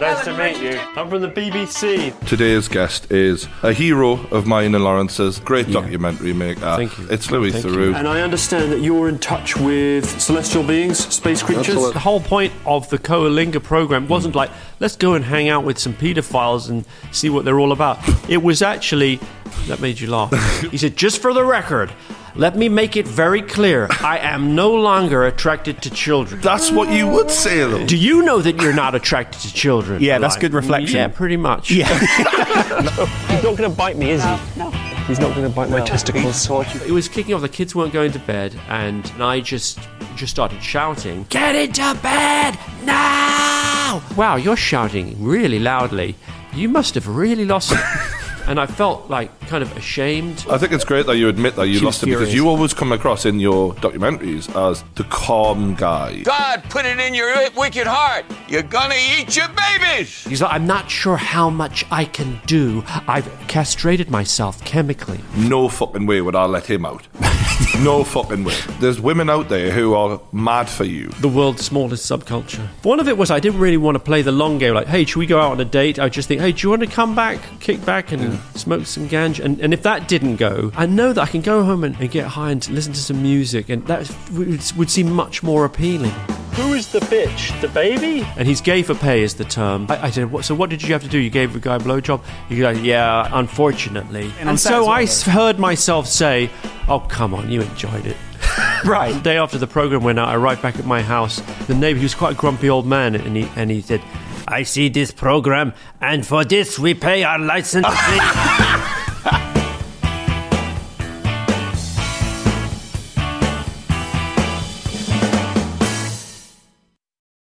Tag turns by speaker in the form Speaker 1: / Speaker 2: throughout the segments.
Speaker 1: nice to meet you. I'm from the BBC.
Speaker 2: Today's guest is a hero of mine and Laurence's, great documentary maker.
Speaker 1: Thank you.
Speaker 2: It's Louis
Speaker 1: Thank you.
Speaker 2: Theroux.
Speaker 1: And I understand that you're in touch with celestial beings, space creatures.
Speaker 2: what-
Speaker 1: The whole point of the Coalinga program wasn't like, let's go and hang out with some pedophiles and see what they're all about. It was actually, that made you laugh. he said, just for the record, let me make it very clear I am no longer attracted to children.
Speaker 2: That's what you would say, though.
Speaker 1: Do you know that you're not attracted to children?
Speaker 3: Yeah, that's
Speaker 1: Like,
Speaker 3: good reflection.
Speaker 1: Yeah, pretty much.
Speaker 3: Yeah.
Speaker 4: He's not going to bite me, is he? No. He's not going to bite my testicles.
Speaker 1: It was kicking off. The kids weren't going to bed, and I just just started shouting, "Get into bed now!" Wow, you're shouting really loudly. You must have really lost it. and I felt like kind of ashamed.
Speaker 2: I think it's great that you admit that you
Speaker 3: She was
Speaker 2: lost it because you always come across in your documentaries as the calm guy.
Speaker 5: God put it in your wicked heart. You're gonna eat your babies.
Speaker 1: He's like, I'm not sure how much I can do. I've castrated myself chemically.
Speaker 2: No fucking way would I let him out. no fucking way. There's women out there who are mad for you.
Speaker 1: the world's smallest subculture. One of it was I didn't really want to play the long game, like, hey, should we go out on a date? I just think, hey, do you want to come back, kick back, and smoke some ganja? And, and if that didn't go, I know that I can go home and, and get high and listen to some music, and that would, would seem much more appealing.
Speaker 4: Who is the bitch? The baby?
Speaker 1: And he's gay for pay is the term. I, I said, what, so what did you have to do? You gave the guy a blowjob? He goes, yeah, unfortunately.
Speaker 3: And
Speaker 1: And, so
Speaker 3: as well,
Speaker 1: I
Speaker 3: though.
Speaker 1: heard myself say, oh, come on, you enjoyed it.
Speaker 3: right.
Speaker 1: The day after the program went out, I arrived back at my house. The neighbor, he was quite a grumpy old man, and he and he said, "I see this program, and for this we pay our license fee."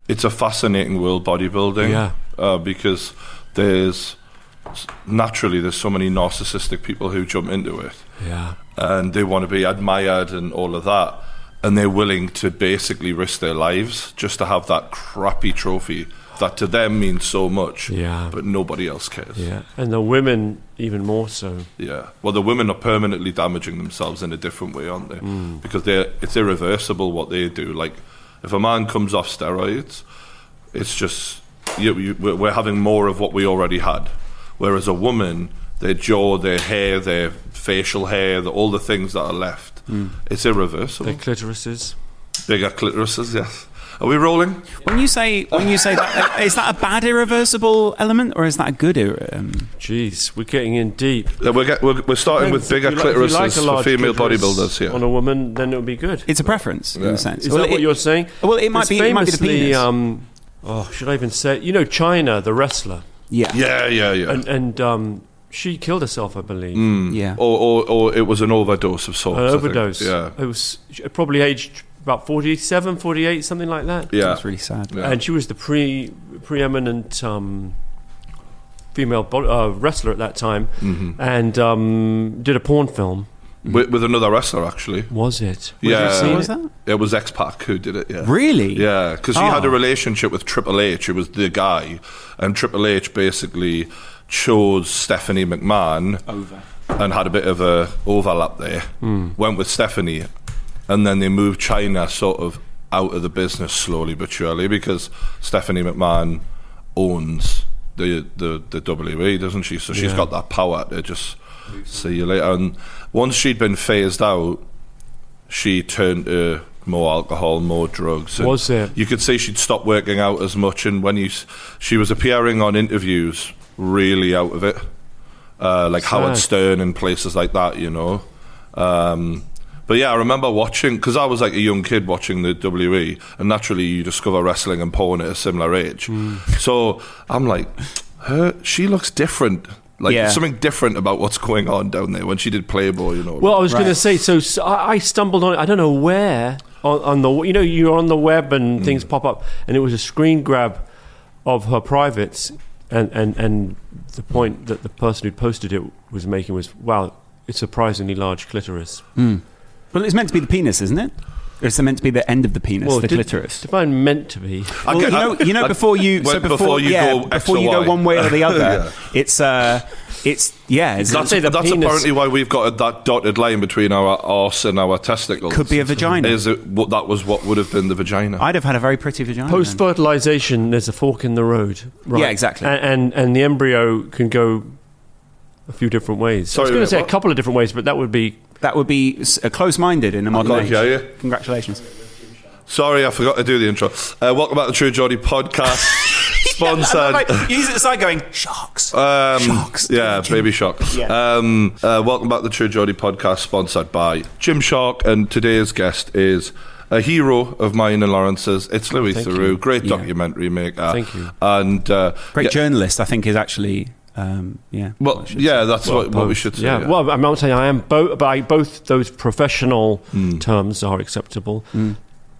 Speaker 2: It's a fascinating world, bodybuilding.
Speaker 1: Yeah.
Speaker 2: Uh, because there's naturally there's so many narcissistic people who jump into it.
Speaker 1: yeah,
Speaker 2: and they want to be admired and all of that. And they're willing to basically risk their lives just to have that crappy trophy that to them means so much.
Speaker 1: Yeah.
Speaker 2: But nobody else cares.
Speaker 1: yeah, and the women even more so.
Speaker 2: Yeah. Well, the women are permanently damaging themselves in a different way, aren't they?
Speaker 1: Mm.
Speaker 2: Because they're, it's irreversible what they do. Like, if a man comes off steroids, it's just you, you, we're having more of what we already had. Whereas a woman, their jaw, their hair, their facial hair, the, all the things that are left,
Speaker 1: Mm.
Speaker 2: it's irreversible.
Speaker 1: Their clitorises.
Speaker 2: Bigger clitorises, yes. Are we rolling?
Speaker 3: When you say when you say that, uh, that a bad irreversible element or is that a good? Ir- um,
Speaker 1: Jeez, we're getting in deep.
Speaker 2: We're, get, we're, we're starting with bigger
Speaker 1: you like- if like
Speaker 2: for female bodybuilders here.
Speaker 1: on a woman, then it would be good.
Speaker 3: it's a preference in
Speaker 2: Yeah.
Speaker 3: a sense.
Speaker 1: Is
Speaker 3: Well,
Speaker 1: that what you're saying?
Speaker 3: Well, it might
Speaker 1: It's
Speaker 3: be. It might be the
Speaker 1: famously,
Speaker 3: penis.
Speaker 1: Um, oh, should I even say? It? You know, Chyna, the wrestler,
Speaker 3: yeah.
Speaker 2: yeah, yeah, yeah.
Speaker 1: and and um, she killed herself, I believe.
Speaker 3: Yeah.
Speaker 2: or, or, or it was an overdose of sorts.
Speaker 1: An
Speaker 2: I think.
Speaker 1: overdose.
Speaker 2: Yeah.
Speaker 1: It was probably aged about 47, 48, something like that.
Speaker 2: Yeah.
Speaker 3: That's really sad.
Speaker 2: Yeah.
Speaker 1: And she was the pre preeminent um, female bo- uh, wrestler at that time,
Speaker 2: Mm-hmm.
Speaker 1: and um, did a porn film.
Speaker 2: with, with another wrestler, actually.
Speaker 1: Was it?
Speaker 2: Yeah.
Speaker 1: Have you
Speaker 3: was
Speaker 1: it?
Speaker 3: that?
Speaker 2: It was X Pac who did it, yeah.
Speaker 3: Really?
Speaker 2: Yeah, because he
Speaker 3: Oh.
Speaker 2: had a relationship with Triple H, who was the guy, and Triple H basically chose Stephanie McMahon
Speaker 3: Over.
Speaker 2: and had a bit of a overlap there. Went with Stephanie, and then they moved Chyna sort of out of the business slowly but surely because Stephanie McMahon owns the the, the WWE, doesn't she? So she's
Speaker 1: Yeah.
Speaker 2: got that power to just see you later. And once she'd been phased out, she turned to more alcohol, more drugs. and
Speaker 1: Was it?
Speaker 2: You could see she'd stopped working out as much, and when you, she was appearing on interviews, really out of it, uh, like Howard Stern and places like that, you know. Um, but yeah, I remember watching because I was like a young kid watching the WE, and naturally you discover wrestling and porn at a similar age.
Speaker 1: Hmm.
Speaker 2: So I'm like, her, she looks different. Like
Speaker 3: Yeah.
Speaker 2: something different about what's going on down there when she did Playboy, you know.
Speaker 1: Well, I was going to say. So, so I, I stumbled on. it, I don't know where on, on the. You know, you're on the web and
Speaker 2: Mm.
Speaker 1: things pop up, and it was a screen grab of her privates, and and and the point that the person who posted it was making was, wow, it's surprisingly large clitoris.
Speaker 3: Well, it's meant to be the penis, isn't it? Or it's meant to be the end of the penis, the
Speaker 1: did-
Speaker 3: clitoris.
Speaker 1: Define meant to be.
Speaker 3: Well,
Speaker 2: get-
Speaker 3: you know, you know,
Speaker 2: I-
Speaker 3: before you, so
Speaker 2: Well,
Speaker 3: before,
Speaker 2: before you
Speaker 3: yeah,
Speaker 2: go
Speaker 3: before
Speaker 2: or
Speaker 3: you go
Speaker 2: Y.
Speaker 3: one way or the other,
Speaker 2: Yeah.
Speaker 3: it's uh, it's yeah. It's,
Speaker 2: That's,
Speaker 1: say the
Speaker 2: that's
Speaker 1: penis-
Speaker 2: apparently why we've got a, that dotted line between our arse and our testicles.
Speaker 3: Could be a vagina.
Speaker 2: Is it what that was what would have been the vagina?
Speaker 3: I'd have had a very pretty vagina.
Speaker 1: Post fertilization, there's a fork in the road. Right?
Speaker 3: Yeah, exactly.
Speaker 1: And, and and the embryo can go a few different ways. I
Speaker 2: Sorry,
Speaker 1: was going to say a
Speaker 2: what?
Speaker 1: couple of different ways, but that would be
Speaker 3: that would be s- uh, close-minded in a modern
Speaker 2: can't
Speaker 3: age.
Speaker 2: hear you.
Speaker 3: Congratulations.
Speaker 2: Sorry, I forgot to do the intro. Uh, welcome back to True Geordie podcast, sponsored.
Speaker 3: He's at the side going sharks.
Speaker 2: Um,
Speaker 3: Sharks.
Speaker 2: Yeah, baby shark.
Speaker 3: Yeah.
Speaker 2: Um, uh, welcome back to the True Geordie podcast, sponsored by Gymshark, and today's guest is a hero of mine and Laurence's. It's Louis
Speaker 1: Thank
Speaker 2: Theroux,
Speaker 1: you.
Speaker 2: great
Speaker 3: Yeah.
Speaker 2: documentary maker.
Speaker 1: Thank you.
Speaker 2: And uh,
Speaker 3: Great
Speaker 2: yeah,
Speaker 3: journalist, I think, is actually um, yeah.
Speaker 2: Well,
Speaker 3: I should
Speaker 2: yeah, that's what, what we should say.
Speaker 1: Yeah. Well, I'm not saying I am both, but I, both those professional
Speaker 2: Hmm.
Speaker 1: terms are acceptable.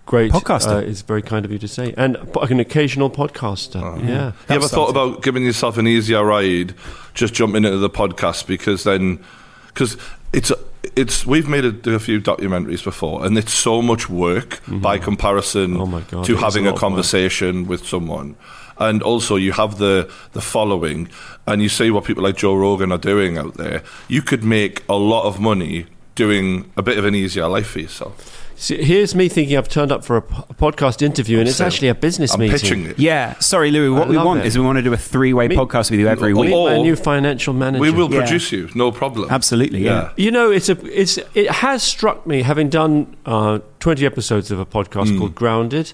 Speaker 1: Great.
Speaker 3: Podcaster.
Speaker 1: Uh, it's very kind of you to say. And p- an occasional podcaster.
Speaker 2: Oh.
Speaker 1: yeah.
Speaker 2: You ever thought
Speaker 3: something.
Speaker 2: about giving yourself an easier ride, just jumping into the podcast because then, because it's it's we've made a, a few documentaries before, and it's so much work by comparison
Speaker 1: Oh my God,
Speaker 2: to having
Speaker 1: a
Speaker 2: a,
Speaker 1: lot of work.
Speaker 2: conversation with someone. And also, you have the the following, and you see what people like Joe Rogan are doing out there. You could make a lot of money doing a bit of an easier life for yourself.
Speaker 1: See, here's me thinking I've turned up for a, podcast interview, and it's
Speaker 2: So,
Speaker 1: actually a business
Speaker 2: I'm
Speaker 1: meeting.
Speaker 2: pitching it.
Speaker 3: Yeah, sorry, Louis. What
Speaker 1: I
Speaker 3: we want
Speaker 1: it.
Speaker 3: is we want to do a three-way
Speaker 1: Me-
Speaker 3: podcast with you every
Speaker 2: Or-
Speaker 3: week.
Speaker 1: Meet my new financial manager.
Speaker 2: We will
Speaker 3: Yeah.
Speaker 2: produce you, no problem.
Speaker 3: Absolutely, yeah.
Speaker 1: You know, it's a it's it has struck me having done uh, twenty episodes of a podcast
Speaker 2: Hmm.
Speaker 1: called Grounded,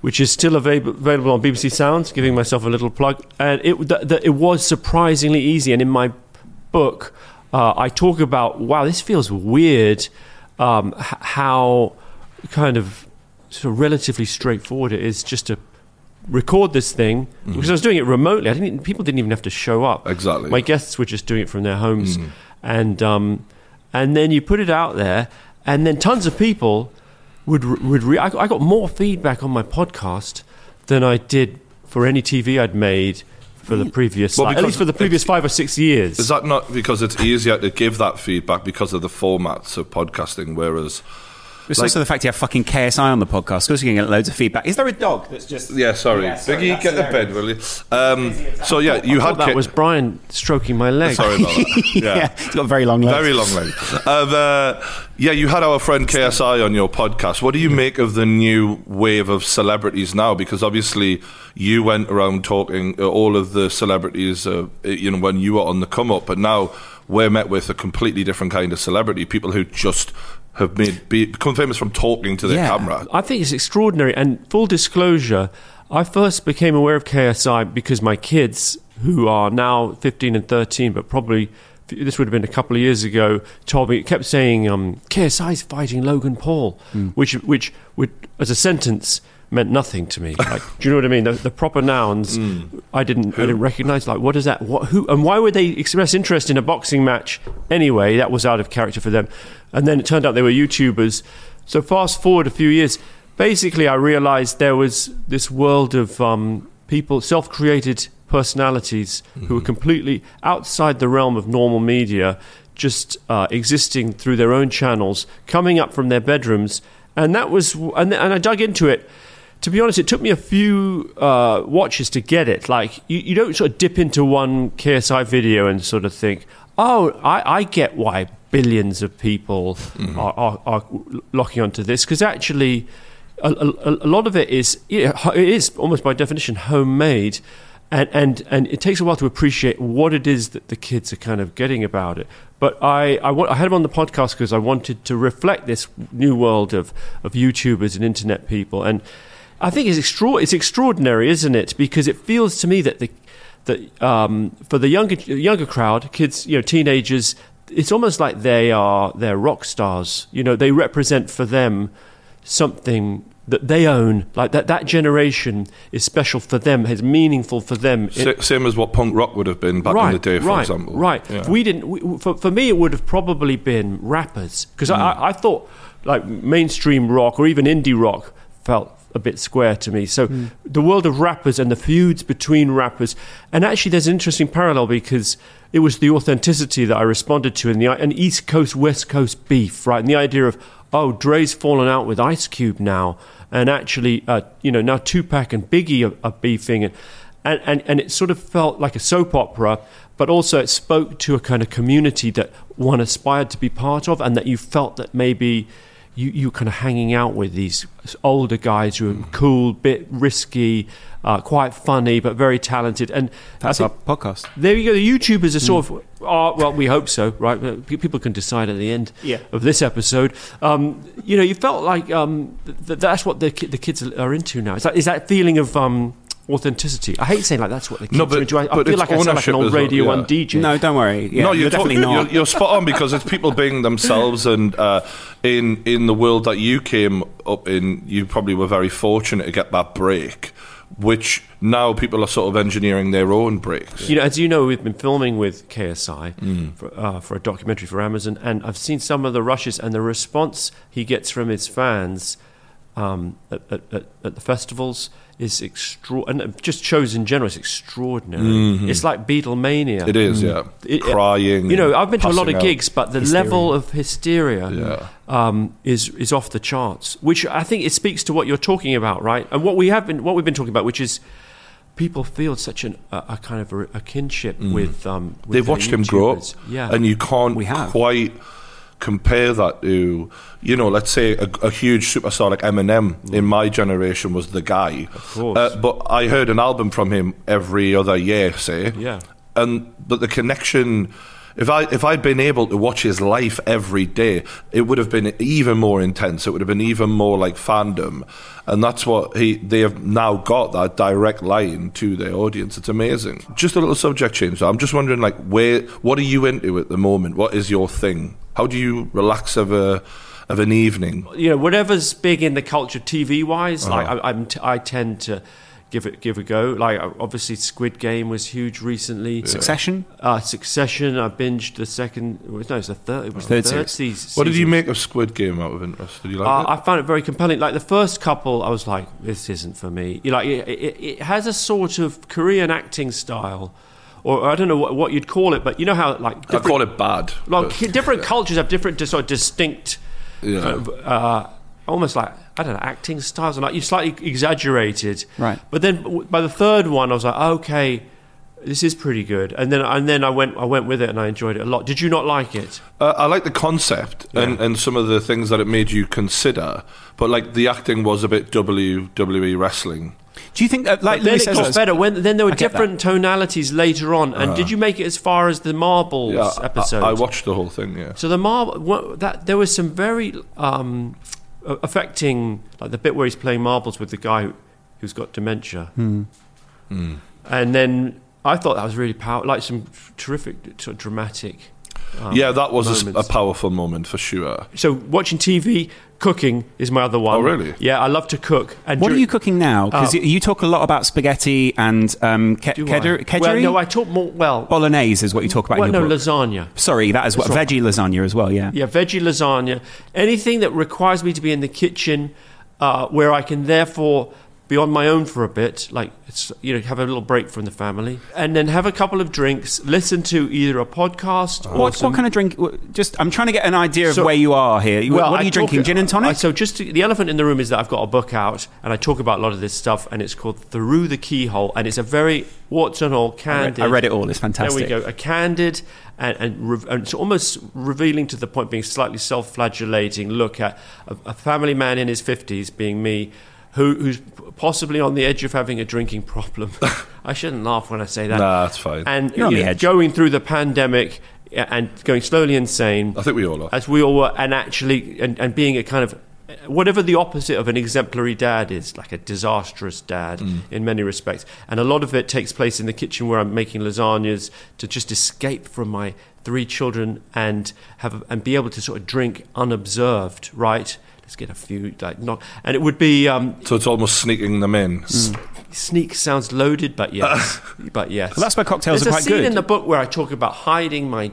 Speaker 1: which is still available available on BBC Sounds. Giving myself a little plug, and it th- th- it was surprisingly easy. And in my book, uh, I talk about wow, this feels weird. Um, h- how kind of sort of relatively straightforward it is just to record this thing
Speaker 2: Mm-hmm.
Speaker 1: because I was doing it remotely. I didn't. People didn't even have to show up.
Speaker 2: Exactly.
Speaker 1: My guests were just doing it from their homes,
Speaker 2: Mm.
Speaker 1: and um, and then you put it out there, and then tons of people would would. Re- I, I got more feedback on my podcast than I did for any TV I'd made for the previous,
Speaker 2: Well,
Speaker 1: at least for the previous five or six years.
Speaker 2: Is that not because it's easier to give that feedback because of the formats of podcasting? Whereas,
Speaker 3: It's
Speaker 2: Like-
Speaker 3: also the fact you have fucking KSI on the podcast because you can get loads of feedback. Is there a dog that's just?
Speaker 2: yeah, sorry,
Speaker 3: Yeah, sorry,
Speaker 2: Biggie, get the bed, will you? Um, so yeah, you had
Speaker 1: that
Speaker 2: K-
Speaker 1: was Brian stroking my leg.
Speaker 2: sorry about that.
Speaker 3: Yeah.
Speaker 2: Yeah.
Speaker 3: he's got very long legs.
Speaker 2: Very long leg. Um, uh, yeah, you had our friend KSI on your podcast. What do you make of the new wave of celebrities now? Because obviously, you went around talking uh, all of the celebrities, uh, you know, when you were on the come up, but now we're met with a completely different kind of celebrity. People who just have made be, become famous from talking to their
Speaker 3: Yeah.
Speaker 2: camera.
Speaker 1: I think it's extraordinary. And full disclosure, I first became aware of KSI because my kids, who are now 15 and 13, but probably this would have been a couple of years ago, told me, kept saying, um, KSI's fighting Logan Paul, which, which would, as a sentence, meant nothing to me. Like, do you know what I mean? The, the proper nouns, I didn't, I didn't recognize. Like, what is that? What, who, and why would they express interest in a boxing match anyway? That was out of character for them. And then it turned out they were YouTubers. So fast forward a few years, basically, I realized there was this world of um, people, self-created personalities who were completely outside the realm of normal media, just uh, existing through their own channels, coming up from their bedrooms, and that was, and, and I dug into it. To be honest, it took me a few uh, watches to get it. Like you, you don't sort of dip into one KSI video and sort of think, "Oh, I, I get why billions of people are, are, are locking onto this." Because actually, a, a, a lot of it is it is almost by definition homemade, and, and and it takes a while to appreciate what it is that the kids are kind of getting about it. But I I, I had him on the podcast because I wanted to reflect this new world of of YouTubers and internet people, and I think it's extra- it's extraordinary, isn't it? Because it feels to me that the that um, for the younger younger crowd, kids, you know, teenagers, it's almost like they are they're rock stars. You know, they represent for them something that they own. Like that that generation is special for them, is meaningful for them.
Speaker 2: Sa- Same as what punk rock would have been back in the day, for
Speaker 1: right,
Speaker 2: example.
Speaker 1: Right.
Speaker 2: Yeah.
Speaker 1: We didn't. We, for, for me, it would have probably been rappers because
Speaker 2: Hmm.
Speaker 1: I, I thought like mainstream rock or even indie rock felt a bit square to me. So
Speaker 2: Hmm.
Speaker 1: the world of rappers and the feuds between rappers, and actually, there's an interesting parallel because it was the authenticity that I responded to in the an East Coast West Coast beef, right? And the idea of oh, Dre's fallen out with Ice Cube now, and actually, uh, you know, now Tupac and Biggie are, are beefing, and and, and and it sort of felt like a soap opera, but also it spoke to a kind of community that one aspired to be part of, and that you felt that maybe. You, you kind of hanging out with these older guys who
Speaker 2: Mm.
Speaker 1: are cool, bit risky, uh, quite funny, but very talented. And
Speaker 3: That's our podcast.
Speaker 1: there you go. The YouTubers are sort of, are, well, we hope so, right? People can decide at the end
Speaker 3: Yeah.
Speaker 1: of this episode. Um, you know, you felt like um, th- that's what the, ki- the kids are into now. Is that, is that feeling of um, authenticity? I hate saying like that's what the kids
Speaker 2: No,
Speaker 1: are
Speaker 2: but-
Speaker 1: into. I, I
Speaker 2: but
Speaker 1: feel
Speaker 2: it's
Speaker 1: like I sound like an
Speaker 2: ownership
Speaker 1: old
Speaker 2: as well,
Speaker 1: Radio
Speaker 2: yeah.
Speaker 1: 1 DJ.
Speaker 3: No, don't worry. Yeah,
Speaker 2: no,
Speaker 3: you're,
Speaker 2: you're,
Speaker 3: definitely
Speaker 2: tot-
Speaker 3: not.
Speaker 2: You're, you're spot on because it's people being themselves, and uh, in in the world that you came up in, you probably were very fortunate to get that break, which now people are sort of engineering their own breaks.
Speaker 1: You know, as you know, we've been filming with KSI
Speaker 2: Mm.
Speaker 1: for, uh, for a documentary for Amazon, and I've seen some of the rushes and the response he gets from his fans um, at, at, at, at the festivals is extra, and just shows in general is extraordinary. It's like Beatlemania.
Speaker 2: Mm-hmm. It is, yeah,
Speaker 1: It-
Speaker 2: crying.
Speaker 1: You know, I've been to a lot of gigs, but the level of hysteria
Speaker 2: Yeah.
Speaker 1: um, is is off the charts. Which I think it speaks to what you're talking about, right? And what we have been, what we've been talking about, which is people feel such an, a, a kind of a, a kinship with. Um, with
Speaker 2: Mm. They've watched him grow up,
Speaker 1: Yeah,
Speaker 2: and you can't
Speaker 3: We have.
Speaker 2: quite compare that to, you know, let's say a, a huge superstar like Eminem in my generation was the guy. Of
Speaker 1: course.
Speaker 2: Uh, but I heard an album from him every other year, say.
Speaker 1: Yeah.
Speaker 2: And but the connection. If I if I'd been able to watch his life every day, it would have been even more intense. It would have been even more like fandom, and that's what he they have now got that direct line to their audience. It's amazing. Just a little subject change. I'm just wondering, like, where what are you into at the moment? What is your thing? How do you relax of a of an evening?
Speaker 1: you know, whatever's big in the culture, TV wise,
Speaker 2: Uh-huh.
Speaker 1: like I, I'm t- I tend to give it give a go. Like obviously, Squid Game was huge recently.
Speaker 3: Succession?
Speaker 1: Uh, Succession, I binged the second. No, it was the third. It was
Speaker 3: Third
Speaker 1: third
Speaker 3: series.
Speaker 1: season.
Speaker 2: What did you make of Squid Game out of interest? Did you like
Speaker 1: Uh,
Speaker 2: it?
Speaker 1: I found it very compelling. Like the first couple, I was like, "This isn't for me." You like it, it, it has a sort of Korean acting style, or I don't know what, what you'd call it, but you know how like
Speaker 2: I
Speaker 1: different,
Speaker 2: call it bad.
Speaker 1: like
Speaker 2: but-
Speaker 1: different cultures have different, sort of distinct,
Speaker 2: Yeah.
Speaker 1: kind of, uh, almost like I don't know, acting styles, and like you slightly exaggerated,
Speaker 3: Right.
Speaker 1: But then by the third one, I was like, okay. This is pretty good, and then and then I went I went with it and I enjoyed it a lot. Did you not like it?
Speaker 2: Uh, I like the concept and, and some of the things that it made you consider, but like the acting was a bit WWE wrestling.
Speaker 3: Do you think that, like
Speaker 1: But then
Speaker 3: Louis
Speaker 1: it got better. When then there were
Speaker 3: I get
Speaker 1: different tonalities later on. And did you make it as far as the marbles.
Speaker 2: Yeah,
Speaker 1: episode?
Speaker 2: I, watched the whole thing. Yeah,
Speaker 1: So the marble that there was some very um, affecting, like the bit where he's playing marbles with the guy who, who's got dementia,
Speaker 2: Hmm.
Speaker 1: and then I thought that was really powerful, like some terrific, sort of dramatic. um,
Speaker 2: yeah, that was a,
Speaker 1: moments.
Speaker 2: powerful moment for sure.
Speaker 1: So watching TV, cooking is my other one.
Speaker 2: Oh, really?
Speaker 1: Yeah, I love to cook. And
Speaker 3: What are you cooking now? Because
Speaker 1: Oh.
Speaker 3: you, you talk a lot about spaghetti and um, ke-
Speaker 1: do I?
Speaker 3: kedger,
Speaker 1: Well, no, I talk more. Well,
Speaker 3: Bolognese is what you talk about
Speaker 1: well
Speaker 3: in
Speaker 1: no,
Speaker 3: book.
Speaker 1: lasagna.
Speaker 3: Sorry, that is what
Speaker 1: That's
Speaker 3: veggie lasagna as well. Yeah.
Speaker 1: Yeah, veggie lasagna. Anything that requires me to be in the kitchen, uh, where I can therefore be on my own for a bit, like it's, you know, have a little break from the family, and then have a couple of drinks, listen to either a podcast or
Speaker 3: What,
Speaker 1: some-
Speaker 3: what kind of drink? Just, I'm trying to get an idea of
Speaker 1: So-
Speaker 3: where you are here.
Speaker 1: Well,
Speaker 3: what are
Speaker 1: I
Speaker 3: you
Speaker 1: talk-
Speaker 3: drinking? Gin and
Speaker 1: I-
Speaker 3: tonic?
Speaker 1: so just to, the elephant in the room is that I've got a book out, and I talk about a lot of this stuff, and it's called Theroux the Keyhole, and it's a very what's and all
Speaker 3: I read,
Speaker 1: candid.
Speaker 3: I read it all. It's fantastic.
Speaker 1: There we go. A candid and, and, re- and it's almost revealing to the point, being slightly self flagellating look at a, a family man in his 50s, being me, who, who's possibly on the edge of having a drinking problem. I shouldn't laugh when I say that.
Speaker 2: Nah, that's fine.
Speaker 1: And
Speaker 3: You're on the
Speaker 1: know,
Speaker 3: edge.
Speaker 1: going through the pandemic and going slowly insane
Speaker 2: I think we all are.
Speaker 1: as we all were, and actually, and, and being a kind of whatever the opposite of an exemplary dad is, like a disastrous dad mm. in many respects. And a lot of it takes place in the kitchen where I'm making lasagnas to just escape from my three children and have and be able to sort of drink unobserved, right? Let's get a few, like not, and it would be um,
Speaker 2: So it's almost sneaking them in.
Speaker 1: sneak sounds loaded, but yes, but yes.
Speaker 3: Well, that's why cocktails
Speaker 1: There's
Speaker 3: are
Speaker 1: a
Speaker 3: quite
Speaker 1: scene in the book where I talk about hiding my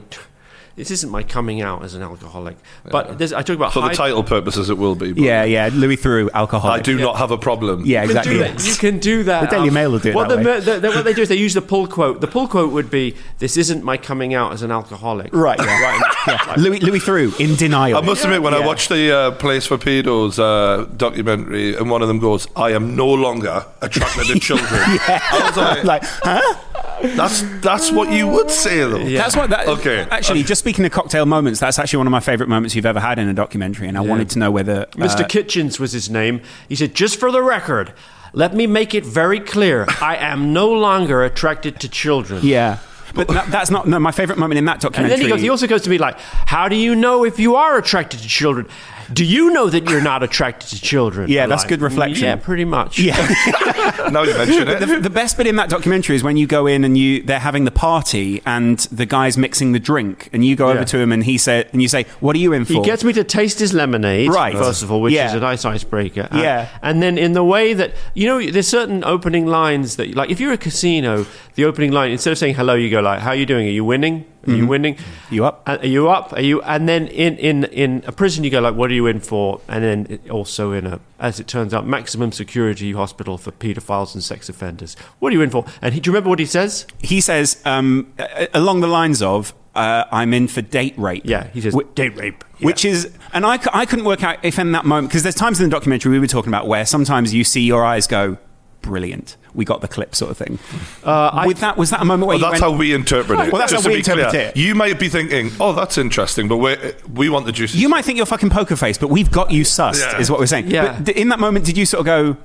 Speaker 1: this isn't my coming out as an alcoholic. But there's, I talk about
Speaker 2: For the title purposes, it will be. but
Speaker 3: Yeah, yeah. Louis Theroux, alcohol.
Speaker 2: I do not have a problem.
Speaker 3: Yeah,
Speaker 1: You
Speaker 3: exactly.
Speaker 1: do that. You can do that.
Speaker 3: The Daily Mail will do it
Speaker 1: What,
Speaker 3: that
Speaker 1: the,
Speaker 3: way.
Speaker 1: the- the- what they do is they use the pull quote. The pull quote would be, "This isn't my coming out as an alcoholic."
Speaker 3: Right, yeah.
Speaker 1: right.
Speaker 3: Yeah. Louis, Louis Theroux in denial.
Speaker 2: I must admit, when I watched the uh, Place for Pedos uh, documentary, and one of them goes, "I am no longer attracted to children," I was like,
Speaker 3: like, huh?
Speaker 2: "That's that's what you would say, though."
Speaker 3: That's what. That,
Speaker 2: Okay.
Speaker 3: Actually, just speaking of cocktail moments, that's actually one of my favourite moments you've ever had in a documentary, and I wanted to know whether
Speaker 1: Mr.
Speaker 3: uh,
Speaker 1: Kitchens was his name. He said, "Just for the record, let me make it very clear: I am no longer attracted to children."
Speaker 3: yeah. But that, that's not no. My favourite moment in that
Speaker 1: And
Speaker 3: documentary.
Speaker 1: then he goes. He also goes to me like, "How do you know if you are attracted to children? Do you know that you're not attracted to children?"
Speaker 3: Yeah,
Speaker 1: I'm
Speaker 3: that's
Speaker 1: like,
Speaker 3: good reflection.
Speaker 1: Yeah, pretty much.
Speaker 3: yeah.
Speaker 2: Now you mention it.
Speaker 3: the, the best bit in that documentary is when you go in and you they're having the party and the guy's mixing the drink and you go over to him and he said and you say what are you in for
Speaker 1: He gets me to taste his lemonade,
Speaker 3: Right.
Speaker 1: First of all, which
Speaker 3: Yeah.
Speaker 1: is a nice icebreaker. And-
Speaker 3: Yeah.
Speaker 1: and then in the way that you know, there's certain opening lines that, like, if you're a casino, the opening line instead of saying hello, you go like, "How are you doing? Are you winning? Are you winning?
Speaker 3: Mm-hmm. You up?
Speaker 1: Are you up? Are you?" And then in in in a prison, you go like, "What are you in for?" And then it- also in a, as it turns out, maximum security hospital for paedophiles and sex offenders. What are you in for? And he, do you remember what he says?
Speaker 3: he says um, a- along the lines of uh, I'm in for date rape
Speaker 1: Yeah, he says
Speaker 3: Wh-
Speaker 1: date rape.
Speaker 3: Which is, and I, cou- I couldn't work out if in that moment, because there's times in the documentary we were talking about where sometimes you see your eyes go, brilliant, we got the clip sort of thing.
Speaker 1: Uh,
Speaker 3: With that, was that a moment where
Speaker 2: Well,
Speaker 3: you
Speaker 2: that's
Speaker 3: went,
Speaker 2: how we interpret it.
Speaker 3: Well, that's
Speaker 2: Just
Speaker 3: how
Speaker 2: to
Speaker 3: we
Speaker 2: be clear,
Speaker 3: interpret it.
Speaker 2: You might be thinking, "Oh, that's interesting," but we we want the juice.
Speaker 3: You might think you're fucking poker face, but we've got you sussed,
Speaker 2: Yeah.
Speaker 3: is what we're saying.
Speaker 1: Yeah.
Speaker 3: But in that moment, did you sort of go,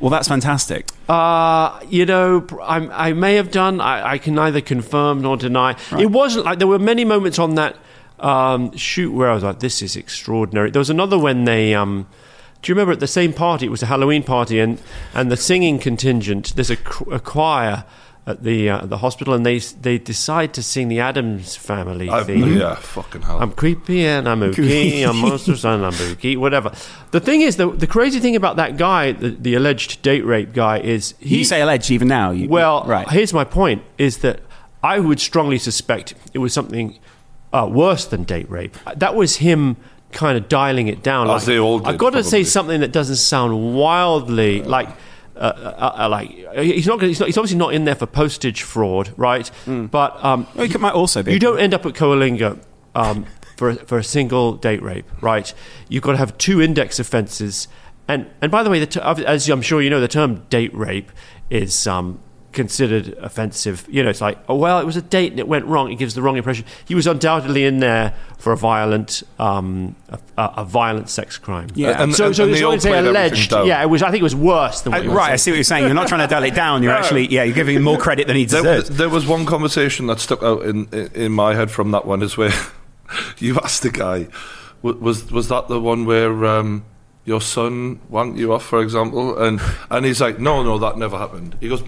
Speaker 3: well, that's fantastic?
Speaker 1: Uh, you know, I, I may have done. I, I can neither confirm nor deny. It wasn't like there were many moments on that um, shoot where I was like, "This is extraordinary." There was another when they. Um, do you remember at the same party? It was a Halloween party, and and the singing contingent. There's a, a choir at the uh, the hospital, and they they decide to sing the Addams Family
Speaker 2: I,
Speaker 1: theme.
Speaker 2: yeah, fucking hell.
Speaker 1: I'm creepy and I'm ooky. I'm monster son. I'm ooky. Whatever. The thing is, the, the crazy thing about that guy, the, the alleged date rape guy, is he.
Speaker 3: you say alleged even now. You,
Speaker 1: well,
Speaker 3: right.
Speaker 1: here's my point: is that I would strongly suspect it was something uh, worse than date rape. That was him kind of dialing it down.
Speaker 2: As they all
Speaker 1: I've
Speaker 2: did,
Speaker 1: got to say something that doesn't sound wildly like. Uh, uh, uh, like he's not, he's not. He's obviously not in there for postage fraud, right? But um,
Speaker 3: Well, it might also be.
Speaker 1: you don't end up at Coalinga um, for a, for a single date rape, right? You've got to have two index offences, and and by the way, the ter- as I'm sure you know, the term date rape is um, considered offensive. You know, it's like, oh well, it was a date and it went wrong. It gives the wrong impression. He was undoubtedly in there for a violent um, a, a a violent sex crime.
Speaker 3: Yeah.
Speaker 2: And-
Speaker 1: so
Speaker 2: and-
Speaker 1: so
Speaker 2: and
Speaker 1: it's
Speaker 2: they
Speaker 1: not
Speaker 2: all
Speaker 1: to say
Speaker 2: played everything
Speaker 1: alleged.
Speaker 2: down.
Speaker 1: Yeah, it was. I think it was worse than what you were
Speaker 3: right, I see what you're saying. You're not trying to dial it down. You're actually, yeah, you're giving him more credit than he
Speaker 2: There,
Speaker 3: deserves.
Speaker 2: there was one conversation that stuck out in in my head from that one is where you asked the guy, was was that the one where um, your son wanked you off, for example? And and he's like, no, no, that never happened. He goes.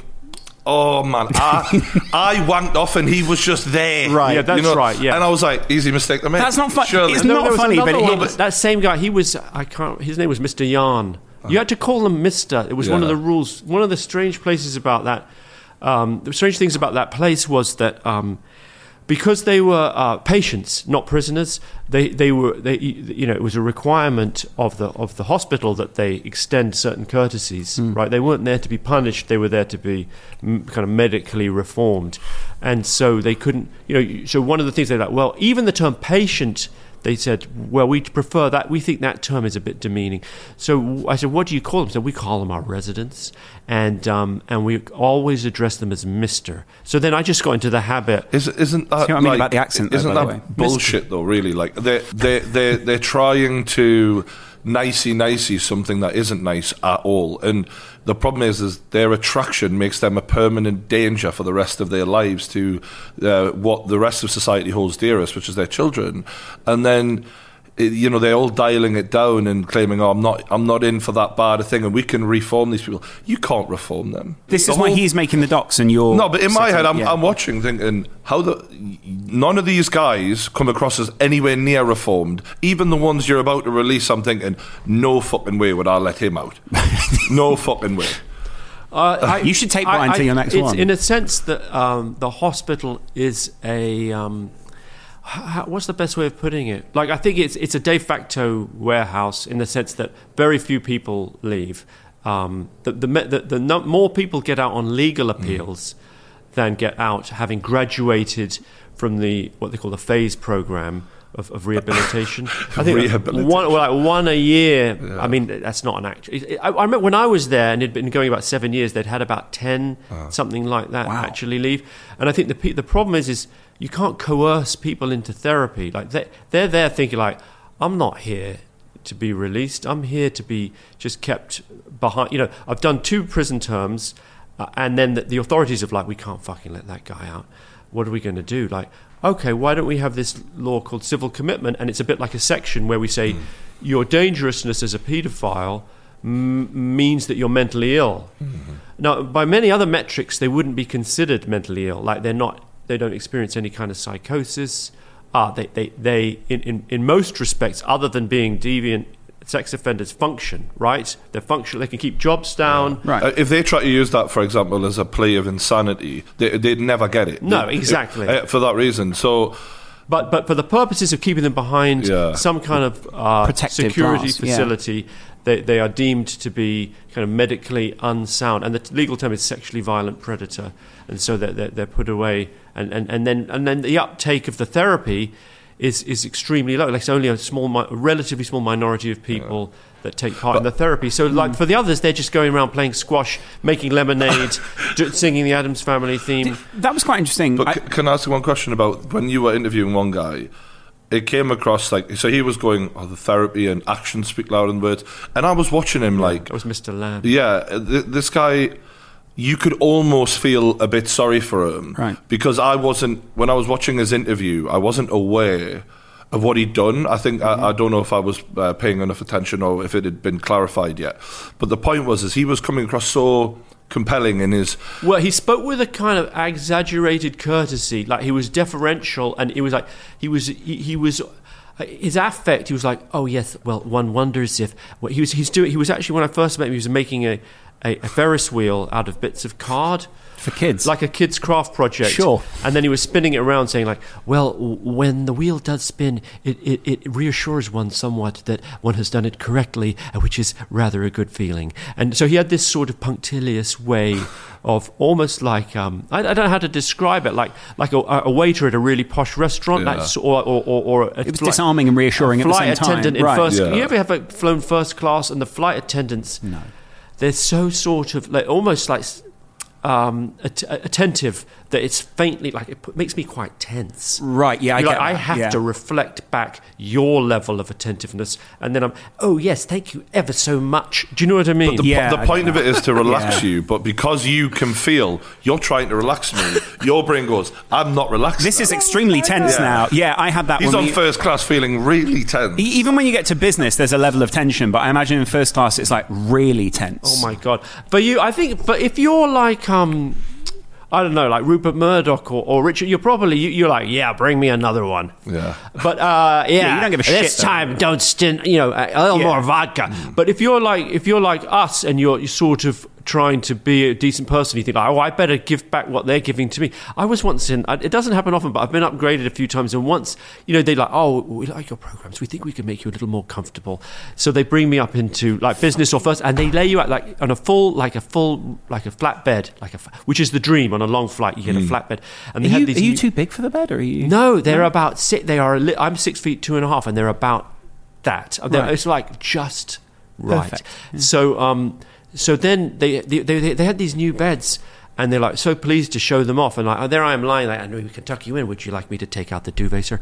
Speaker 2: Oh man, I, I wanked off and he was just there.
Speaker 3: Right.
Speaker 1: Yeah, that's right, yeah.
Speaker 2: And I was like, easy mistake to make.
Speaker 3: That's not fu- it's
Speaker 1: No,
Speaker 3: not funny,
Speaker 1: another
Speaker 3: but
Speaker 1: one,
Speaker 3: he-
Speaker 1: but that same guy, he was I can't. His name was Mr. Yarn. You had to call him Mister. It was one of the rules. One of the strange places about that, um, the strange things about that place was that um, because they were uh, patients, not prisoners, they they were they you know it was a requirement of the of the hospital that they extend certain courtesies. Right, they weren't there to be punished; they were there to be mm, kind of medically reformed, and so they couldn't. You know, so one of the things they like, well, even the term patient they said, well, we prefer that. We think that term is a bit demeaning. So I said, what do you call them? So we call them our residents, and um, and we always address them as Mister. So then I just got into the habit.
Speaker 2: Is, isn't that
Speaker 3: See what I mean
Speaker 2: like,
Speaker 3: about the accent, though,
Speaker 2: Isn't
Speaker 3: by
Speaker 2: that
Speaker 3: the way?
Speaker 2: bullshit though? Really, like they they they they're trying to nicey nicey something that isn't nice at all. And the problem is, is their attraction makes them a permanent danger for the rest of their lives to uh, what the rest of society holds dearest, which is their children. And then. It- You know they're all dialing it down and claiming, "Oh, I'm not, I'm not in for that bad a thing," and we can reform these people. You can't reform them.
Speaker 3: This
Speaker 2: The
Speaker 3: is why he's making the docs, and you're
Speaker 2: no, but in my head, I'm,
Speaker 3: yeah.
Speaker 2: I'm watching, thinking how the none of these guys come across as anywhere near reformed. Even the ones you're about to release, I'm thinking, no fucking way would I let him out. no fucking way.
Speaker 1: Uh, I-
Speaker 3: You should take Brian to your next
Speaker 1: it's
Speaker 3: one.
Speaker 1: In a sense that um, the hospital is a. Um, how, what's the best way of putting it? Like, I think it's it's a de facto warehouse in the sense that very few people leave. Um, the the, the, the num- more people get out on legal appeals than get out having graduated from the what they call the phase program of, of rehabilitation. I think
Speaker 2: Rehabilitation.
Speaker 1: one well, like one a year. I mean, that's not an act. it- I, I remember when I was there, and it'd been going about seven years. They'd had about ten, something like that, actually leave. And I think the the problem is, is you can't coerce people into therapy. Like they they're there thinking like, I'm not here to be released. I'm here to be just kept behind. You know, I've done two prison terms, uh, and then the, the authorities have like, we can't fucking let that guy out. What are we going to do? Like, okay, why don't we have this law called civil commitment? And it's a bit like a section where we say your dangerousness as a paedophile m- means that you're mentally ill. Now, by many other metrics, they wouldn't be considered mentally ill. Like they're not, they don't experience any kind of psychosis. Ah, they, they, they in, in, in most respects, other than being deviant, sex offenders function, right? They're functional. They can keep jobs down.
Speaker 3: Right.
Speaker 2: Uh, if they try to use that, for example, as a plea of insanity, they, they'd never get it.
Speaker 1: No,
Speaker 2: They-
Speaker 1: exactly.
Speaker 2: uh, for that reason. So,
Speaker 1: But but for the purposes of keeping them behind
Speaker 2: Yeah.
Speaker 1: some kind of uh,
Speaker 3: Protective
Speaker 1: security
Speaker 3: glass, yeah.
Speaker 1: facility, they, they are deemed to be kind of medically unsound, and the t- legal term is sexually violent predator, and so they're, they're, they're put away, and, and, and then and then the uptake of the therapy is is extremely low. Like it's only a small, a relatively small minority of people. That take part in the therapy. So, like mm. for the others, they're just going around playing squash, making lemonade, d- singing the Addams Family theme.
Speaker 3: That was quite interesting.
Speaker 2: but
Speaker 3: I-
Speaker 2: c- can I ask you one question about when you were interviewing one guy? It came across like so he was going, "Oh, the therapy and actions speak louder than words," and I was watching him like,
Speaker 1: That was Mr. Lamb.
Speaker 2: Yeah, th- this guy, you could almost feel a bit sorry for him,
Speaker 3: Right.
Speaker 2: Because I wasn't when I was watching his interview, I wasn't aware of what he'd done. I think I, I don't know if I was uh, paying enough attention or if it had been clarified yet. But the point was, is he was coming across so compelling in his
Speaker 1: Well, he spoke with a kind of exaggerated courtesy, like he was deferential, and it was like he was he, he was his affect. He was like, "Oh yes, well, one wonders if well, he was he's doing. He was actually when I first met him, he was making a, a, a Ferris wheel out of bits of card."
Speaker 3: for kids.
Speaker 1: like a kid's craft project.
Speaker 3: Sure.
Speaker 1: And then he was spinning it around, saying like, "Well, w- when the wheel does spin, it, it, it reassures one somewhat that one has done it correctly, uh, which is rather a good feeling." And so he had this sort of punctilious way of almost like um, I, I don't know how to describe it, like like a, a waiter at a really posh restaurant,
Speaker 2: Yeah.
Speaker 1: that's, or, or, or, or a
Speaker 3: it was
Speaker 1: flight-
Speaker 3: disarming and reassuring at the
Speaker 1: flight
Speaker 3: same time.
Speaker 1: attendant in
Speaker 3: Right.
Speaker 1: first.
Speaker 2: Yeah.
Speaker 1: You ever have a, flown first class and the flight attendants?
Speaker 3: No.
Speaker 1: They're so sort of like almost like um, at- attentive that it's faintly like it makes me quite tense.
Speaker 3: Right, yeah, I get
Speaker 1: like, I have
Speaker 3: yeah.
Speaker 1: to reflect back your level of attentiveness, and then I'm, oh yes, thank you ever so much. Do you know what I mean?
Speaker 2: The, po-
Speaker 3: Yeah,
Speaker 2: the
Speaker 3: I
Speaker 2: point of it is to relax
Speaker 3: Yeah.
Speaker 2: you, but because you can feel you're trying to relax me, your brain goes, "I'm not relaxed."
Speaker 3: This
Speaker 2: now."
Speaker 3: is extremely tense
Speaker 2: Yeah.
Speaker 3: now. Yeah, I had that.
Speaker 2: He's on
Speaker 3: we-
Speaker 2: first class, feeling really tense.
Speaker 3: Even when you get to business, there's a level of tension, but I imagine in first class it's like really tense.
Speaker 1: Oh my god! But you, I think, but if you're like, um, I don't know, like Rupert Murdoch or, or Richard, you're probably you, you're like, yeah, bring me another one.
Speaker 2: Yeah.
Speaker 1: But uh, yeah,
Speaker 3: you don't give a
Speaker 1: this
Speaker 3: shit, This
Speaker 1: time don't stint, you know, a a little
Speaker 3: Yeah.
Speaker 1: more vodka. But if you're like, if you're like us and you're, you're sort of trying to be a decent person, you think, oh, I better give back what they're giving to me. I was once in, it doesn't happen often, but I've been upgraded a few times. And once, you know, they like, oh, we like your programs. We think we can make you a little more comfortable. So they bring me up into like business or first, and they lay you out like on a full, like a full, like a flat bed, like a, which is the dream on a long flight. You get a flat bed, and they
Speaker 3: Are
Speaker 1: had
Speaker 3: you,
Speaker 1: these.
Speaker 3: are you
Speaker 1: new-
Speaker 3: too big for the bed, or are you?
Speaker 1: no, they're about six. They are. A li- I'm six feet two and a half, and they're about that. They're-
Speaker 3: Right.
Speaker 1: It's like just right.
Speaker 3: Perfect.
Speaker 1: So, um, so then they, they they they had these new beds, and they're like so pleased to show them off, and like oh, there I am lying. Like I know we can tuck you in. Would you like me to take out the duvet, sir?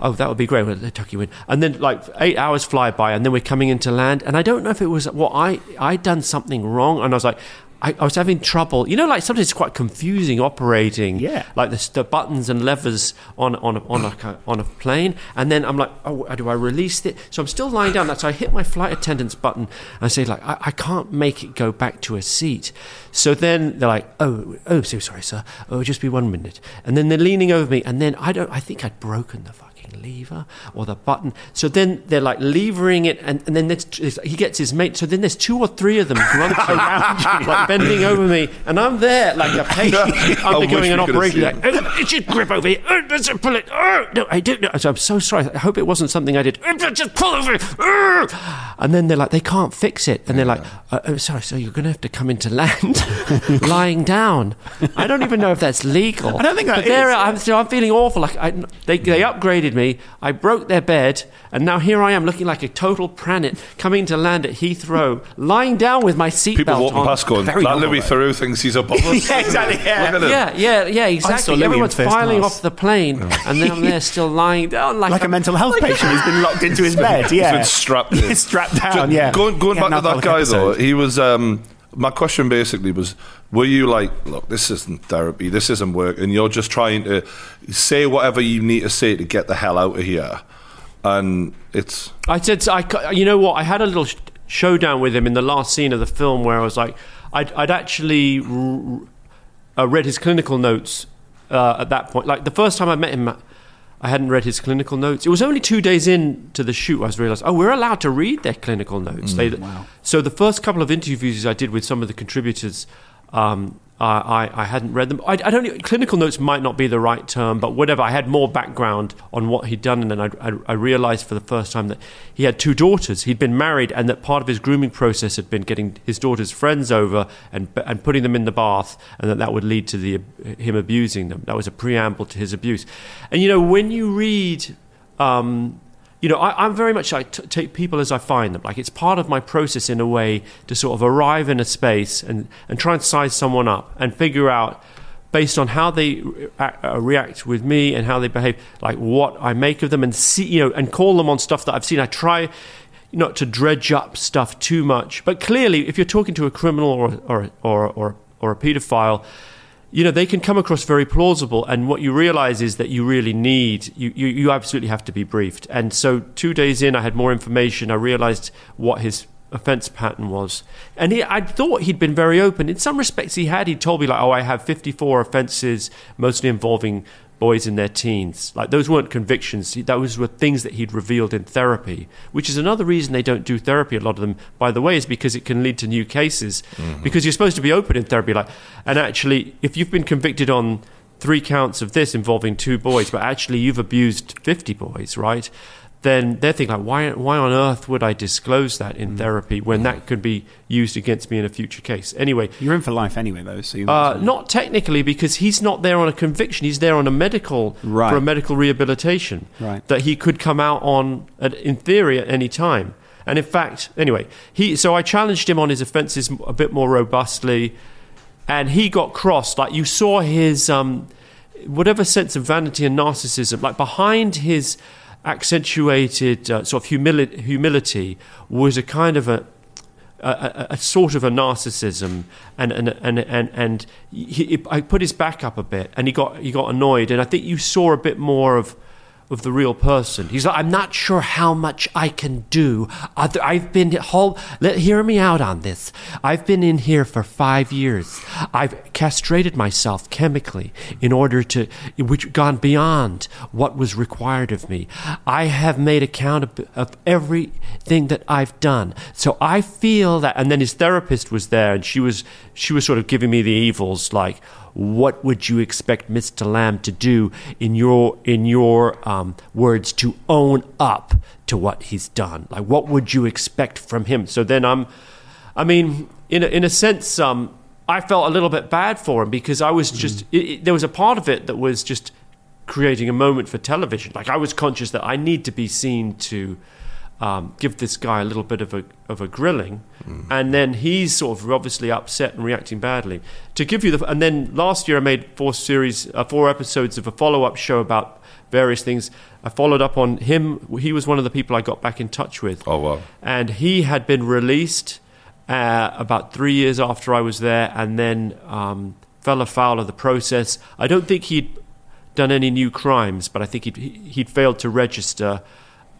Speaker 1: Oh, that would be great. We'll uh, tuck you in, and then like eight hours fly by, and then we're coming into land, and I don't know if it was what I I'd done something wrong, and I was like. I, I was having trouble. You know, like sometimes it's quite confusing operating.
Speaker 3: Yeah.
Speaker 1: Like the, the buttons and levers on on a, on a on a plane, and then I'm like, oh, do I release it? So I'm still lying down. That's so I hit my flight attendant's button. And I say like, I, I can't make it go back to a seat. So then they're like, oh, oh, so sorry, sir. Oh, just be one minute. And then they're leaning over me, and then I don't. I think I'd broken the fucking lever or the button. So then they're like levering it, and, and then he gets his mate. So then there's two or three of them around, like bending over me, and I'm there like a patient undergoing an operation. Like, "Oh, just grip over here. Oh, just pull it. Oh, no, I don't know. So I'm so sorry. I hope it wasn't something I did. Oh, Just pull over it. Oh. And then they're like, they can't fix it, and they're like, uh, oh, sorry, so you're going to have to come into land, lying down. I don't even know if that's legal.
Speaker 3: I don't think that
Speaker 1: but there,
Speaker 3: is.
Speaker 1: I'm, so I'm feeling awful. Like I, they, they upgraded me. I broke their bed, and now here I am looking like a total planet coming to land at Heathrow, lying down with my seatbelt People
Speaker 2: walking
Speaker 1: on.
Speaker 2: past going,
Speaker 3: Very
Speaker 2: that
Speaker 3: normal,
Speaker 2: Louis. Theroux thinks he's above us.
Speaker 3: Yeah, exactly, yeah.
Speaker 2: Look at him.
Speaker 1: Yeah, yeah, yeah, exactly. Everyone's filing
Speaker 3: class.
Speaker 1: off the plane, and then I'm there still lying down like,
Speaker 3: like a mental health patient who's been locked into his bed. Yeah,
Speaker 2: He's been strapped in.
Speaker 3: strapped down.
Speaker 2: Ju-
Speaker 3: yeah,
Speaker 2: Going, going
Speaker 3: Yeah,
Speaker 2: back to that
Speaker 3: another
Speaker 2: guy though, he was. Um, my question basically was: Were you like, look, this isn't therapy, this isn't work, and you're just trying to say whatever you need to say to get the hell out of here, and it's
Speaker 1: I said, I, you know what? I had a little sh- showdown with him in the last scene of the film where I was like, I'd, I'd actually r- uh, read his clinical notes uh, at that point. Like the first time I met him, I hadn't read his clinical notes. It was only two days in to the shoot I was realised, oh, we're allowed to read their clinical notes. they, So the first couple of interviews I did with some of the contributors, um, I, I, hadn't read them. I, I don't. Clinical notes might not be the right term, but whatever. I had more background on what he'd done, and then I, I, realised for the first time that he had two daughters. He'd been married, and that part of his grooming process had been getting his daughter's friends over and and putting them in the bath, and that that would lead to the him abusing them. That was a preamble to his abuse. And you know, when you read. Um, you know, I, I'm very much t- take people as I find them. Like it's part of my process in a way to sort of arrive in a space and, and try and size someone up and figure out based on how they re- react with me and how they behave, like what I make of them and see, you know, and call them on stuff that I've seen. I try not to dredge up stuff too much, but clearly, if you're talking to a criminal or or or or, or a paedophile, you know they can come across very plausible and what you realize is that you really need you, you, you absolutely have to be briefed. And so two days in i had more information. I realized what his offense pattern was. And he, i thought he'd been very open. In some respects he had. He told me like oh i have 54 offenses mostly involving boys in their teens. Like those weren't convictions. Those were things that he'd revealed in therapy which is another reason they don't do therapy a lot of them by the way is because it can lead to new cases. Mm-hmm. Because you're supposed to be open in therapy like and actually if you've been convicted on three counts of this involving two boys but actually you've abused 50 boys right then they're thinking like why why on earth would I disclose that in therapy when that could be used against me in a future case anyway
Speaker 3: You're in for life anyway, though. So you
Speaker 1: uh, not technically, because he's not there on a conviction. He's there on a medical
Speaker 3: Right.
Speaker 1: for a medical rehabilitation
Speaker 3: Right.
Speaker 1: that he could come out on, at, in theory, at any time. And in fact, anyway, he. So I challenged him on his offences a bit more robustly, and he got crossed. Like you saw his um, whatever sense of vanity and narcissism, like behind his accentuated uh, sort of humili- humility, was a kind of a a, a, sort of a narcissism, and and and and, and he, I put his back up a bit, and he got he got annoyed, and I think you saw a bit more of of the real person. He's like, I'm not sure how much I can do. I've been hold, let hear me out on this. I've been in here for five years. I've castrated myself chemically in order to, which gone beyond what was required of me. I have made account of, of everything that I've done. So I feel that. And then his therapist was there, and she was she was sort of giving me the evils, like what would you expect Mr. Lamb to do in your in your um, words to own up to what he's done? Like, what would you expect from him? So then I'm, I mean, in a, in a sense, um, I felt a little bit bad for him because I was just it, it, there was a part of it that was just creating a moment for television. Like I was conscious that I need to be seen to. Um, give this guy a little bit of a of a grilling, and then he's sort of obviously upset and reacting badly. To give you the, and then last year I made four series, uh, four episodes of a follow up show about various things. I followed up on him. He was one of the people I got back in touch with.
Speaker 2: Oh, wow.
Speaker 1: And he had been released uh, about three years after I was there, and then um, fell afoul of the process. I don't think he'd done any new crimes, but I think he'd, he'd failed to register,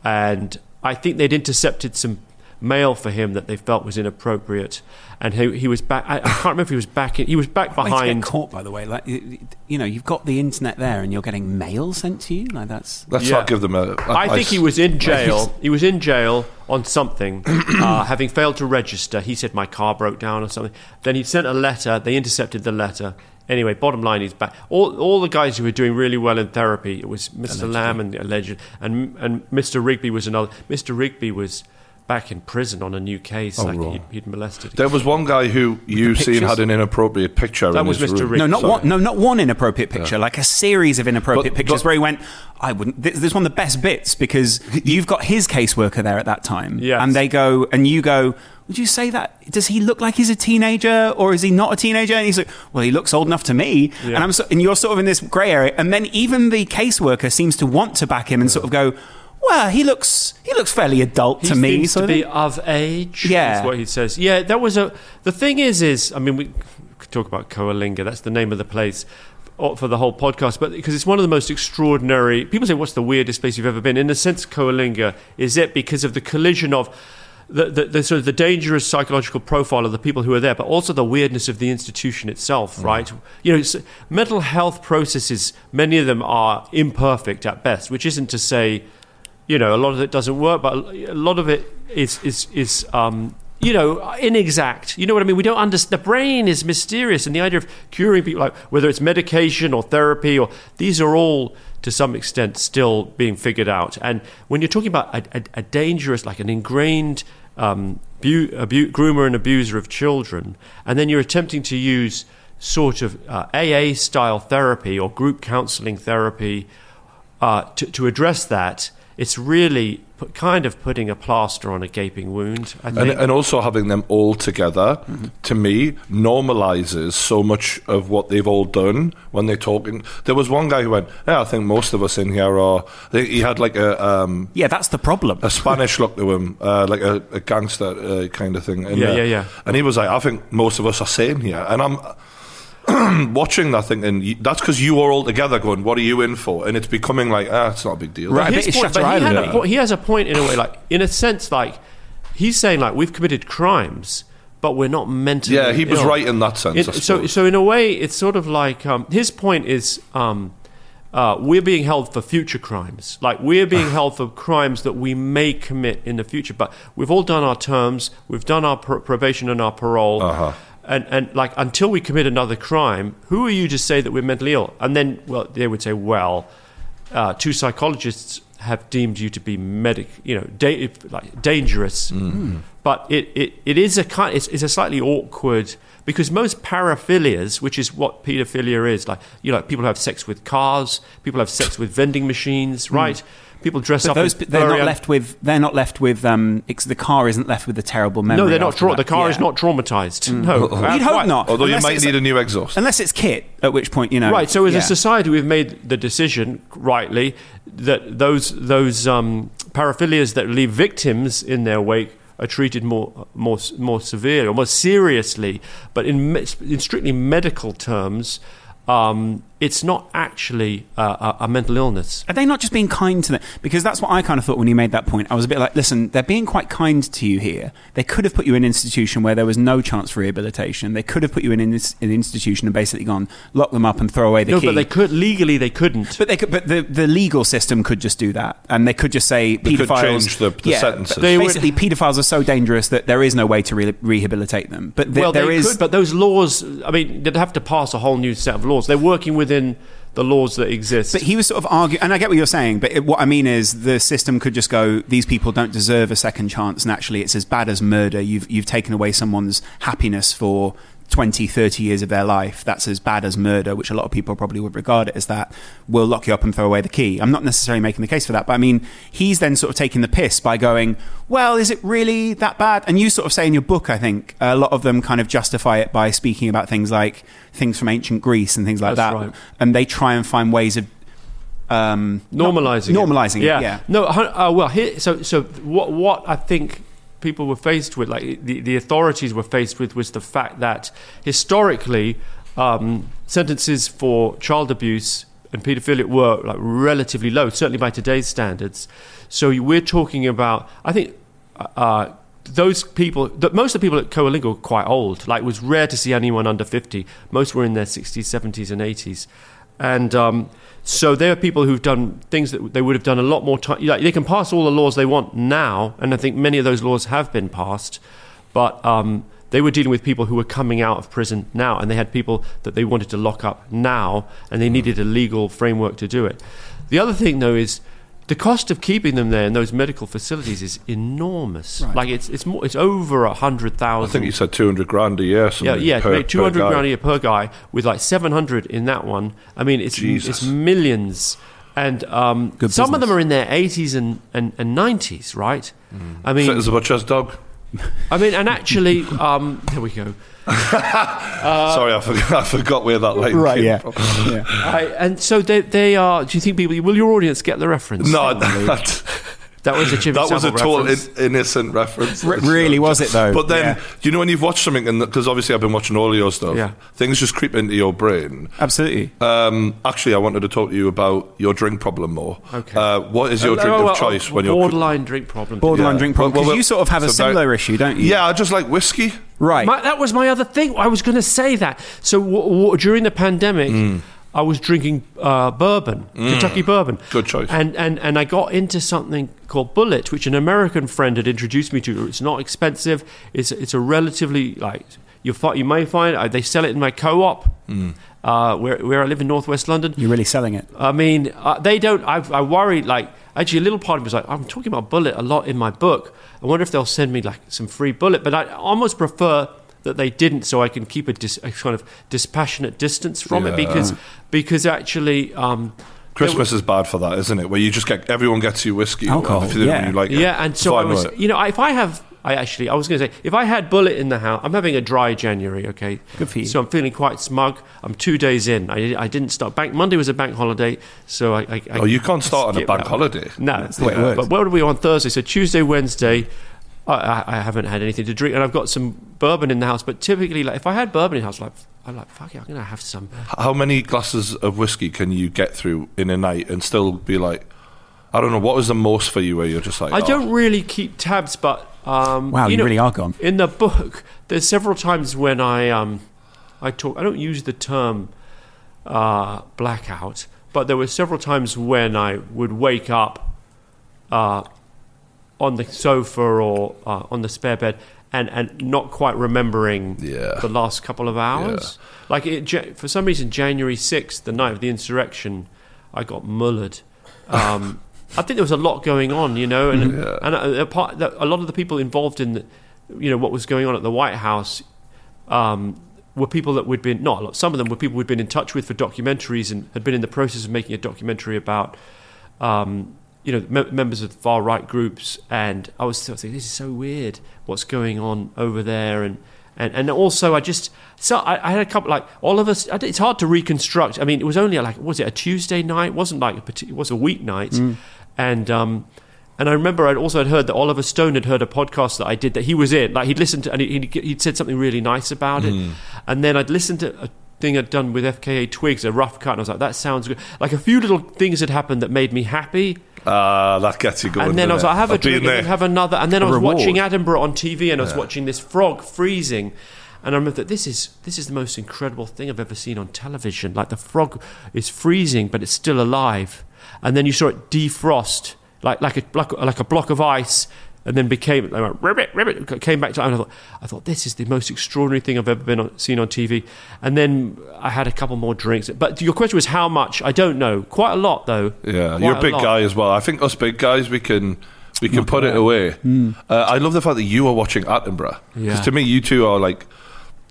Speaker 1: and I think they'd intercepted some mail for him that they felt was inappropriate, and he, he was back. I, I can't remember if he was back. In, he was back
Speaker 3: Way to get
Speaker 1: behind.
Speaker 3: caught, by the way. Like, you you know, you've got the internet there, and you're getting mail sent to you. Like that's
Speaker 2: Let's
Speaker 1: Yeah.
Speaker 2: not give them a. a
Speaker 1: I think
Speaker 2: nice-
Speaker 1: he was in jail. He was in jail on something, uh, having failed to register. He said my car broke down or something. Then he sent a letter. They intercepted the letter. Anyway, bottom line, he's back. All, all the guys who were doing really well in therapy, it was Mr. Lamb and alleged, and and Mr. Rigby was another. Mr. Rigby was back in prison on a new case, oh, like
Speaker 2: right.
Speaker 1: he'd, he'd molested.
Speaker 2: There was one guy who you seen had an inappropriate picture.
Speaker 1: That
Speaker 2: in
Speaker 1: was
Speaker 2: his
Speaker 1: Mr.
Speaker 2: room.
Speaker 1: Rick.
Speaker 3: no, not
Speaker 2: Sorry.
Speaker 3: one. No, not one inappropriate picture. Like a series of inappropriate
Speaker 2: But-
Speaker 3: pictures
Speaker 2: but-
Speaker 3: where he went. I wouldn't. This, this is one of the best bits because you've got his caseworker there at that time,
Speaker 1: Yes.
Speaker 3: and they go, and you go. Would you say that? Does he look like he's a teenager, or is he not a teenager? And he's like, well, he looks old enough to me. And I'm, so, and you're sort of in this grey area. And then even the caseworker seems to want to back him and sort of go, well, he looks, he looks fairly adult
Speaker 1: He
Speaker 3: to me.
Speaker 1: seems
Speaker 3: sort
Speaker 1: to be of age.
Speaker 3: Yeah.
Speaker 1: is what he says. Yeah, that was a. The thing is, is I mean, we could talk about Coalinga. That's the name of the place uh, for the whole podcast, but because it's one of the most extraordinary. People say, "What's the weirdest place you've ever been?" In a sense, Coalinga is it because of the collision of. The, the, the sort of the dangerous psychological profile of the people who are there, but also the weirdness of the institution itself, right? You know, mental health processes, many of them are imperfect at best, which isn't to say you know, a lot of it doesn't work, but a lot of it is is is um, you know inexact. You know what I mean? We don't understand. The brain is mysterious, and the idea of curing people, like whether it's medication or therapy, or these are all to some extent still being figured out. And when you're talking about a, a, a dangerous, like an ingrained um, abu- abu- groomer and abuser of children, and then you're attempting to use sort of uh, AA style therapy or group counseling therapy uh, to, to address that, it's really put, kind of putting a plaster on a gaping wound. I
Speaker 2: And,
Speaker 1: think.
Speaker 2: and also having them all together, to me, normalizes so much of what they've all done when they're talking. There was one guy who went, "Yeah, I think most of us in here are." I think he had like a um,
Speaker 3: Yeah, that's the problem.
Speaker 2: a Spanish look to him, uh, like a, a gangster uh, kind of thing. And,
Speaker 1: Yeah,
Speaker 2: uh,
Speaker 1: yeah, yeah.
Speaker 2: And he was like, "I think most of us are sane here," and I'm. watching that thinking you- that's because you are all together going what are you in for and it's becoming like ah it's not a big deal
Speaker 3: Right.
Speaker 1: His point-
Speaker 3: Shutter
Speaker 1: but he, had
Speaker 3: Island.
Speaker 1: a, po- he has a point in a way, like in a sense, like he's saying, like we've committed crimes, but we're not mentally.
Speaker 2: yeah he was
Speaker 1: ill.
Speaker 2: right in that sense
Speaker 1: It- so, so in a way, it's sort of like um, his point is um, uh, we're being held for future crimes. Like we're being held for crimes that we may commit in the future. But we've all done our terms, we've done our pr- probation and our parole.
Speaker 2: Uh-huh.
Speaker 1: And, and like until we commit another crime, who are you to say that we're mentally ill? And then, well, they would say, well, uh, two psychologists have deemed you to be medic, you know, da- like dangerous. But it, it, it is a kind, it's, it's a slightly awkward because most paraphilias, which is what paedophilia is, like you know, like people have sex with cars, people have sex with vending machines, right? People dress
Speaker 3: But
Speaker 1: up.
Speaker 3: those,
Speaker 1: in
Speaker 3: they're not
Speaker 1: blurry-
Speaker 3: left with. They're not left with. Um, the car isn't left with a terrible memory.
Speaker 1: No, they're not. Tra- the car is not traumatized. No,
Speaker 3: You'd hope
Speaker 1: Quite-
Speaker 3: not.
Speaker 2: although you might need a new exhaust
Speaker 3: Unless it's Kit, at which point you know.
Speaker 1: Right. So as
Speaker 3: yeah.
Speaker 1: a society, we've made the decision rightly that those those um, paraphilias that leave victims in their wake are treated more more more severely or more seriously. But in in strictly medical terms, um, it's not actually uh, a, a mental illness.
Speaker 3: Are they not just being kind to them? Because that's what I kind of thought when you made that point. I was a bit like, listen, they're being quite kind to you here. They could have put you in an institution where there was no chance for rehabilitation. They could have put you in an, ins- an institution and basically gone, lock them up and throw away the
Speaker 1: No,
Speaker 3: key.
Speaker 1: but they could legally they couldn't.
Speaker 3: But they could, but the, the legal system could just do that, and they could just say
Speaker 2: They
Speaker 3: paedophiles.
Speaker 2: change the- the
Speaker 3: yeah,
Speaker 2: sentences.
Speaker 3: but
Speaker 1: They would-
Speaker 3: basically, paedophiles are so dangerous that there is no way to re- rehabilitate them. But th-
Speaker 1: well,
Speaker 3: there
Speaker 1: they
Speaker 3: is.
Speaker 1: could, but those laws. I mean, they'd have to pass a whole new set of laws. They're working within the laws that exist.
Speaker 3: But he was sort of arguing, and I get what you're saying, but it, what I mean is the system could just go, these people don't deserve a second chance, and actually it's as bad as murder. You've, you've taken away someone's happiness for 20, 30 years of their life. That's as bad as murder, which a lot of people probably would regard it as that. We'll lock you up and throw away the key. I'm not necessarily making the case for that, but I mean, he's then sort of taking the piss by going, well, is it really that bad? And you sort of say in your book, I think, a lot of them kind of justify it by speaking about things like things from ancient Greece and things like
Speaker 1: That's
Speaker 3: that.
Speaker 1: right.
Speaker 3: And they try and find ways of um,
Speaker 1: normalizing
Speaker 3: not-
Speaker 1: it.
Speaker 3: normalizing it. Yeah.
Speaker 1: No, uh, well, here, so so what what I think people were faced with, like the the authorities were faced with, was the fact that historically um, sentences for child abuse and paedophilia were like relatively low, certainly by today's standards. So we're talking about, I think. Uh, those people, that most of the people at Coalinga were quite old. Like, it was rare to see anyone under 50. Most were in their 60s, 70s, and 80s. And um, so there are people who've done things that they would have done a lot more time. Like, they can pass all the laws they want now, and I think many of those laws have been passed. But um, they were dealing with people who were coming out of prison now, and they had people that they wanted to lock up now, and they needed a legal framework to do it. The other thing, though, is the cost of keeping them there in those medical facilities is enormous. Like it's it's more it's over a hundred
Speaker 2: I think you said 200 grand a year.
Speaker 1: Yeah, yeah,
Speaker 2: per,
Speaker 1: two hundred grand a year per guy, with like seven hundred in that one. I mean, it's
Speaker 2: Jesus.
Speaker 1: it's millions, and um,
Speaker 3: Good
Speaker 1: some of them are in their eighties and and and nineties, right? I mean,
Speaker 2: Fit as a butcher's dog.
Speaker 1: I mean, and actually, um, there we go.
Speaker 2: Uh, Sorry, I forgot, I forgot where that line
Speaker 3: Right,
Speaker 2: came
Speaker 3: yeah.
Speaker 2: from.
Speaker 3: yeah.
Speaker 1: I, and so they they are. Do you think people will your audience get the reference?
Speaker 2: No, that,
Speaker 1: that was a Jimmy
Speaker 2: that was a
Speaker 1: Savile
Speaker 2: total in, innocent reference.
Speaker 3: R- really, was it though?
Speaker 2: But then,
Speaker 3: Yeah.
Speaker 2: you know, when you've watched something, and because obviously I've been watching all your stuff,
Speaker 1: Yeah.
Speaker 2: things just creep into your brain.
Speaker 3: absolutely.
Speaker 2: Um, actually, I wanted to talk to you about your drink problem more.
Speaker 1: Okay.
Speaker 2: Uh, what is your
Speaker 1: Oh,
Speaker 2: drink
Speaker 1: well,
Speaker 2: of choice when you're
Speaker 1: borderline drink problem?
Speaker 3: Borderline
Speaker 2: Yeah.
Speaker 3: drink problem. Because
Speaker 2: well,
Speaker 3: you sort of have a
Speaker 2: so very-
Speaker 3: similar issue, don't you?
Speaker 2: Yeah, I just like whiskey.
Speaker 3: Right.
Speaker 1: My, that was my other thing. I was going to say that. So w- w- during the pandemic,
Speaker 2: Mm.
Speaker 1: I was drinking uh, bourbon, Kentucky bourbon.
Speaker 2: Good choice.
Speaker 1: And, and and I got into something called Bulleit, which an American friend had introduced me to. It's not expensive. It's it's a relatively like you fi- you may find uh, they sell it in my co-op.
Speaker 2: Mm.
Speaker 1: Uh, where, where I live in northwest London,
Speaker 3: You're really selling it.
Speaker 1: I mean, uh, they don't. I, I worry. Like, actually, a little part of me was like, I'm talking about Bulleit a lot in my book. I wonder if they'll send me like some free Bulleit. But I almost prefer that they didn't, so I can keep a, dis, a kind of dispassionate distance from it because because actually. Um,
Speaker 2: Christmas is bad for that, isn't it? Where you just get everyone gets you whiskey,
Speaker 3: Alcohol,
Speaker 2: if you,
Speaker 3: yeah.
Speaker 2: you like
Speaker 1: yeah, and so I was,
Speaker 2: it.
Speaker 1: you know, if I have, I actually, I was going to say, if I had Bulleit in the house, I'm having a dry January, okay?
Speaker 3: Good for you.
Speaker 1: So I'm feeling quite smug. I'm two days in. I, I didn't start. Bank Monday was a bank holiday, so I. I, I
Speaker 2: Oh, you can't start on a bank holiday.
Speaker 1: No,
Speaker 3: That's the way it works.
Speaker 1: But where are we on Thursday? So Tuesday, Wednesday. I, I, I haven't had anything to drink, and I've got some bourbon in the house. But typically, like if I had bourbon in the house, like I'm like, fuck it, I'm gonna have some.
Speaker 2: How many glasses of whiskey can you get through in a night and still be like, I don't know, what was the most for you where you're just like,
Speaker 1: I
Speaker 2: oh,
Speaker 1: don't really keep tabs, but um,
Speaker 3: Wow, you
Speaker 1: know,
Speaker 3: really are gone.
Speaker 1: In the book, there's several times when I um, I talk. I don't use the term uh, blackout, but there were several times when I would wake up uh, on the sofa or uh, on the spare bed and, and not quite remembering
Speaker 2: Yeah.
Speaker 1: the last couple of hours. Like it, for some reason, January sixth, the night of the insurrection, I got mullered. Um, I think there was a lot going on, you know, and and a, a, part, a lot of the people involved in, the, you know, what was going on at the White House. Um, were people that we'd been not a lot. Some of them were people we'd been in touch with for documentaries and had been in the process of making a documentary about um, you know, me- members of far right groups, and I was thinking, this is so weird. What's going on over there? And and, and also, I just so I, I had a couple like all of us. I d- It's hard to reconstruct. I mean, it was only like was it a Tuesday night? It wasn't like a it was a weeknight, and um, and I remember I'd also had heard that Oliver Stone had heard a podcast that I did that he was in. Like he'd listened to and he'd, he'd said something really nice about it, and then I'd listened to. A, Thing I'd done with FKA Twigs, a rough cut, and I was like, "That sounds good." Like a few little things had happened that made me happy,
Speaker 2: Ah, that gets you going.
Speaker 1: and then I was like. I have a
Speaker 2: I've been
Speaker 1: drink and then have another. And then I was
Speaker 3: reward.
Speaker 1: watching Attenborough on TV and I was watching this frog freezing. And I remember that this is this is the most incredible thing I've ever seen on television. Like the frog is freezing, but it's still alive. And then you saw it defrost, like like a block, like a block of ice, and then became like, went, ribbit, ribbit, came back to. And I thought, I thought this is the most extraordinary thing I've ever been on, seen on TV. And then I had a couple more drinks. But your question was how much? I don't know. Quite a lot though.
Speaker 2: Yeah,
Speaker 1: Quite
Speaker 2: you're a big
Speaker 1: lot.
Speaker 2: guy as well. I think us big guys, we can we can put it away. Uh, I love the fact that you are watching Attenborough because
Speaker 1: Yeah.
Speaker 2: to me, you two are like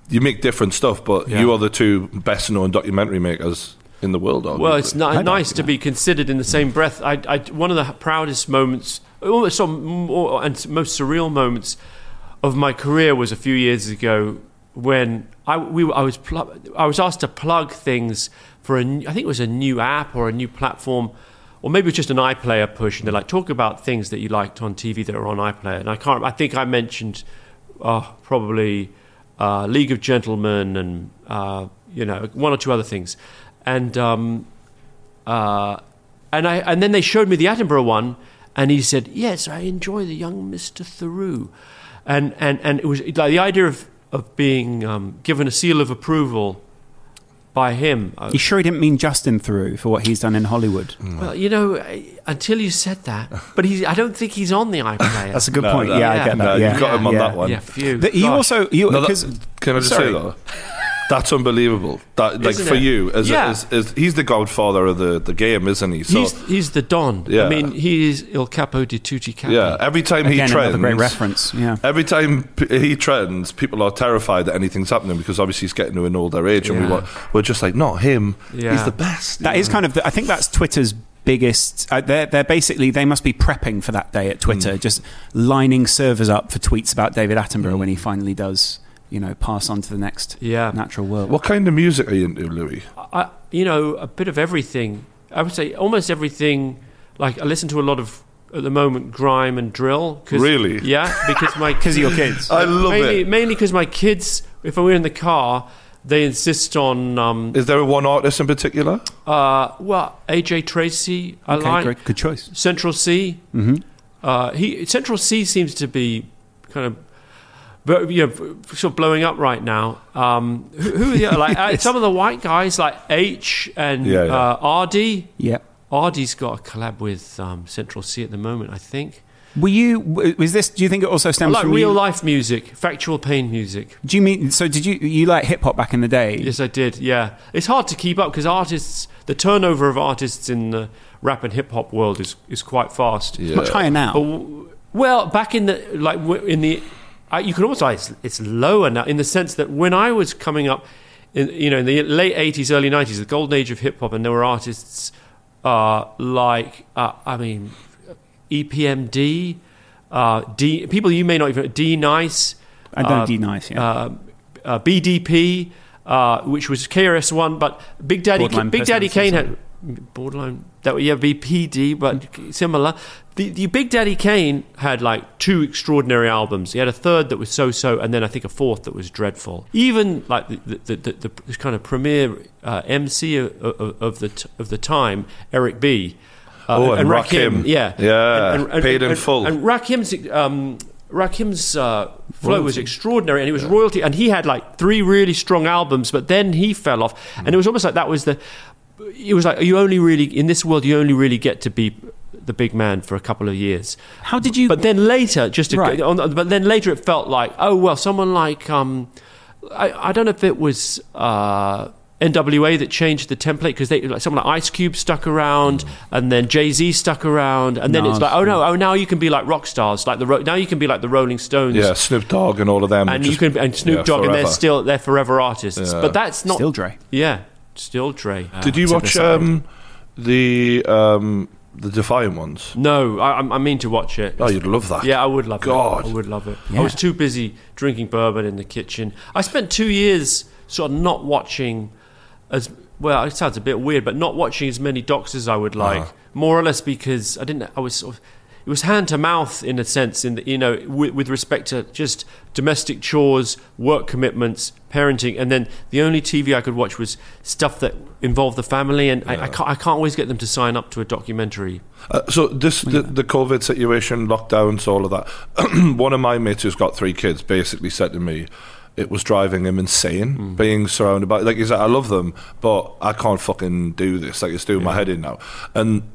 Speaker 2: you make different stuff, but
Speaker 1: Yeah.
Speaker 2: you are the two best known documentary makers in the world. Arguably.
Speaker 1: Well, it's ni- nice to be considered in the same breath. I, I, one of the proudest moments, some more, and most surreal moments of my career was a few years ago when I, we, I, was, pl- I was asked to plug things for a, I think it was a new app or a new platform, or maybe it was just an iPlayer push, and they're like, talk about things that you liked on TV that are on iPlayer. And I can't, I think I mentioned uh, probably uh, League of Gentlemen and, uh, you know, one or two other things. And, um, uh, and I and then they showed me the Attenborough one, and he said, "Yes, I enjoy the young Mister Theroux." and and and it was like the idea of of being um, given a seal of approval by him. uh,
Speaker 3: You sure he didn't mean Justin Theroux for what he's done in Hollywood?
Speaker 1: well, you know, uh, until you said that, but he's, I don't think he's on the iPlayer.
Speaker 3: That's a good
Speaker 2: No,
Speaker 3: point.
Speaker 2: no,
Speaker 3: yeah, I get that.
Speaker 2: No,
Speaker 3: yeah.
Speaker 2: you've got him on
Speaker 3: yeah.
Speaker 2: that one.
Speaker 1: yeah, phew.
Speaker 3: The- you
Speaker 1: Gosh.
Speaker 3: also you
Speaker 2: No, that-
Speaker 3: because
Speaker 2: can I just
Speaker 3: sorry.
Speaker 2: say though? That's unbelievable. That like
Speaker 1: Isn't
Speaker 2: for
Speaker 1: it?
Speaker 2: you, as,
Speaker 1: Yeah.
Speaker 2: as, as he's the godfather of the, the game, isn't he? So
Speaker 1: he's he's the Don.
Speaker 2: Yeah.
Speaker 1: I mean, he is Il Capo di Tutti Capi.
Speaker 2: yeah, every time
Speaker 3: again
Speaker 2: he trends,
Speaker 3: great reference. Yeah.
Speaker 2: Every time p- he trends, people are terrified that anything's happening because obviously he's getting to an older age, and we
Speaker 1: Yeah.
Speaker 2: want, we're just like, not him.
Speaker 1: Yeah.
Speaker 2: He's the best.
Speaker 3: That is kind of. The, I think that's Twitter's biggest. Uh, they're they're basically they must be prepping for that day at Twitter,
Speaker 2: Mm.
Speaker 3: just lining servers up for tweets about David Attenborough when he finally does, you know, pass on to the next
Speaker 1: Yeah.
Speaker 3: natural world.
Speaker 2: What kind of music are you into, Louis?
Speaker 1: I, you know, a bit of everything. I would say almost everything. Like I listen to a lot of at the moment grime and drill. 'cause-
Speaker 2: Really?
Speaker 1: Yeah, because my
Speaker 3: Because of your kids.
Speaker 2: I love
Speaker 1: mainly
Speaker 2: it.
Speaker 1: mainly because my kids, if we're in the car, they insist on. Um,
Speaker 2: Is there one artist in particular?
Speaker 1: uh, well, AJ Tracey, I
Speaker 3: okay,
Speaker 1: like
Speaker 3: great, good choice.
Speaker 1: Central Cee.
Speaker 3: hmm
Speaker 1: Uh, he Central Cee seems to be kind of. But, you know, sort of blowing up right now. Um, who, who are the other, like uh, some of the white guys like Aitch and
Speaker 2: Yeah, yeah.
Speaker 1: Uh, RD?
Speaker 3: Yeah.
Speaker 1: RD's got a collab with um, Central Cee at the moment, I think.
Speaker 3: Were you? w- Was this? Do you think it also
Speaker 1: I
Speaker 3: stems
Speaker 1: like
Speaker 3: from
Speaker 1: real
Speaker 3: you?
Speaker 1: life music, factual pain music.
Speaker 3: Do you mean? So did you? You like hip hop back in the day?
Speaker 1: Yes, I did. Yeah, it's hard to keep up because artists, the turnover of artists in the rap and hip hop world is is quite fast.
Speaker 2: Yeah.
Speaker 3: Much higher now.
Speaker 1: But well, back in the like in the, you can almost say it's, it's lower now in the sense that when I was coming up, in you know in the late eighties, early nineties, the golden age of hip hop, and there were artists uh, like uh, I mean, EPMD, uh, D people you may not even D Nice.
Speaker 3: I know
Speaker 1: uh,
Speaker 3: D Nice. Yeah.
Speaker 1: uh, uh, BDP, uh, which was KRS One, but Big Daddy
Speaker 3: Borderline
Speaker 1: Big Daddy Kane had borderline. That would yeah, BPD, but similar. The, the Big Daddy Kane had like two extraordinary albums. He had a third that was so-so, and then I think a fourth that was dreadful. Even like the the, the, the, kind of premier uh, MC of, of, of the t- of the time, Eric B. Uh,
Speaker 2: Oh, and Rakim.
Speaker 1: yeah,
Speaker 2: Yeah, paid in
Speaker 1: and,
Speaker 2: full.
Speaker 1: And Rakim's um, Rakim's uh, flow was extraordinary, and he was royalty, and he had like three really strong albums, but then he fell off, and it was almost like that was the. It was like you only really in this world you only really get to be the big man for a couple of years.
Speaker 3: How did you?
Speaker 1: But then later, just to,
Speaker 3: Right.
Speaker 1: on, but then later it felt like oh well, someone like um, I, I don't know if it was uh, NWA that changed the template because they like someone like Ice Cube stuck around, and then Jay Z stuck around, and then it's like oh no, oh now you can be like rock stars, like the Ro- now you can be like the Rolling Stones.
Speaker 2: Yeah, Snoop Dogg and all of them.
Speaker 1: And
Speaker 2: just-
Speaker 1: you can and Snoop
Speaker 2: yeah,
Speaker 1: Dogg, and they're still they're forever artists.
Speaker 2: Yeah.
Speaker 1: But that's not
Speaker 3: Still Dre.
Speaker 1: yeah, still Dre. Uh,
Speaker 2: Did you
Speaker 3: to the
Speaker 2: watch um, the um, the Defiant ones?
Speaker 1: no, I, I'm- I mean to watch it.
Speaker 2: Oh, you'd love that.
Speaker 1: Yeah, I would love
Speaker 2: God.
Speaker 1: it. I would love it.
Speaker 3: Yeah.
Speaker 1: I was too busy drinking bourbon in the kitchen. I spent two years sort of not watching as well. It sounds a bit weird, but not watching as many docs as I would like.
Speaker 2: Uh-huh.
Speaker 1: More or less because I didn't. I was sort of. It was hand to mouth in a sense, in the, you know, with, with respect to just domestic chores, work commitments, parenting, and then the only TV I could watch was stuff that involved the family, and I, I, can't, I can't always get them to sign up to a documentary.
Speaker 2: Uh, so this the, the COVID situation, lockdowns, all of that. One of my mates who's got three kids basically said to me, it was driving him insane being surrounded by like he said, I love them, but I can't fucking do this. Like it's doing my head in now. And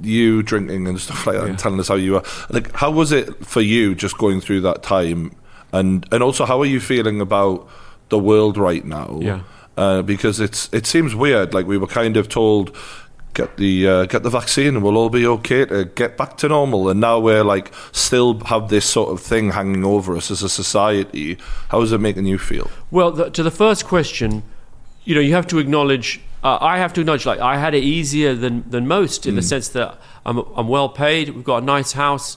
Speaker 2: you drinking and stuff like that, and telling us how you are. Like, how was it for you just going through that time? And and also, how are you feeling about the world right now?
Speaker 1: Yeah.
Speaker 2: uh, because it's it seems weird. Like we were kind of told, get the uh, get the vaccine and we'll all be okay to get back to normal. And now we're like still have this sort of thing hanging over us as a society. How is it making you feel?
Speaker 1: Well, the, to the first question, you know, you have to acknowledge. Uh, I have to acknowledge, like, I had it easier than than most in the sense that I'm I'm well paid. We've got a nice house.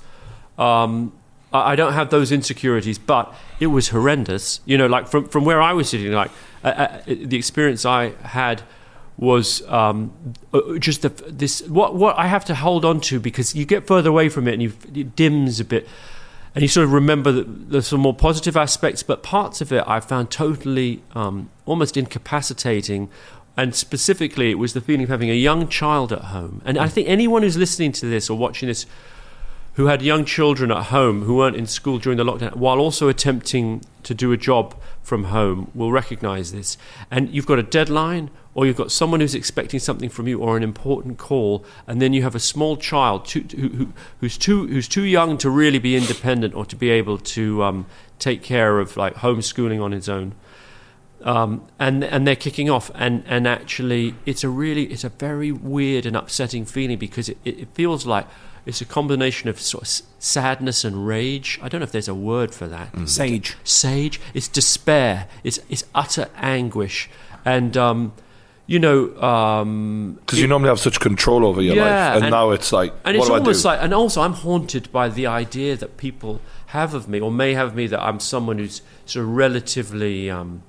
Speaker 1: Um, I I don't have those insecurities, but it was horrendous. You know, like from from where I was sitting, like uh, uh, the experience I had was um, uh, just the, this what what I have to hold on to because you get further away from it and you, it dims a bit and you sort of remember the, the some more positive aspects, but parts of it I found totally um, almost incapacitating. And specifically, it was the feeling of having a young child at home. And I think anyone who's listening to this or watching this who had young children at home who weren't in school during the lockdown, while also attempting to do a job from home, will recognize this. And you've got a deadline, or you've got someone who's expecting something from you, or an important call, and then you have a small child too, who, who, who's too who's too young to really be independent or to be able to um, take care of like homeschooling on his own um, and and they're kicking off, and and actually, it's a really it's a very weird and upsetting feeling because it, it feels like it's a combination of sort of sadness and rage. I don't know if there's a word for that.
Speaker 3: Sage.
Speaker 1: Sage. It's despair. It's it's utter anguish, and um, you know, um,
Speaker 2: Because you normally have such control over your
Speaker 1: Yeah,
Speaker 2: life, and,
Speaker 1: and-
Speaker 2: now it's like,
Speaker 1: and
Speaker 2: what
Speaker 1: it's
Speaker 2: do
Speaker 1: almost
Speaker 2: I do?
Speaker 1: like, and also I'm haunted by the idea that people have of me, or may have of me, that I'm someone who's sort of relatively, um,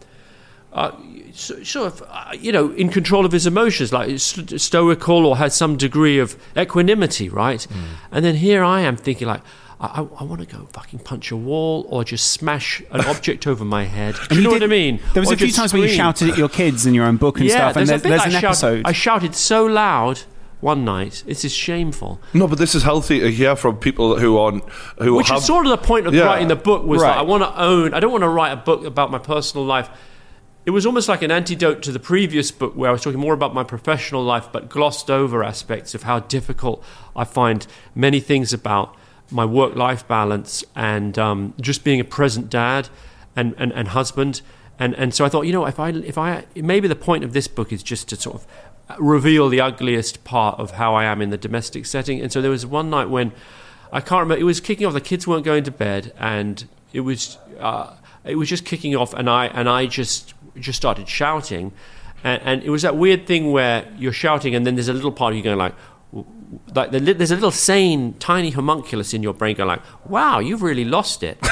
Speaker 1: uh, sort of, uh, you know, in control of his emotions, like st- stoical or has some degree of equanimity, right?
Speaker 2: Hmm.
Speaker 1: And then here I am thinking like. I, I want to go fucking punch a wall or just smash an object over my head. Do you,
Speaker 3: you
Speaker 1: know what I mean?
Speaker 3: There was
Speaker 1: Or
Speaker 3: a few
Speaker 1: just
Speaker 3: times where you shouted at your kids in your own book and
Speaker 1: yeah,
Speaker 3: stuff, and
Speaker 1: there's,
Speaker 3: there's,
Speaker 1: a bit
Speaker 3: there's
Speaker 1: I
Speaker 3: an
Speaker 1: shouted-
Speaker 3: episode.
Speaker 1: I shouted so loud one night. This is shameful.
Speaker 2: no, but this is healthy to hear from people who aren't who
Speaker 1: Which
Speaker 2: have
Speaker 1: is sort of the point of
Speaker 2: Yeah.
Speaker 1: writing the book was
Speaker 3: Right.
Speaker 1: that I want to own. I don't want to write a book about my personal life. It was almost like an antidote to the previous book where I was talking more about my professional life, but glossed over aspects of how difficult I find many things about my work-life balance and um, just being a present dad and, and, and husband. And and so I thought, you know, if I if I maybe the point of this book is just to sort of reveal the ugliest part of how I am in the domestic setting. And so there was one night when I can't remember. It was kicking off. The kids weren't going to bed, and it was uh, it was just kicking off, and I and I just just started shouting, and, and it was that weird thing where you're shouting, and then there's a little part of you going like. w- w- Like the, there's a little sane, tiny homunculus in your brain going like, "Wow, you've really lost it."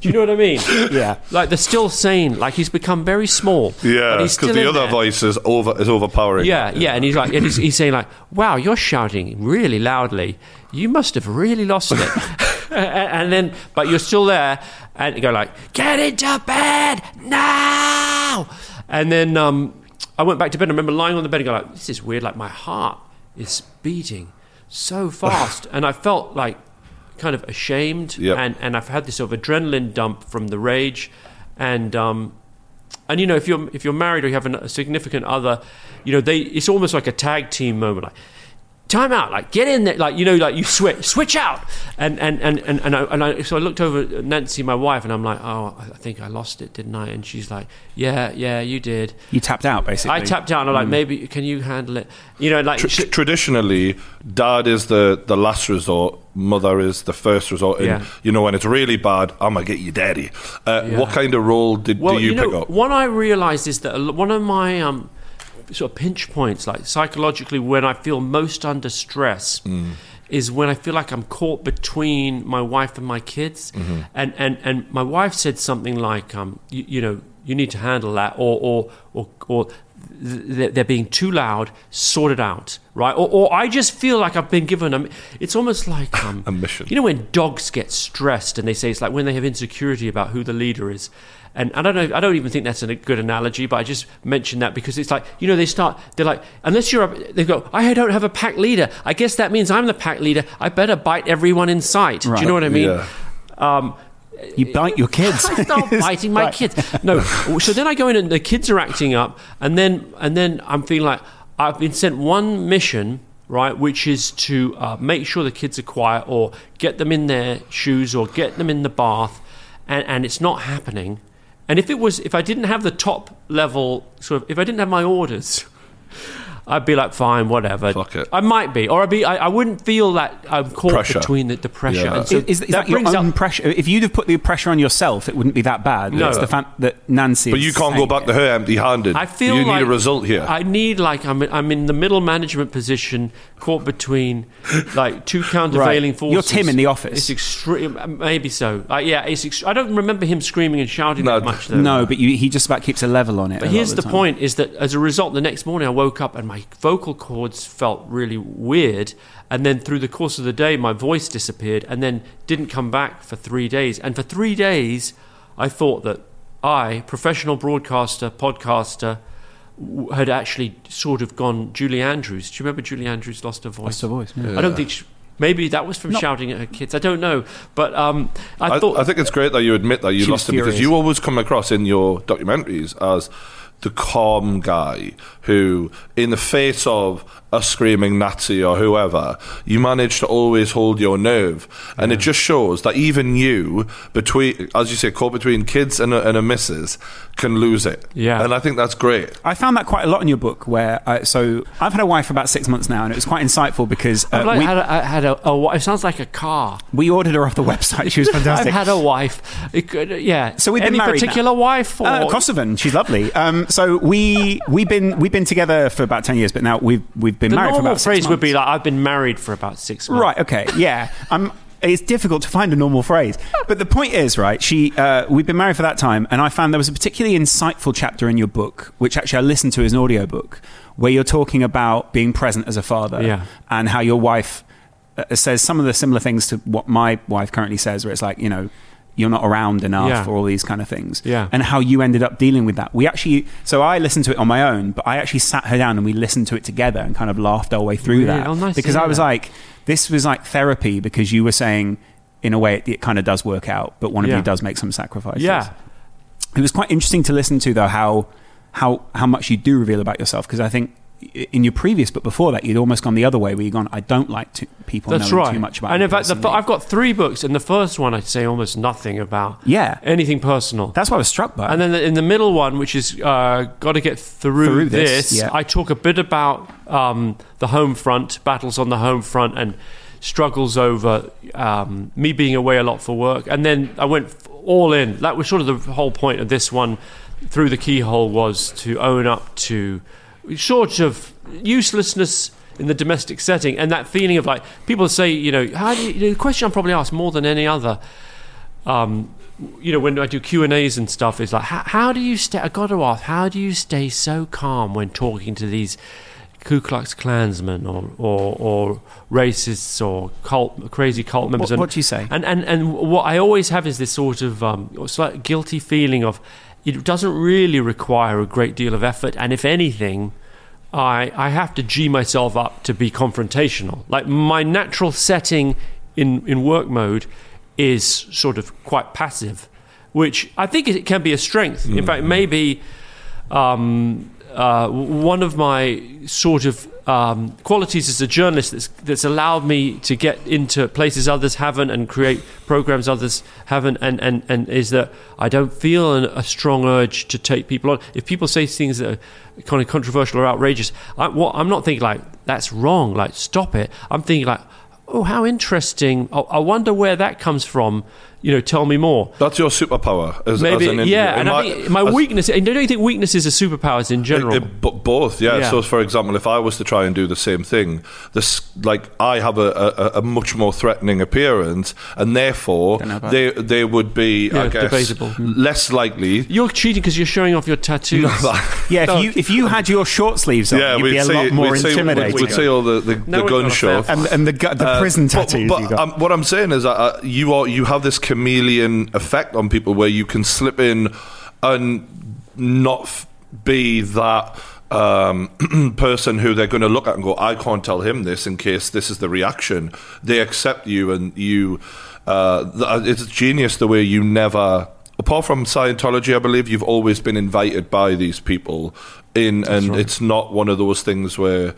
Speaker 1: Do you know what I mean?
Speaker 3: yeah.
Speaker 1: Like they're still sane. Like he's become very small.
Speaker 2: yeah, because the other
Speaker 1: there.
Speaker 2: voice is over is overpowering.
Speaker 1: Yeah, yeah, and he's like, and he's, he's saying like, "Wow, you're shouting really loudly. You must have really lost it." and then, but you're still there, and you go like, "Get into bed now!" And then um, I went back to bed. and I remember lying on the bed and going like, "This is weird. Like my heart is beating so fast," and I felt like kind of ashamed,
Speaker 2: Yep.
Speaker 1: and and I've had this sort of adrenaline dump from the rage, and um, and you know if you're if you're married or you have an, a significant other you know they it's almost like a tag team moment like time out like get in there like you know like you switch switch out and and and and, and, I, and I so I looked over at Nancy my wife and I'm like oh I think I lost it didn't I and she's like yeah yeah you did
Speaker 3: You tapped out, basically.
Speaker 1: I tapped out and I'm like maybe can you handle it you know like
Speaker 2: Tr-
Speaker 1: she-
Speaker 2: traditionally, dad is the, the last resort, mother is the first resort. And,
Speaker 1: Yeah.
Speaker 2: you know, when it's really bad, I'm going to get you daddy. Uh,
Speaker 1: Yeah.
Speaker 2: What kind of role did
Speaker 1: well,
Speaker 2: do you,
Speaker 1: know,
Speaker 2: pick up?
Speaker 1: What I realised is that one of my um, sort of pinch points, like psychologically, when I feel most under stress,
Speaker 2: Mm.
Speaker 1: is when I feel like I'm caught between my wife and my kids.
Speaker 2: Mm-hmm.
Speaker 1: And, and, and my wife said something like, um, you, you know, you need to handle that, or, or, or, or they're being too loud, sort it out, right? Or, or I just feel like I've been given a. It's almost like um,
Speaker 2: A mission.
Speaker 1: You know when dogs get stressed and they say it's like when they have insecurity about who the leader is. And I don't know. I don't even think that's a good analogy, but I just mentioned that because it's like you know they start. They're like, unless you're, a, they go. I don't have a pack leader. I guess that means I'm the pack leader. I better bite everyone in sight. Do you know what I mean?
Speaker 2: Yeah.
Speaker 1: Um,
Speaker 3: You bite your kids.
Speaker 1: I start biting my
Speaker 3: Right.
Speaker 1: kids. No, so then I go in and the kids are acting up, and then and then I'm feeling like I've been sent one mission, right, which is to uh, make sure the kids are quiet or get them in their shoes or get them in the bath, and, and it's not happening. And if it was, if I didn't have the top level sort of, if I didn't have my orders. I'd be like, fine, whatever.
Speaker 2: Fuck it.
Speaker 1: I might be, or I'd be. I, I wouldn't feel that I'm caught
Speaker 2: Pressure.
Speaker 1: between the, the pressure.
Speaker 2: Yeah.
Speaker 1: And so
Speaker 3: is, is that, your
Speaker 1: brings
Speaker 3: own
Speaker 1: up-
Speaker 3: pressure? If you'd have put the pressure on yourself, it wouldn't be that bad.
Speaker 1: No.
Speaker 3: It's the fact that Nancy.
Speaker 2: But you can't go back
Speaker 3: it.
Speaker 2: to her empty-handed.
Speaker 1: I feel
Speaker 2: you
Speaker 1: like
Speaker 2: need a result here.
Speaker 1: I need like I'm I'm in the middle management position, caught between like two countervailing
Speaker 3: Right.
Speaker 1: forces.
Speaker 3: You're Tim in The Office.
Speaker 1: It's extreme, maybe so. Uh, yeah, it's. Ext- I don't remember him screaming and shouting
Speaker 2: No,
Speaker 1: that much though.
Speaker 3: No, but you, he just about keeps a level on it.
Speaker 1: But here's
Speaker 3: of
Speaker 1: the, point: is that as a result, the next morning I woke up and my vocal cords felt really weird, and then through the course of the day, my voice disappeared, and then didn't come back for three days. And for three days, I thought that I, professional broadcaster, podcaster, had actually sort of gone Julie Andrews. Do you remember Julie Andrews lost her voice?
Speaker 3: Lost her voice, yeah.
Speaker 1: I don't think. She, Maybe that was from shouting at her kids. I don't know, but um, I,
Speaker 2: I,
Speaker 1: thought
Speaker 2: I think it's great that you admit that you
Speaker 3: She was
Speaker 2: lost it because you always come across in your documentaries as the calm guy who, in the face of a screaming Nazi or whoever, you manage to always hold your nerve, and it just shows that even you, between as you say, caught between kids and a, and a missus, can lose it.
Speaker 1: Yeah.
Speaker 2: and I think that's great.
Speaker 3: I found that quite a lot in your book. Where I, so I've had a wife for about six months now, and it was quite insightful because uh,
Speaker 1: I've like
Speaker 3: we,
Speaker 1: had, a, I had a, a. It sounds like a car.
Speaker 3: we ordered her off the website. She was fantastic.
Speaker 1: I've had a wife. It could, yeah.
Speaker 3: So we've been
Speaker 1: Any
Speaker 3: married now.
Speaker 1: particular wife? Or
Speaker 3: Uh, Kosovan, she's lovely. Um, so we we've been we've been together for about ten years, but now we've we've been
Speaker 1: the
Speaker 3: married for
Speaker 1: normal
Speaker 3: about six
Speaker 1: phrase would be like, "I've been married for about six months."
Speaker 3: Right. Okay. Yeah. Um, it's difficult to find a normal phrase, but the point is, right? She, uh, we've been married for that time, and I found there was a particularly insightful chapter in your book, which actually I listened to as an audiobook, where you're talking about being present as a father,
Speaker 1: Yeah.
Speaker 3: and how your wife uh, says some of the similar things to what my wife currently says, where it's like, you know. You're not around enough,
Speaker 1: Yeah.
Speaker 3: or all these kind of things,
Speaker 1: Yeah.
Speaker 3: and how you ended up dealing with that. We actually, so I listened to it on my own, but I actually sat her down and we listened to it together and kind of laughed our way through
Speaker 1: Really?
Speaker 3: that
Speaker 1: Oh, nice
Speaker 3: because I was
Speaker 1: that.
Speaker 3: like, this was like therapy because you were saying, in a way, it, it kind of does work out, but one of
Speaker 1: Yeah.
Speaker 3: you does make some sacrifices.
Speaker 1: Yeah.
Speaker 3: It was quite interesting to listen to, though, how how how much you do reveal about yourself because I think in your previous book before that you'd almost gone the other way where you'd gone I don't like to, people
Speaker 1: That's
Speaker 3: knowing
Speaker 1: right.
Speaker 3: too much about
Speaker 1: and in fact. I've got three books, and the first one I'd say almost nothing about.
Speaker 3: Yeah.
Speaker 1: anything personal.
Speaker 3: that's what I was struck by
Speaker 1: and then the, in the middle one, which is uh, got to get through,
Speaker 3: Through
Speaker 1: this,
Speaker 3: this, yeah.
Speaker 1: I talk a bit about um, the home front, battles on the home front, and struggles over um, me being away a lot for work. And then I went all in. That was sort of the whole point of this one. Theroux the Keyhole was to own up to sort of uselessness in the domestic setting, and that feeling of like people say, you know, how do you, the question I'm probably asked more than any other um, you know, when I do Q and A's and stuff, is like, how, how do you stay? I got to ask, how do you stay so calm when talking to these Ku Klux Klansmen or or, or racists or cult crazy cult members?
Speaker 3: What-
Speaker 1: and,
Speaker 3: what do you say?
Speaker 1: And and and what I always have is this sort of um, slight guilty feeling of it doesn't really require a great deal of effort, and if anything. I, I have to G myself up to be confrontational. Like my natural setting in, in work mode is sort of quite passive, which I think it can be a strength. In fact, maybe um, uh, one of my sort of um, qualities as a journalist that's, that's allowed me to get into places others haven't and create programs others haven't, and, and, and is that I don't feel an, a strong urge to take people on. If people say things that are kind of controversial or outrageous, I, what, I'm not thinking like, that's wrong, like, stop it. I'm thinking like, oh, how interesting. I, I wonder where that comes from. You know, tell me more.
Speaker 2: That's your superpower. As,
Speaker 1: Maybe,
Speaker 2: as an
Speaker 1: yeah.
Speaker 2: individual.
Speaker 1: And
Speaker 2: In
Speaker 1: I think my
Speaker 2: as-
Speaker 1: weakness. And don't you think weaknesses are superpowers in general?
Speaker 2: It- it- bo- both, yeah.
Speaker 1: Yeah.
Speaker 2: So, for example, if I was to try and do the same thing, this like I have a, a, a much more threatening appearance, and therefore
Speaker 3: Don't know about
Speaker 2: they they would be, I guess,
Speaker 1: debatable.
Speaker 2: less likely.
Speaker 1: You're cheating because you're showing off your tattoos.
Speaker 3: yeah if
Speaker 1: No.
Speaker 3: you if you had your short sleeves on
Speaker 2: yeah,
Speaker 3: you'd be a
Speaker 2: see,
Speaker 3: lot more
Speaker 2: we'd see,
Speaker 3: intimidating
Speaker 2: We'd, we'd see all the, the,
Speaker 1: No,
Speaker 2: the gun show.
Speaker 3: and, and the gu- the
Speaker 2: Uh,
Speaker 3: prison
Speaker 2: but-
Speaker 3: tattoos
Speaker 2: But,
Speaker 3: you got
Speaker 2: um, what I'm saying is that uh, you are you have this chameleon effect on people where you can slip in and not f- be that um, person who they're going to look at and go, I can't tell him this in case this is the reaction. They accept you and you. Uh, it's genius the way you never. Apart from Scientology, I believe you've always been invited by these people in, and it's not one of those things where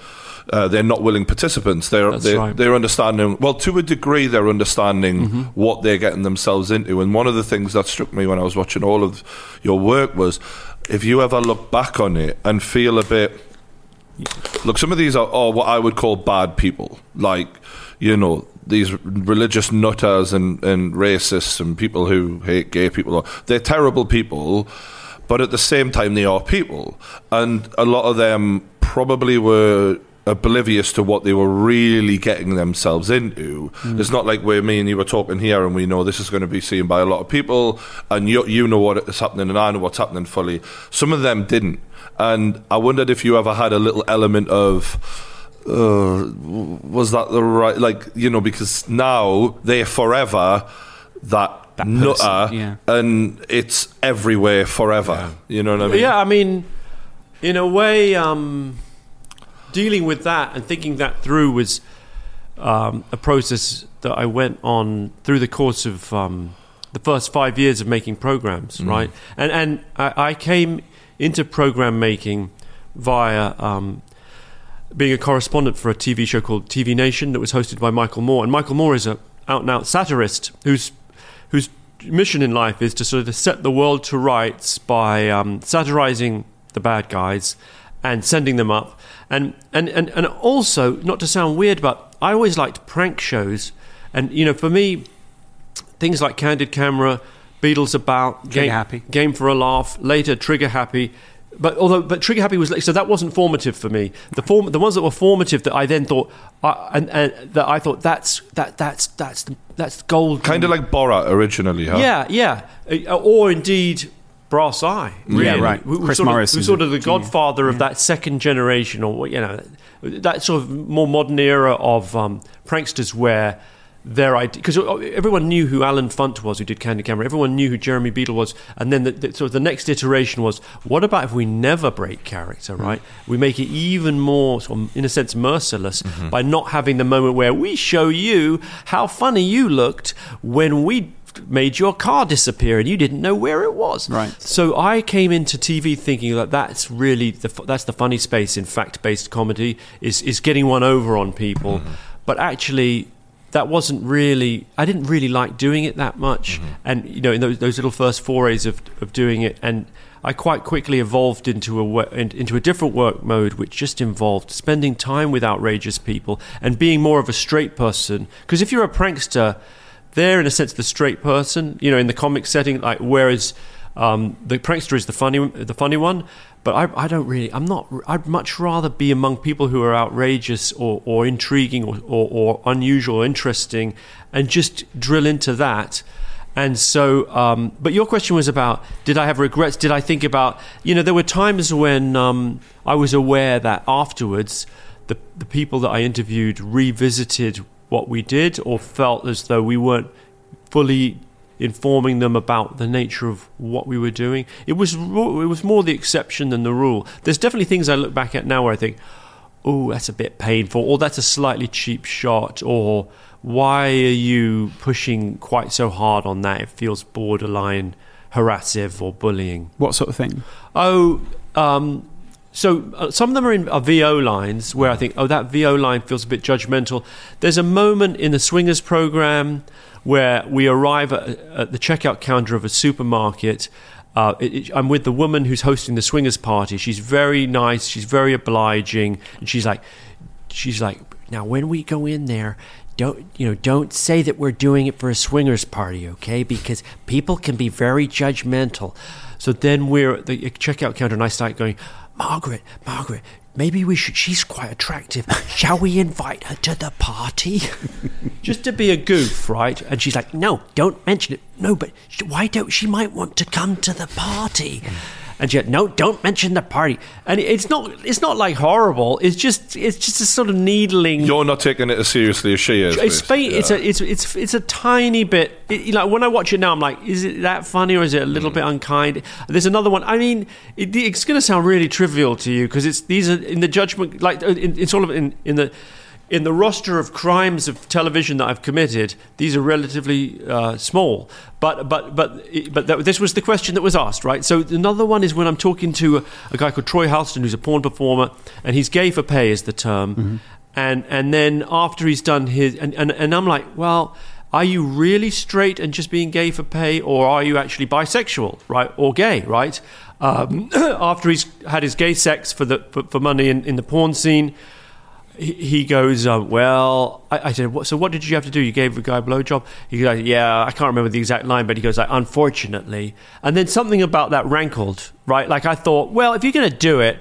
Speaker 2: uh, they're not willing participants. They're they're,
Speaker 1: right.
Speaker 2: they're understanding. Well, to a degree, they're understanding
Speaker 1: Mm-hmm.
Speaker 2: what they're getting themselves into. And one of the things that struck me when I was watching all of your work was, if you ever look back on it and feel a bit. Look, some of these are, are what I would call bad people. Like, you know, these religious nutters and, and racists and people who hate gay people. They're terrible people, but at the same time, they are people. And a lot of them probably were oblivious to what they were really getting themselves into. It's not like where me and you were talking here and we know this is going to be seen by a lot of people and you, you know what is happening and I know what's happening fully. Some of them didn't. And I wondered if you ever had a little element of, uh, was that the right, like, you know, because now they're forever that,
Speaker 3: That
Speaker 2: nutter
Speaker 3: person, yeah.
Speaker 2: and it's everywhere forever. You know what I mean?
Speaker 1: yeah, I mean, in a way, um, dealing with that and thinking that through was. Um, a process that I went on through the course of um, the first five years of making programs, right? And and I, I came into program making via um, being a correspondent for a TV show called TV Nation that was hosted by Michael Moore. And Michael Moore is a out and out satirist whose whose mission in life is to sort of set the world to rights by um, satirizing the bad guys and sending them up. And, and, and, and also, not to sound weird, but I always liked prank shows. And, you know, for me, things like Candid Camera, Beadle's About,
Speaker 3: Trigger
Speaker 1: Game,
Speaker 3: Happy.
Speaker 1: Game for a Laugh, later Trigger Happy. But although, but Trigger Happy was so that wasn't formative for me. The form, the ones that were formative that I then thought, uh, and, and that I thought that's that that's that's the, that's gold.
Speaker 2: Kind of like Borat originally, huh?
Speaker 1: Yeah, yeah. Uh, Or indeed, Brass Eye. Really.
Speaker 3: Yeah, right.
Speaker 1: Who- who
Speaker 3: Chris
Speaker 1: sort
Speaker 3: Morris
Speaker 1: Of, who's
Speaker 3: is
Speaker 1: sort of the
Speaker 3: genius.
Speaker 1: godfather of that second generation, or you know, that sort of more modern era of um, pranksters where their idea because uh, everyone knew who Allen Funt was who did Candid Camera. Everyone knew who Jeremy Beadle was. And then the, the, sort of the next iteration was what about if we never break character right? Hmm. We make it even more sort of, in a sense merciless mm-hmm. by not having the moment where we show you how funny you looked when we made your car disappear and you didn't know where it was.
Speaker 3: Right.
Speaker 1: so I came into TV thinking that that's really the that's the funny space. In fact-based comedy is is getting one over on people, mm-hmm. but actually that wasn't really I didn't really like doing it that much, and you know in those, those little first forays of of doing it, and I quite quickly evolved into a into a different work mode, which just involved spending time with outrageous people and being more of a straight person. Because if you're a prankster, they're in a sense the straight person, you know, in the comic setting. Like whereas um, the prankster is the funny, the funny one. But I, I don't really. I'm not. I'd much rather be among people who are outrageous or, or intriguing or, or, or unusual, or interesting, and just drill into that. And so, um, but your question was about did I have regrets? Did I think about, you know, there were times when um, I was aware that afterwards the, the people that I interviewed revisited what we did or felt as though we weren't fully informing them about the nature of what we were doing. It was it was more the exception than the rule. There's definitely things I look back at now where I think, oh, that's a bit painful, or that's a slightly cheap shot, or why are you pushing quite so hard on that? It feels borderline harassive or bullying.
Speaker 3: What sort of thing?
Speaker 1: Oh, um, so uh, some of them are in are VO lines where I think, oh, that VO line feels a bit judgmental. There's a moment in the Swingers program where we arrive at, at the checkout counter of a supermarket. Uh, it, it- I'm with the woman who's hosting the Swingers party. She's very nice. She's very obliging, and she's like, she's like, now when we go in there. Don't you know? Don't say that we're doing it for a swingers party, okay? Because people can be very judgmental. So then we're at the checkout counter, and I start going, Margaret, Margaret, maybe we should. She's quite attractive. Shall we invite her to the party? Just to be a goof, right? And she's like, No, don't mention it. No, but why don't she might want to come to the party? And she, no, don't mention the party. And it's not, it's not like horrible. It's just, it's just a sort of needling.
Speaker 2: You're not taking it as seriously as she is.
Speaker 1: It's fa-
Speaker 2: basically,
Speaker 1: it's a it's it's it's a tiny bit. It, you know, when I watch it now, I'm like, is it that funny or is it a little mm. bit unkind? There's another one. I mean, it, it's going to sound really trivial to you because it's these are in the judgment, like in, it's all of in in the. In the roster of crimes of television that I've committed, these are relatively uh, small. But but but but that, this was the question that was asked, right? So another one is when I'm talking to a, a guy called Troy Halston, who's a porn performer, and he's gay for pay, is the term and and then after he's done his and, and, and I'm like, well, are you really straight and just being gay for pay, or are you actually bisexual, right, or gay, right? Um, after he's had his gay sex for the for, for money in, in the porn scene, he, he goes, uh, well, I, I said, what, so what did you have to do? You gave the guy a blowjob? He goes, yeah, I can't remember the exact line, but he goes, like, unfortunately. And then something about that rankled, right? Like I thought, well, if you're going to do it,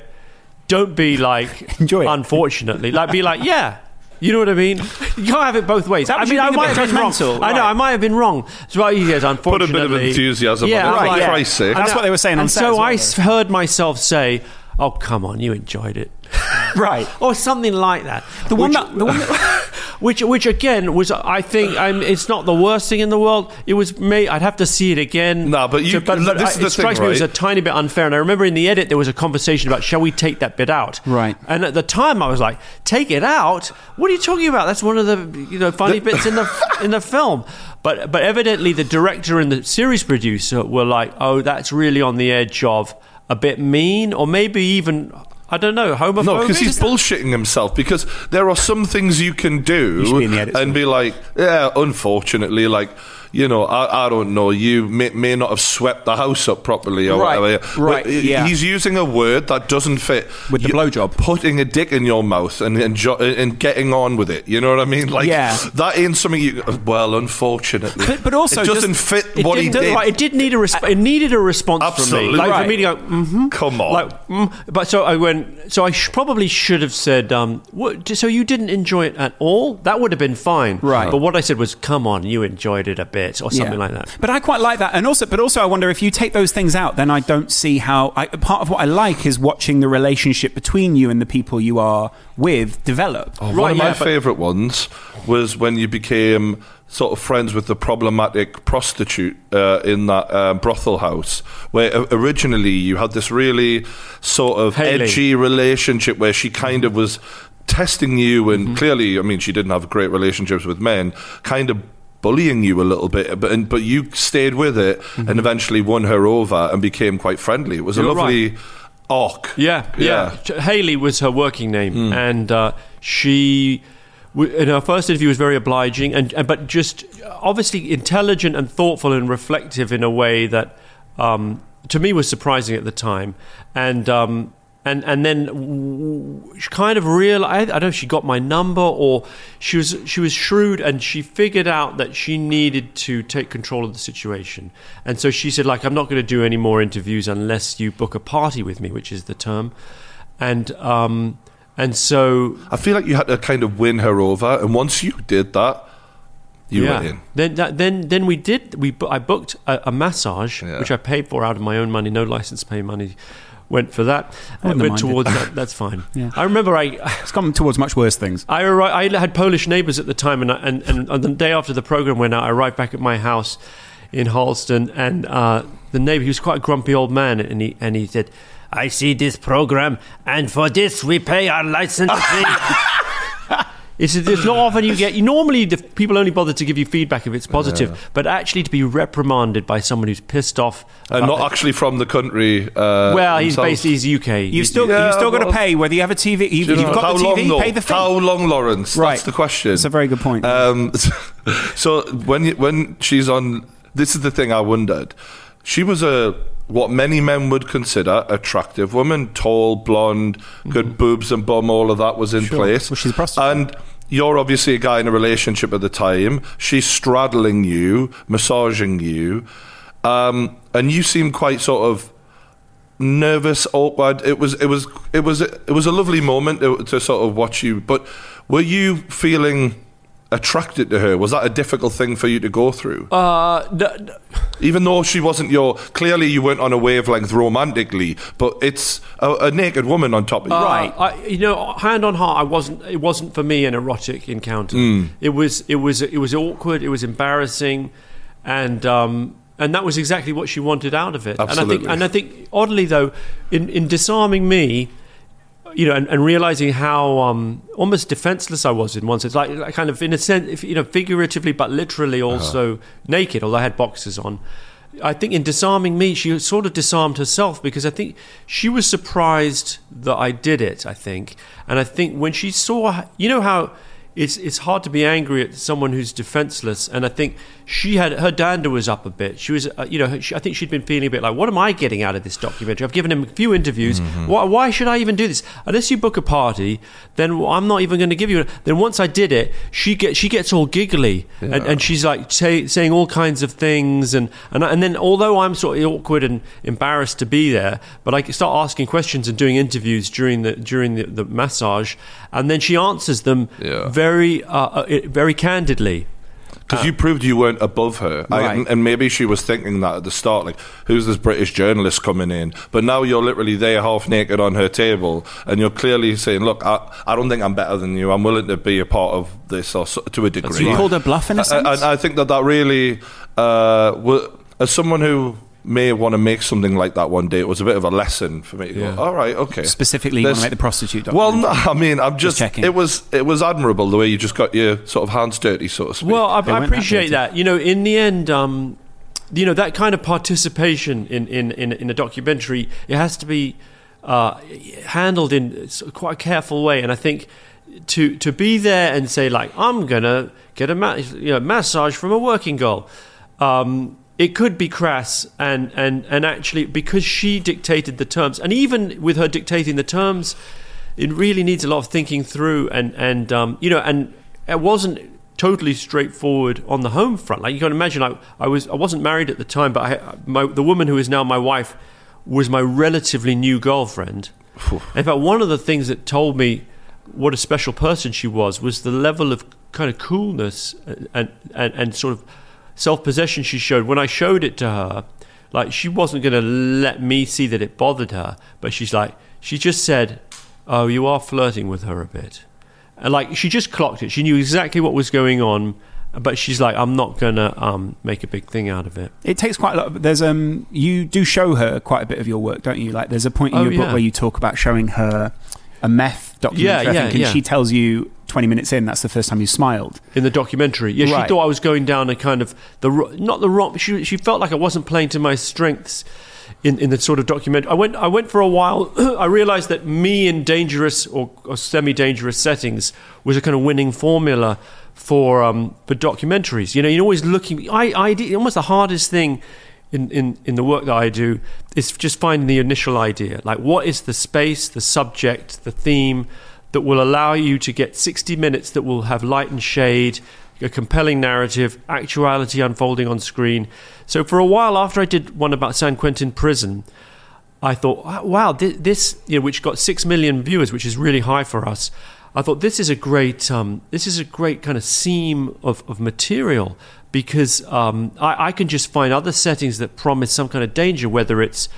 Speaker 1: don't be like,
Speaker 3: Enjoy it.
Speaker 1: unfortunately. Like, be like, yeah. You know what I mean? You can't have it both ways. I mean, I might have been wrong.
Speaker 3: judgmental,
Speaker 1: I know,
Speaker 3: right.
Speaker 1: I might have been wrong. So he goes,
Speaker 2: Put a bit of enthusiasm
Speaker 1: yeah,
Speaker 2: on it,
Speaker 1: I'm like,
Speaker 2: Christ's sake.
Speaker 3: That's what they were saying on
Speaker 1: And
Speaker 3: set
Speaker 1: so
Speaker 3: as well,
Speaker 1: I
Speaker 3: though.
Speaker 1: heard myself say, "Oh, come on, you enjoyed it."
Speaker 3: Right.
Speaker 1: or something like that.
Speaker 3: The one
Speaker 1: Which-
Speaker 3: that, the one that
Speaker 1: which which again was I think I'm, it's not the worst thing in the world. It was me. I'd have to see it again.
Speaker 2: No, but you-
Speaker 1: but,
Speaker 2: this
Speaker 1: but
Speaker 2: is the
Speaker 1: it
Speaker 2: thing,
Speaker 1: strikes me as a tiny bit unfair. And I remember in the edit there was a conversation about shall we take that bit out?
Speaker 3: Right.
Speaker 1: And at the time I was like, take it out? What are you talking about? That's one of the you know funny bits in the in the film. But but evidently the director and the series producer were like, oh, that's really on the edge of a bit mean, or maybe even. I don't know, homophobic.
Speaker 2: No, because he's bullshitting himself. Because there are some things you can do
Speaker 3: You be in the edits
Speaker 2: and be like, yeah, unfortunately, like you know, I, I don't know, you may, may not have swept the house up properly or
Speaker 3: Right,
Speaker 2: whatever.
Speaker 3: right,
Speaker 2: But
Speaker 3: yeah.
Speaker 2: He's using a word that doesn't fit
Speaker 3: With the
Speaker 2: You-
Speaker 3: blowjob.
Speaker 2: Putting a dick in your mouth and and, jo- and getting on with it. You know what I mean? Like
Speaker 3: Yeah.
Speaker 2: that ain't something you. Well, unfortunately,
Speaker 3: But- but also
Speaker 2: it doesn't
Speaker 3: just-
Speaker 2: fit
Speaker 1: It
Speaker 2: what he
Speaker 1: did. Right, it did need a resp- it needed a response from me, like
Speaker 2: Right.
Speaker 1: for me to go, mm-hmm.
Speaker 2: Come on.
Speaker 1: Like, mm. but so I went. So I sh- probably should have said, um, what, so you didn't enjoy it at all? That would have been fine,
Speaker 3: Right.
Speaker 1: But what I said was, come on, you enjoyed it a bit, or something
Speaker 3: Yeah.
Speaker 1: like that.
Speaker 3: But I quite like that, and also, but also, I wonder if you take those things out, then I don't see how. I, part of what I like is watching the relationship between you and the people you are with develop.
Speaker 2: One
Speaker 1: Right,
Speaker 2: of my
Speaker 1: yeah, but-
Speaker 2: favourite ones was when you became sort of friends with the problematic prostitute uh, in that uh, brothel house, where originally you had this really sort of
Speaker 1: Hayley.
Speaker 2: edgy relationship where she kind of was testing you, and
Speaker 1: Mm-hmm.
Speaker 2: clearly, I mean, she didn't have great relationships with men, kind of. Bullying you a little bit, but and, but you stayed with it and eventually won her over and became quite friendly. It was a
Speaker 1: Mm-hmm. You're
Speaker 2: lovely arc.
Speaker 1: Yeah, yeah. Ch- Haley was her working name, and uh, she. In her first interview, was very obliging, and, and but just obviously intelligent and thoughtful and reflective in a way that, um, to me, was surprising at the time. And um, and and then she kind of realized. I don't know if she got my number or she was she was shrewd and she figured out that she needed to take control of the situation. And so she said, like, I'm not going to do any more interviews unless you book a party with me, which is the term. And um, and so
Speaker 2: I feel like you had to kind of win her over, and once you did that, you
Speaker 1: yeah.
Speaker 2: went in.
Speaker 1: Then that, then then we did we I booked a, a massage
Speaker 2: Yeah.
Speaker 1: which I paid for out of my own money, no license pay money. Went for that.
Speaker 3: I
Speaker 1: went
Speaker 3: minded.
Speaker 1: towards that. That's fine.
Speaker 3: Yeah.
Speaker 1: I remember I
Speaker 3: It's gone towards much worse things.
Speaker 1: I, arri- I had Polish neighbours at the time, and, I, and, and on the day after the program went out, I arrived back at my house in Halston, and uh, the neighbour, he was quite a grumpy old man, and he, and he said, I see this program, and for this we pay our license fee. It's, it's not often you get. You normally the people only bother to give you feedback if it's positive, but actually to be reprimanded by someone who's pissed off.
Speaker 2: and not
Speaker 1: the-
Speaker 2: actually from the country. Uh,
Speaker 1: well, he's
Speaker 2: themselves.
Speaker 1: basically he's UK.
Speaker 3: You've
Speaker 1: He's-
Speaker 3: still
Speaker 2: Yeah,
Speaker 3: you've still got to pay whether you have a TV. You,
Speaker 2: Do you
Speaker 3: have
Speaker 2: know-
Speaker 3: got the TV.
Speaker 2: long, though?
Speaker 3: pay the fee.
Speaker 2: How long, Laurence?
Speaker 3: Right.
Speaker 2: That's the question.
Speaker 3: That's a very good point.
Speaker 2: Um, so when when she's on, this is the thing I wondered. She was a what many men would consider attractive woman, tall, blonde, good boobs and bum. All of that was in place.
Speaker 3: Well, she's a prostitute.
Speaker 2: and. You're obviously a guy in a relationship at the time. She's straddling you, massaging you, um, and you seem quite sort of nervous, awkward. It was, it was, it was, it was a lovely moment to, to sort of watch you. But were you feeling attracted to her? Was that a difficult thing for you to go through?
Speaker 1: uh, n- n-
Speaker 2: Even though she wasn't your, clearly you weren't on a wavelength romantically, but it's a, a naked woman on top of you.
Speaker 1: Uh, I, you know, hand on heart, I wasn't. It wasn't for me an erotic encounter. It was. It was. It was awkward. It was embarrassing, and um, and that was exactly what she wanted out of it.
Speaker 2: Absolutely.
Speaker 1: And I think, and I think, oddly though, in in disarming me. You know, and, and realizing how um, almost defenseless I was in one sense, like, like kind of in a sense, if, you know, figuratively but literally also naked, although I had boxes on. I think in disarming me, she sort of disarmed herself because I think she was surprised that I did it. I think, and I think when she saw, you know how it's it's hard to be angry at someone who's defenseless, and I think she had her dander was up a bit. She was, uh, you know, she, I think she'd been feeling a bit like, what am I getting out of this documentary? I've given him a few interviews. Why, why should I even do this? Unless you book a party, then I'm not even going to give you. it. Then once I did it, she get she gets all giggly, and, and she's like say, saying all kinds of things, and and and then although I'm sort of awkward and embarrassed to be there, but I start asking questions and doing interviews during the during the, the massage, and then she answers them
Speaker 2: Yeah.
Speaker 1: very uh, uh, very candidly.
Speaker 2: Because you proved you weren't above her,
Speaker 3: Right.
Speaker 2: and, and maybe she was thinking that at the start, like, who's this British journalist coming in? But now you're literally there, half naked on her table, and you're clearly saying, "Look, I, I don't think I'm better than you. I'm willing to be a part of this, or so, to a degree."
Speaker 3: You called her bluff in a sense.
Speaker 2: And I think that that really, uh, as someone who may want to make something like that one day, it was a bit of a lesson for me. to go, All right, okay.
Speaker 3: Specifically, you want to make the prostitute.
Speaker 2: Well, no, I mean, I'm just.
Speaker 3: checking.
Speaker 2: it was it was admirable the way you just got your sort of hands dirty, so to speak.
Speaker 1: Well, I, I
Speaker 3: weren't that
Speaker 1: appreciate that. You know, in the end, um, you know, that kind of participation in, in, in, in a documentary, it has to be uh, handled in s- quite a careful way. And I think to to be there and say like, I'm gonna get a ma- you know, massage from a working girl. Um, it could be crass and, and, and actually because she dictated the terms and even with her dictating the terms it really needs a lot of thinking through and and um, you know and it wasn't totally straightforward on the home front. Like you can imagine I, I was I wasn't married at the time but I, my, the woman who is now my wife was my relatively new girlfriend. In fact one of the things that told me what a special person she was was the level of kind of coolness and and, and sort of self possession she showed when I showed it to her. Like she wasn't going to let me see that it bothered her, but she's like she just said, "Oh, you are flirting with her a bit," and like she just clocked it. She knew exactly what was going on, but she's like, "I'm not going to um, make a big thing out of it."
Speaker 3: It takes quite a lot. Of, there's um, you do show her quite a bit of your work, don't you? Like, there's a point in
Speaker 1: Oh,
Speaker 3: your book where you talk about showing her a meth documentary.
Speaker 1: Yeah,
Speaker 3: I
Speaker 1: yeah,
Speaker 3: think, and
Speaker 1: yeah.
Speaker 3: she tells you 20 minutes in that's the first time you smiled.
Speaker 1: in the documentary. Yeah, she thought I was going down a kind of the not the wrong. She she felt like I wasn't playing to my strengths in, in the sort of documentary. I went I went for a while. I realized that me in dangerous or, or semi dangerous settings was a kind of winning formula for um, for documentaries. You know, you're always looking. I I did- almost the hardest thing. In, in, in the work that I do, is just finding the initial idea. Like, what is the space, the subject, the theme, that will allow you to get 60 minutes that will have light and shade, a compelling narrative, actuality unfolding on screen. So for a while after I did one about San Quentin prison, I thought, wow, this, you know, which got six million viewers, which is really high for us. I thought this is a great, um, this is a great kind of seam of, of material because um, I, I can just find other settings that promise some kind of danger, whether it's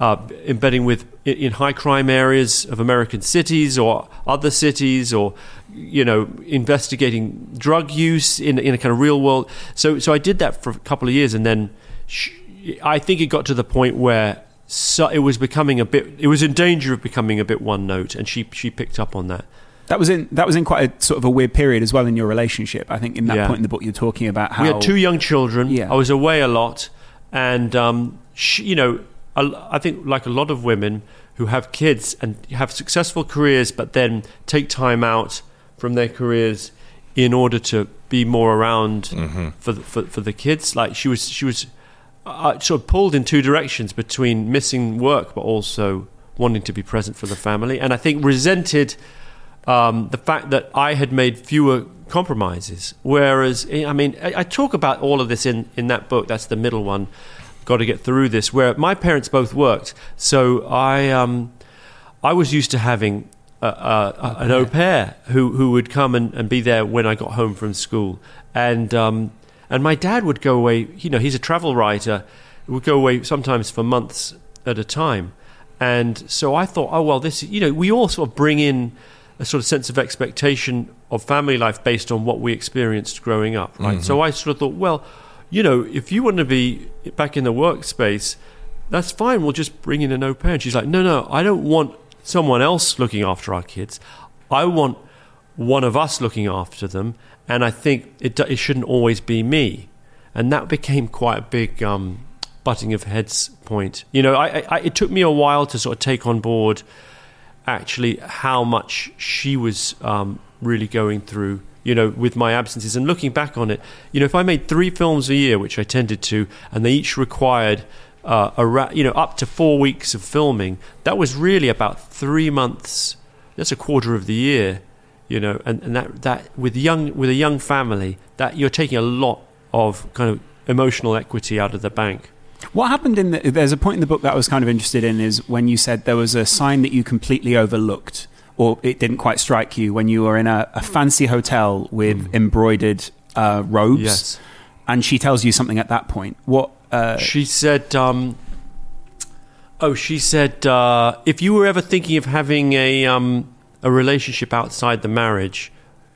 Speaker 1: uh, embedding with in, high crime areas of American cities or other cities, or you know, investigating drug use in in a kind of real world. So, so I did that for a couple of years, and then sh- I think it got to the point where so it was becoming a bit. It was in danger of becoming a bit one note, and she she picked up on that.
Speaker 3: That was in that was in quite a sort of a weird period as well in your relationship. I think in that
Speaker 1: Yeah.
Speaker 3: point in the book you're talking about how
Speaker 1: We had two young children.
Speaker 3: Yeah.
Speaker 1: I was away a lot, and um, sh you know, a- I think like a lot of women who have kids and have successful careers, but then take time out from their careers in order to be more around for, the, for for the kids. Like she was, she was uh, sort of pulled in two directions between missing work, but also wanting to be present for the family, and I think resented um, the fact that I had made fewer compromises. Whereas, I mean, I, I talk about all of this in, in that book. That's the middle one. Got to get through this. Where my parents both worked, so I um, I was used to having a, a, a, an au pair who who would come and, and be there when I got home from school, and um, and my dad would go away. You know, he's a travel writer. Would go away sometimes for months at a time, and so I thought, oh well, this you know, we all sort of bring in a sort of sense of expectation of family life based on what we experienced growing up, right? So I sort of thought, well, you know, if you want to be back in the workspace, that's fine. We'll just bring in an au pair. And she's like, no, no, I don't want someone else looking after our kids. I want one of us looking after them. And I think it, it shouldn't always be me. And that became quite a big um, butting of heads point. You know, I, I, it took me a while to sort of take on board actually how much she was um, really going through, you know, with my absences. And looking back on it, you know, if I made three films a year, which I tended to, and they each required, uh, a you know, up to four weeks of filming, that was really about three months. That's a quarter of the year, you know, and, and that, that with young with a young family, that you're taking a lot of kind of emotional equity out of the bank.
Speaker 3: What happened in the, there's a point in the book that I was kind of interested in is when you said there was a sign that you completely overlooked or it didn't quite strike you when you were in a, a fancy hotel with embroidered uh, robes,
Speaker 1: Yes.
Speaker 3: and she tells you something at that point. What? Uh,
Speaker 1: She said, um, "Oh, she said uh, if you were ever thinking of having a um, a relationship outside the marriage,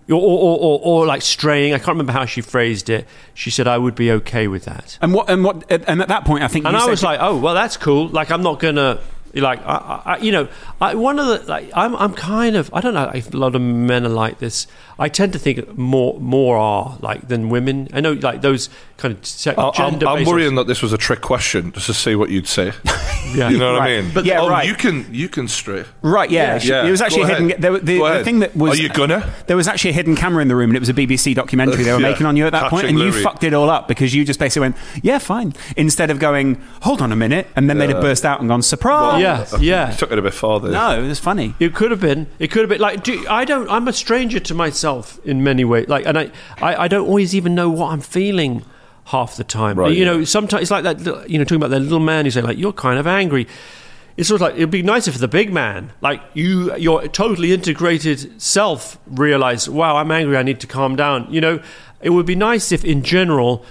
Speaker 1: or, or, or, or like straying, I can't remember how she phrased it. She said I would be okay with that,
Speaker 3: and what? And what? And at that point, I think.
Speaker 1: and I was like, oh, well, that's cool. Like I'm not gonna." Like I, I, you know, I, one of the like I'm, I'm kind of I don't know if a lot of men are like this. I tend to think more, more are like than women. I know like those kind of se-
Speaker 2: I- I'm,
Speaker 1: gender.
Speaker 2: I'm worrying that this was a trick question just to see what you'd say.
Speaker 1: Yeah.
Speaker 2: You know what
Speaker 3: Right.
Speaker 2: I mean?
Speaker 3: But- Yeah,
Speaker 2: oh,
Speaker 3: right.
Speaker 2: you can you can stray.
Speaker 3: Right, yeah. She-
Speaker 2: Yeah.
Speaker 3: It was actually
Speaker 2: Go
Speaker 3: hidden.
Speaker 2: ahead.
Speaker 3: There, the,
Speaker 2: Go
Speaker 3: the thing that was.
Speaker 2: Are you gonna?
Speaker 3: There was actually a hidden camera in the room, and it was a BBC documentary they were
Speaker 2: Yeah.
Speaker 3: making on you at that
Speaker 2: Catching
Speaker 3: and you fucked it all up because you just basically went, "Yeah, fine," instead of going, "Hold on a minute," and then they'd have burst out and gone, "Surprise!"
Speaker 1: Yeah,
Speaker 2: I think
Speaker 1: yeah.
Speaker 2: You took it a bit farther.
Speaker 3: No, it was funny.
Speaker 1: It could have been. It could have been. Like, do, I don't. I'm a stranger to myself in many ways. Like, and I, I, I don't always even know what I'm feeling half the time.
Speaker 2: Right,
Speaker 1: you
Speaker 2: yeah.
Speaker 1: know, sometimes it's like that. You know, talking about the little man. You say like, you're kind of angry. It's sort of like it'd be nicer for the big man, like you, your totally integrated self, realize, wow, I'm angry. I need to calm down. You know, it would be nice if, in general,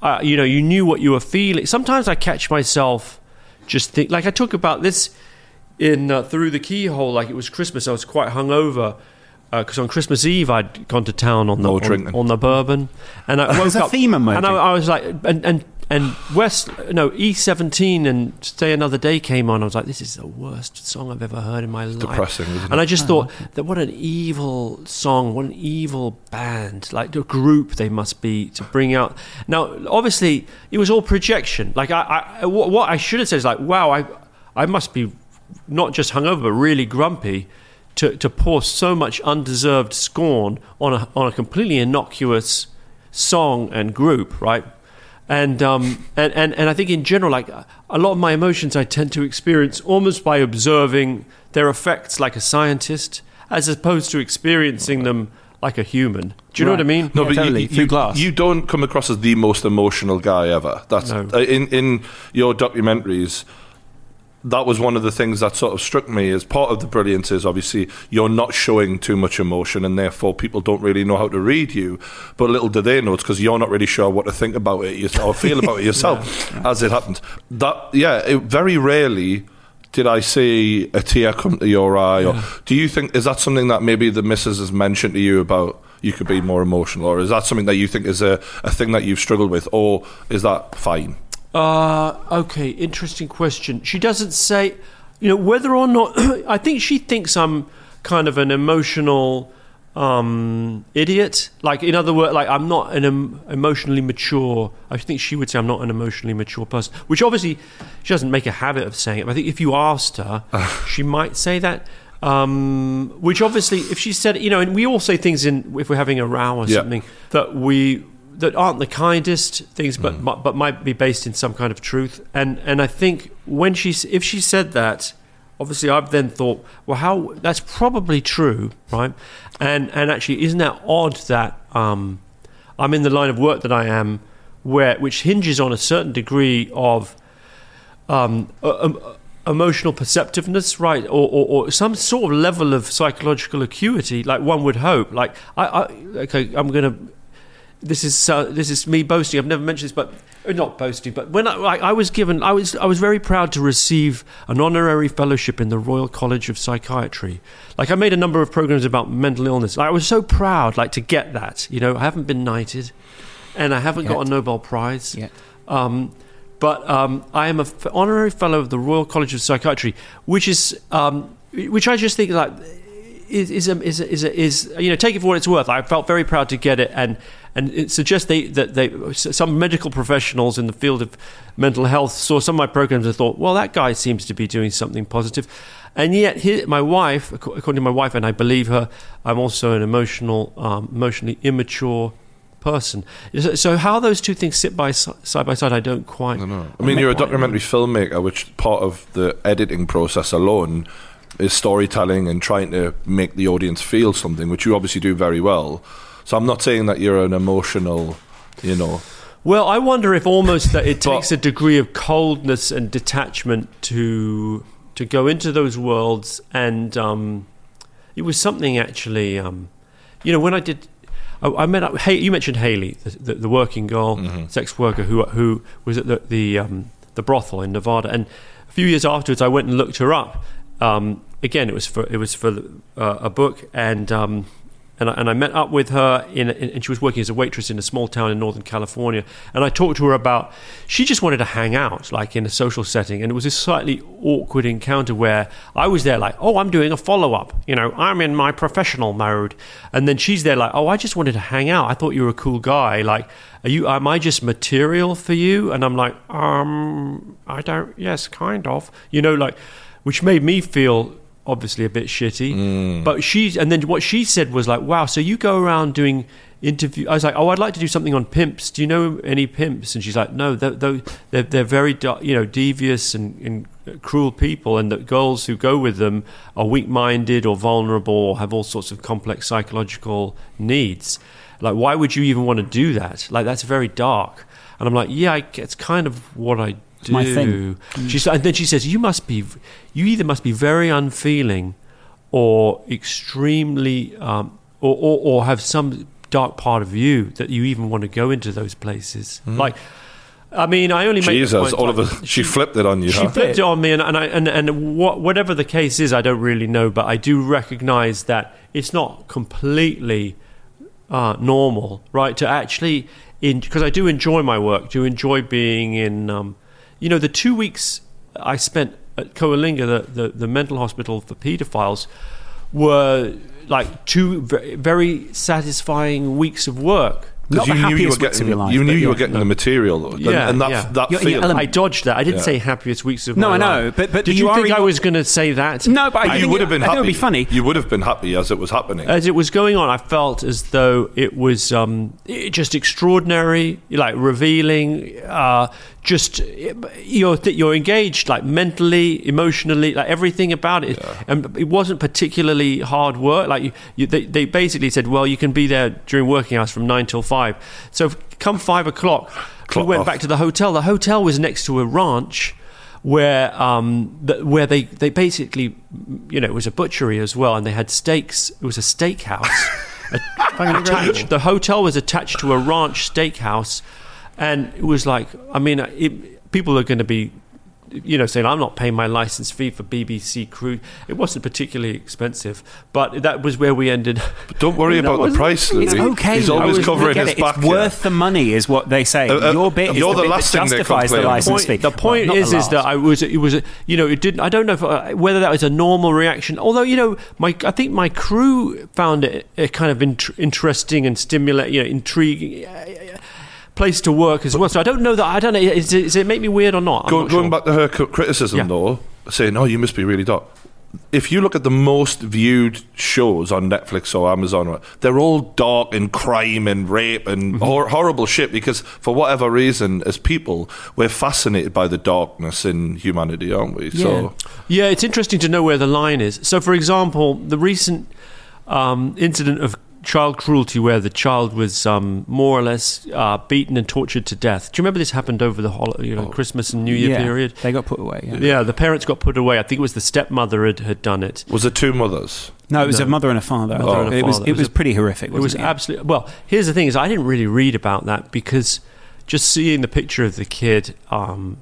Speaker 1: uh, you know, you knew what you were feeling. Sometimes I catch myself just think, like I talk about this in uh, Theroux the Keyhole like it was Christmas. I was quite hungover because on Christmas Eve I'd gone to town on the on, on the bourbon, and I woke up
Speaker 3: theme
Speaker 1: and. I, I was like, and and and West no E seventeen and Stay Another Day came on. I was like, this is the worst song I've ever heard in my life.
Speaker 2: depressing, isn't
Speaker 1: And? I just uh-huh. thought that what an evil song, what an evil band, like the group they must be to bring out. Now, obviously, it was all projection. Like I, I what what I should have said is like, wow, I I must be not just hungover but really grumpy to, to pour so much undeserved scorn on a on a completely innocuous song and group, right? And um and, and, and I think in general, like a lot of my emotions I tend to experience almost by observing their effects like a scientist, as opposed to experiencing them like a human. Do you know what I mean?
Speaker 2: No,
Speaker 3: Yeah,
Speaker 2: but
Speaker 3: totally.
Speaker 2: you,
Speaker 3: Through
Speaker 2: you,
Speaker 3: glass.
Speaker 2: you don't come across as the most emotional guy ever. That's
Speaker 1: No.
Speaker 2: uh, in in your documentaries. That was one of the things that sort of struck me as part of the brilliance is obviously you're not showing too much emotion and therefore people don't really know how to read you. But little do they know it's because you're not really sure what to think about it or feel about it yourself as it happened. That yeah, it, very rarely did I see a tear come to your eye? Or do you think is that something that maybe the missus has mentioned to you about you could be more emotional, or is that something that you think is a, a thing that you've struggled with, or is that fine?
Speaker 1: Uh, okay, interesting question. She doesn't say, you know, whether or not. I think she thinks I'm kind of an emotional um, idiot. Like, in other words, like I'm not an em- emotionally mature. I think she would say I'm not an emotionally mature person, which obviously she doesn't make a habit of saying it. But I think if you asked her, she might say that. Um, which obviously, if she said, you know, and we all say things in if we're having a row or
Speaker 2: Yeah.
Speaker 1: something that we that aren't the kindest things, but but but might be based in some kind of truth. And and I think when she if she said that, obviously I've then thought, well, how that's probably true, right? And and actually, isn't that odd that um, I'm in the line of work that I am, where which hinges on a certain degree of um, uh, um, emotional perceptiveness, right, or, or, or some sort of level of psychological acuity, like one would hope. Like I, I okay, I'm gonna. This is uh, this is me boasting. I've never mentioned this, but uh, not boasting. But when I, I was given, I was I was very proud to receive an honorary fellowship in the Royal College of Psychiatry. Like I made a number of programs about mental illness. Like, I was so proud, like to get that. You know, I haven't been knighted, and I haven't got a Nobel Prize.
Speaker 3: Yet.
Speaker 1: Um, but um, I am a f- honorary fellow of the Royal College of Psychiatry, which is um, which I just think like is is a, is a, is, a, is you know take it for what it's worth. I felt very proud to get it, and and it suggests they that they some medical professionals in the field of mental health saw some of my programs and thought, well, that guy seems to be doing something positive. And yet, my wife, according to my wife, and I believe her, I'm also an emotional, um, emotionally immature person. So, so how those two things sit by side by side, I don't quite.
Speaker 2: I know. I mean, you're a documentary filmmaker, which part of the editing process alone is storytelling and trying to make the audience feel something, which you obviously do very well. So I'm not saying that you're an emotional, you know.
Speaker 1: Well, I wonder if almost that it
Speaker 2: But-
Speaker 1: takes a degree of coldness and detachment to to go into those worlds, and um, it was something actually. Um, you know, when I did, I, I met up. Hey, you mentioned Haley, the, the, the working girl, sex worker who who was at the the, um, the brothel in Nevada, and a few years afterwards, I went and looked her up. Um, again, it was for it was for uh, a book, and um, and I, and I met up with her in, in, and she was working as a waitress in a small town in Northern California. And I talked to her about she just wanted to hang out, like in a social setting. And it was a slightly awkward encounter where I was there, like, oh, I'm doing a follow up. You know, I'm in my professional mode. And then she's there, like, oh, I just wanted to hang out. I thought you were a cool guy. Like, are you? Am I just material for you? And I'm like, um, I don't. Yes, kind of. You know, like, which made me feel obviously a bit shitty. Mm. But she's and then what she said was like, "Wow, so you go around doing interview." I was like, "Oh, I'd like to do something on pimps. Do you know any pimps?" And she's like, "No, they're they're, they're, they're very you know devious and, and cruel people, and that girls who go with them are weak-minded or vulnerable or have all sorts of complex psychological needs. Like, why would you even want to do that? Like, that's very dark." And I'm like, "Yeah, I, it's kind of what I." Do.
Speaker 3: my thing.
Speaker 1: She sa- and then she says, "You must be, you either must be very unfeeling, or extremely, um, or, or or have some dark part of you that you even want to go into those places." Like, I mean, I only make the
Speaker 2: Jesus,
Speaker 1: point,
Speaker 2: all of
Speaker 1: like,
Speaker 2: a she flipped it on you.
Speaker 1: she
Speaker 2: huh?
Speaker 1: flipped it on me, and, and I and and what, whatever the case is, I don't really know, but I do recognise that it's not completely uh, normal, right? To actually, in because I do enjoy my work, do enjoy being in, um, you know, the two weeks I spent at Coalinga, the, the the mental hospital for paedophiles, were like two very satisfying weeks of work.
Speaker 3: Not
Speaker 2: Because
Speaker 3: the
Speaker 2: you knew you were
Speaker 3: happiest weeks of
Speaker 2: getting,
Speaker 3: your life,
Speaker 2: you knew you were
Speaker 3: yeah.
Speaker 2: getting the material, though. And-
Speaker 1: Yeah,
Speaker 2: and that
Speaker 1: yeah.
Speaker 2: that
Speaker 3: You're- you're
Speaker 2: feeling.
Speaker 1: I dodged that. I didn't
Speaker 2: Yeah.
Speaker 1: say happiest weeks of
Speaker 3: No,
Speaker 1: my
Speaker 3: I know,
Speaker 1: life.
Speaker 3: but- but
Speaker 1: did
Speaker 3: you
Speaker 1: you,
Speaker 3: are
Speaker 1: think I was going to say that?
Speaker 3: No, but I,
Speaker 2: you
Speaker 3: think
Speaker 2: would have been
Speaker 3: I think
Speaker 2: happy.
Speaker 3: it would be funny.
Speaker 2: You would have been happy as it was happening.
Speaker 1: as it was going on, I felt as though it was um, just extraordinary, like revealing. Uh, just you're you're engaged, like mentally, emotionally, like everything about it. And it wasn't particularly hard work. Like you, you, they, they basically said, well, you can be there during working hours from nine till five. So come five o'clock,
Speaker 2: Clock
Speaker 1: we went
Speaker 2: off.
Speaker 1: back to the hotel. The hotel was next to a ranch where um, where they, they basically you know it was a butchery as well and they had steaks it was a steakhouse attached the hotel was attached to a ranch steakhouse and it was like I mean it, people are going to be you know saying I'm not paying my license fee for BBC Crew it wasn't particularly expensive but that was where we ended
Speaker 2: But don't worry about the price,
Speaker 3: It's
Speaker 2: Louis.
Speaker 3: okay.
Speaker 2: He's always
Speaker 3: was-
Speaker 2: covering his
Speaker 3: it.
Speaker 2: back.
Speaker 3: It's
Speaker 2: here.
Speaker 3: worth the money, is what they say.
Speaker 2: Uh, uh,
Speaker 3: Your bit
Speaker 2: you're
Speaker 3: the,
Speaker 2: the last
Speaker 3: that justifies the license fee.
Speaker 1: the point
Speaker 3: Well,
Speaker 1: is,
Speaker 3: the
Speaker 1: is that. I was, it was, you know, it didn't. I don't know if, uh, whether that was a normal reaction. Although, you know, my, I think my crew found it a kind of int- interesting and stimulating, you know, intriguing place to work as well. So I don't know that. I don't know. Is it, does it make me weird or not?
Speaker 2: Go,
Speaker 1: not
Speaker 2: going
Speaker 1: sure.
Speaker 2: back to her criticism,
Speaker 1: Yeah.
Speaker 2: though, saying, "Oh, you must be really dark." If you look at the most viewed shows on Netflix or Amazon, they're all dark and crime and rape and
Speaker 1: Mm-hmm.
Speaker 2: hor- horrible shit. Because for whatever reason, as people, we're fascinated by the darkness in humanity, aren't we? So
Speaker 1: Yeah, it's interesting to know where the line is. So, for example, the recent um, incident of child cruelty where the child was um, more or less uh, beaten and tortured to death. Do you remember this happened over the hol- you know, Christmas and New Year
Speaker 3: yeah,
Speaker 1: period?
Speaker 3: They got put away. Yeah.
Speaker 1: Yeah, the parents got put away. I think it was the stepmother had, had done it.
Speaker 2: was it two mothers?
Speaker 3: No, it was
Speaker 1: No.
Speaker 3: a mother and a father.
Speaker 1: Mother and a
Speaker 3: it was
Speaker 1: father.
Speaker 3: it was pretty horrific.
Speaker 1: It was
Speaker 3: wasn't
Speaker 1: absolutely well. Here's the thing: is I didn't really read about that because just seeing the picture of the kid um,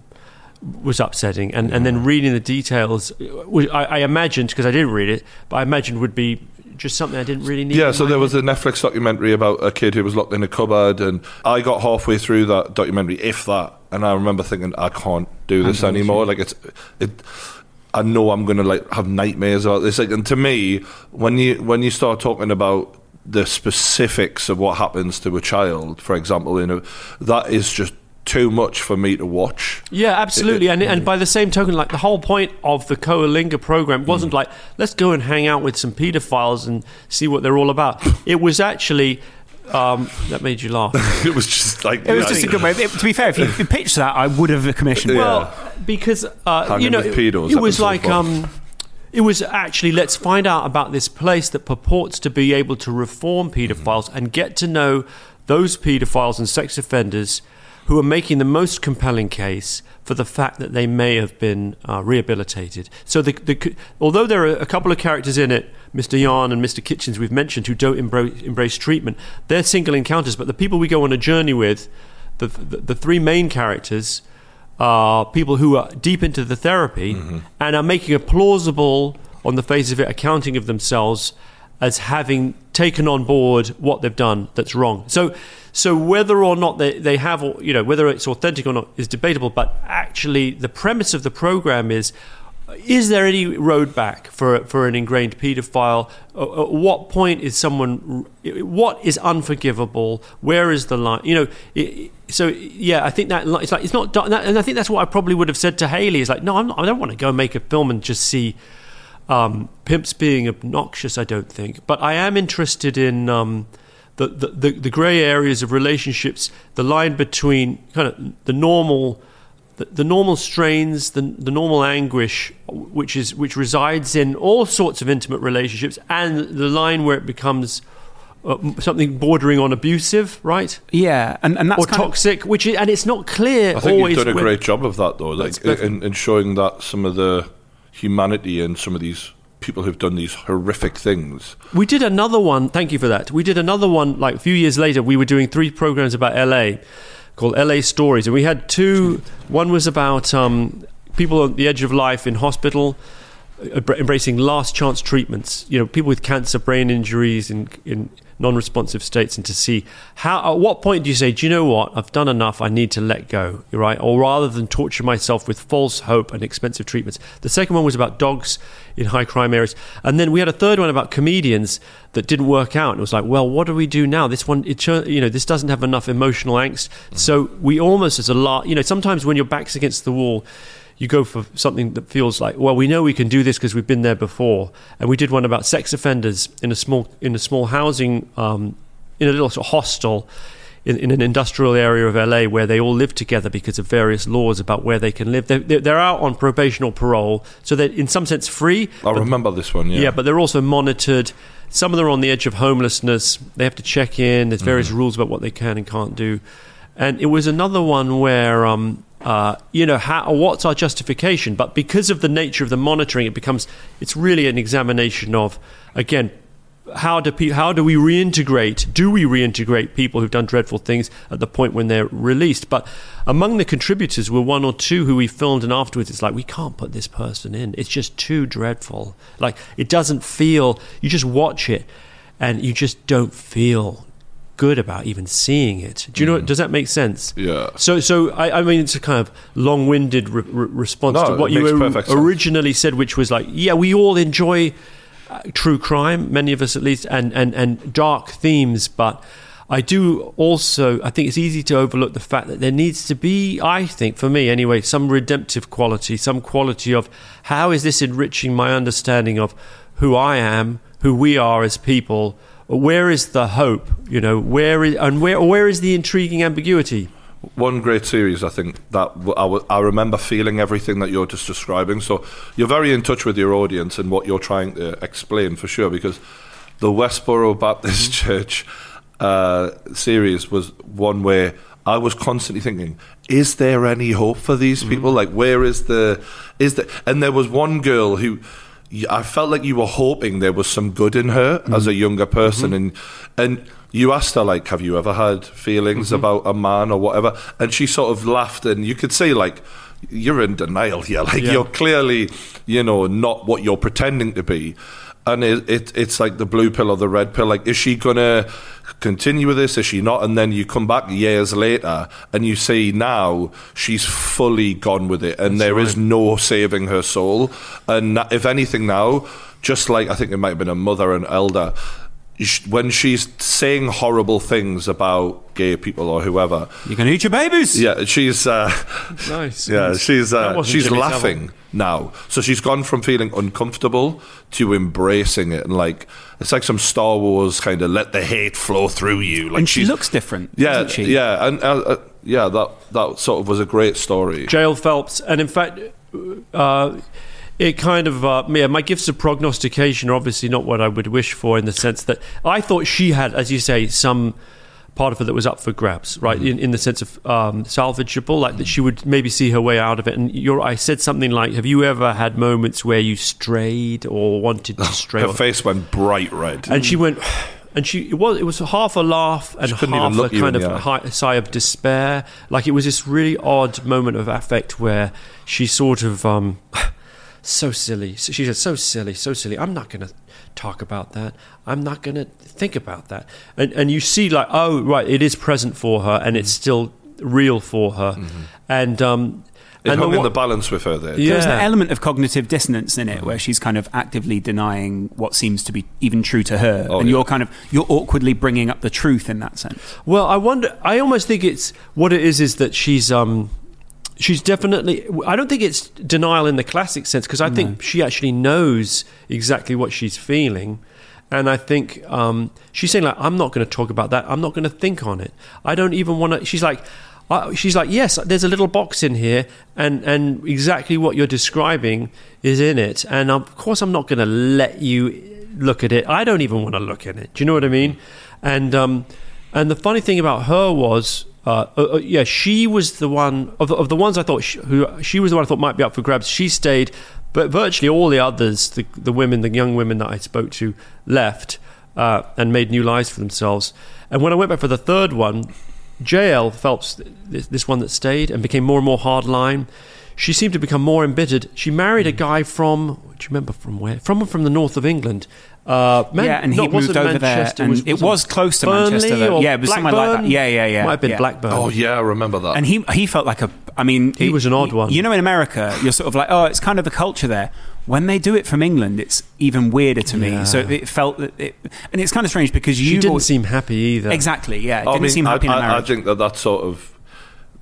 Speaker 1: was upsetting, and, and then reading the details, which I, I imagined because I didn't read it, but I imagined would be just something I didn't really need.
Speaker 2: Yeah, so there was a Netflix documentary about a kid who was locked in a cupboard, and I got halfway through that documentary, if that, and I remember thinking, I can't do this anymore. Like it's, it, I know I'm going to like have nightmares about this. Like, and to me, when you when you start talking about the specifics of what happens to a child, for example, you know, that is just too much for me to watch.
Speaker 1: Yeah, absolutely. And, and by the same token, like the whole point of the Coalinga program wasn't like, let's go and hang out with some pedophiles and see what they're all about. It was actually, um, that made you laugh.
Speaker 2: it was just like
Speaker 3: It was
Speaker 2: yeah,
Speaker 3: just a good way. It- to be fair, if you, if you pitched that, I would have commissioned. it.
Speaker 2: Yeah.
Speaker 1: Well, because uh, you know,
Speaker 2: with
Speaker 1: it, it was
Speaker 2: was so
Speaker 1: like um, it was actually let's find out about this place that purports to be able to reform
Speaker 2: Mm-hmm.
Speaker 1: paedophiles and get to know those paedophiles and sex offenders who are making the most compelling case for the fact that they may have been uh, rehabilitated. So, the, the, although there are a couple of characters in it, Mr. Yarn and Mr. Kitchens, we've mentioned, who don't embrace, embrace treatment, they're single encounters. But the people we go on a journey with, the, the, the three main characters, are people who are deep into the therapy and are making a plausible, on the face of it, accounting of themselves as having taken on board what they've done that's wrong. So, so whether or not they, they have, you know, whether it's authentic or not is debatable. But actually, the premise of the program is. Is there any road back for for an ingrained paedophile? Uh, At what point is someone? What is unforgivable? Where is the line? You know. It, so yeah, I think that it's like it's not, and I think that's what I probably would have said to Haley. Is like, no, not, I don't want to go make a film and just see um, pimps being obnoxious. I don't think, but I am interested in um, the, the the the grey areas of relationships, the line between kind of the normal. The, the normal strains, the, the normal anguish, which is which resides in all sorts of intimate relationships, and the line where it becomes uh, something bordering on abusive, right?
Speaker 3: Yeah, and, and that's
Speaker 1: or
Speaker 3: kind of-
Speaker 1: toxic, which is, and it's not clear
Speaker 2: I think
Speaker 1: always.
Speaker 2: you've done a
Speaker 1: where-
Speaker 2: great job of that, though, like in, in showing that some of the humanity in some of these people who've done these horrific things.
Speaker 1: We did another one. Thank you for that. We did another one like a few years later. We were doing three programs about LA called LA Stories, and we had two. One was about um, people on the edge of life in hospital. uh, Embracing last chance treatments, you know, people with cancer, brain injuries, in, in non-responsive states, and to see how. At what point do you say, "Do you know what? I've done enough. I need to let go." Right, or rather than torture myself with false hope and expensive treatments. The second one was about dogs in high crime areas, and then we had a third one about comedians that didn't work out. And it was like, well, what do we do now? This one, it, you know, this doesn't have enough emotional angst. So we almost, as a lot, you know, sometimes when your back's against the wall. You go for something that feels like, well, we know we can do this because we've been there before, and we did one about sex offenders in a small in a small housing um, in a little sort of hostel in, in an industrial area of LA where they all live together because of various laws about where they can live. They're, they're, out on probation or parole, so they're in some sense free.
Speaker 2: I remember this one, yeah.
Speaker 1: yeah, but they're also monitored. Some of them are on the edge of homelessness. They have to check in. There's various rules about what they can and can't do. And it was another one where, um, uh, you know, how, what's our justification? But because of the nature of the monitoring, it becomes it's really an examination of again. How do pe- how do we reintegrate? Do we reintegrate people who've done dreadful things at the point when they're released? But among the contributors were one or two who we filmed, and afterwards it's like we can't put this person in. It's just too dreadful. Like it doesn't feel. You just watch it, and you just don't feel good about even seeing it. Do you know? Does that make sense?
Speaker 2: Yeah.
Speaker 1: So, so I, I mean, it's a kind of long-winded re- re- response
Speaker 2: No,
Speaker 1: to what you
Speaker 2: makes
Speaker 1: or-
Speaker 2: perfect sense.
Speaker 1: originally said, which was like, yeah, we all enjoy uh, true crime, many of us at least, and, and, and dark themes, but I do also, I think it's easy to overlook the fact that there needs to be, I think, for me anyway, some redemptive quality, some quality of how is this enriching my understanding of who I am, who we are as people. Where is the hope? You know, where is and where where is the intriguing ambiguity?
Speaker 2: one great series I think that I, w- I remember feeling everything that you're just describing. So you're very in touch with your audience and what you're trying to explain for sure. Because the Westboro Baptist Church uh, series was one where I was constantly thinking, is there any hope for these people? Like, where is the is the? And there was one girl who. I felt like you were hoping there was some good in her as a mm-hmm. younger person, mm-hmm. and and you asked her like, "Have you ever had feelings mm-hmm. about a man or whatever?" And she sort of laughed, and you could see like you're in denial here. Like
Speaker 1: Yeah.
Speaker 2: you're clearly, you know, not what you're pretending to be. And it, it it's like the blue pill or the red pill. Like, is she gonna continue with this? Is she not? And then you come back years later and you see now she's fully gone with it, and there is no saving her soul. And if anything, now, just like I think it might have been a mother and elder, when she's saying horrible things about gay people or whoever,
Speaker 3: You can eat your babies.
Speaker 2: yeah, she's uh,
Speaker 1: Nice.
Speaker 2: yeah, she's uh, she's
Speaker 1: Jimmy
Speaker 2: laughing now. So she's gone from feeling uncomfortable to embracing it, and like it's like some Star Wars kind of let the hate flow through you. Like
Speaker 3: and she looks different.
Speaker 2: yeah,
Speaker 3: doesn't she?
Speaker 2: yeah, and uh, uh, yeah, that that sort of was a great story.
Speaker 1: Jael Phelps, and in fact, uh, it kind of uh, yeah, my gifts of prognostication are obviously not what I would wish for in the sense that I thought she had, as you say, some part of her that was up for grabs, right? In, in the sense of um, salvageable, like that she would maybe see her way out of it. And you're, I said something like, "Have you ever had moments where you strayed or wanted to stray?"
Speaker 2: Her face went bright red.
Speaker 1: and she went and she it was it was half a laugh and half a kind of
Speaker 2: eye.
Speaker 1: sigh of despair like it was this really odd moment of affect where she sort of um so silly she said so silly so silly i'm not going to talk about that i'm not going to think about that and and you see like oh right it is present for her and it's still real for her and um
Speaker 2: it
Speaker 1: and
Speaker 2: hung
Speaker 1: the
Speaker 2: in the balance with her there.
Speaker 1: Yeah.
Speaker 3: There's an element of cognitive dissonance in it where she's kind of actively denying what seems to be even true to her,
Speaker 2: Oh,
Speaker 3: and
Speaker 2: yeah.
Speaker 3: you're kind of you're awkwardly bringing up the truth in that sense.
Speaker 1: Well, I wonder. I almost think it's what it is is that she's um she's definitely. I don't think it's denial in the classic sense because I think she actually knows exactly what she's feeling. And I think um, she's saying like, I'm not going to talk about that. I'm not going to think on it. I don't even want to. She's like, uh, she's like, yes, there's a little box in here, and and exactly what you're describing is in it. And of course, I'm not going to let you look at it. I don't even want to look at it. Do you know what I mean? And um, and the funny thing about her was, uh, uh, uh, yeah, she was the one of the, of the ones I thought she, who she was the one I thought might be up for grabs. She stayed, but virtually all the others, the the women, the young women that I spoke to, left uh, and made new lives for themselves. And when I went back for the third one, Jael Phelps, this, this one that stayed and became more and more hardline. She seemed to become more embittered. She married a guy from, do you remember from where? From from the north of England. Uh, Man-
Speaker 3: yeah, and he
Speaker 1: no, it
Speaker 3: moved
Speaker 1: wasn't
Speaker 3: over there, and
Speaker 1: was-
Speaker 3: it
Speaker 1: wasn't
Speaker 3: close to
Speaker 1: Burnley
Speaker 3: Manchester. Though.
Speaker 1: or
Speaker 3: Yeah, it was somewhere like that. Yeah, yeah, yeah.
Speaker 1: Might have been
Speaker 3: yeah.
Speaker 1: Blackburn.
Speaker 2: Oh yeah, I remember that.
Speaker 3: And he he felt like a. I mean,
Speaker 1: He was an odd one.
Speaker 3: You know, in America, you're sort of like, oh, it's kind of the culture there. When they do it from England, it's even weirder to me.
Speaker 1: Yeah.
Speaker 3: So it felt that, it, and it's kind of strange because you
Speaker 1: She didn't seem happy either.
Speaker 3: exactly. Yeah, it
Speaker 2: I
Speaker 3: didn't
Speaker 2: mean,
Speaker 3: seem happy
Speaker 2: I,
Speaker 3: in the
Speaker 2: I, I
Speaker 3: marriage.
Speaker 2: think that that sort of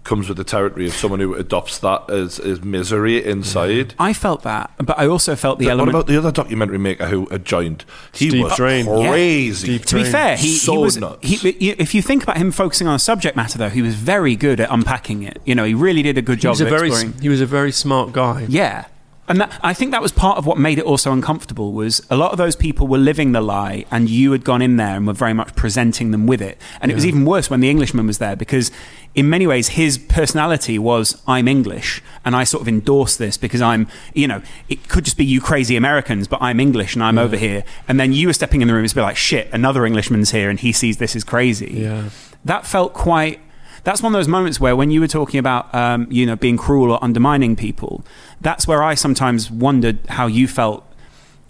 Speaker 2: comes with the territory of someone who adopts that as, as misery inside.
Speaker 3: I felt that, but I also felt the
Speaker 2: What
Speaker 3: element.
Speaker 2: about the other documentary maker who had joined? He
Speaker 1: Steve
Speaker 2: was
Speaker 1: Drain.
Speaker 2: Crazy.
Speaker 1: Steve
Speaker 3: to be fair, he,
Speaker 2: So
Speaker 3: he was.
Speaker 2: nuts.
Speaker 3: He, if you think about him focusing on a subject matter, though, he was very good at unpacking it. You know, he really did a good
Speaker 1: he
Speaker 3: job
Speaker 1: was a
Speaker 3: of
Speaker 1: very
Speaker 3: exploring.
Speaker 1: he was a very smart guy.
Speaker 3: Yeah. And that, I think that was part of what made it also uncomfortable was a lot of those people were living the lie and you had gone in there and were very much presenting them with it. And it was even worse when the Englishman was there because in many ways his personality was I'm English and I sort of endorse this because I'm, you know, it could just be you crazy Americans, but I'm English and I'm over here. And then you were stepping in the room and be like, shit, another Englishman's here and he sees this as crazy.
Speaker 1: Yeah.
Speaker 3: That felt quite that's one of those moments where when you were talking about um, you know being cruel or undermining people that's where i sometimes wondered how you felt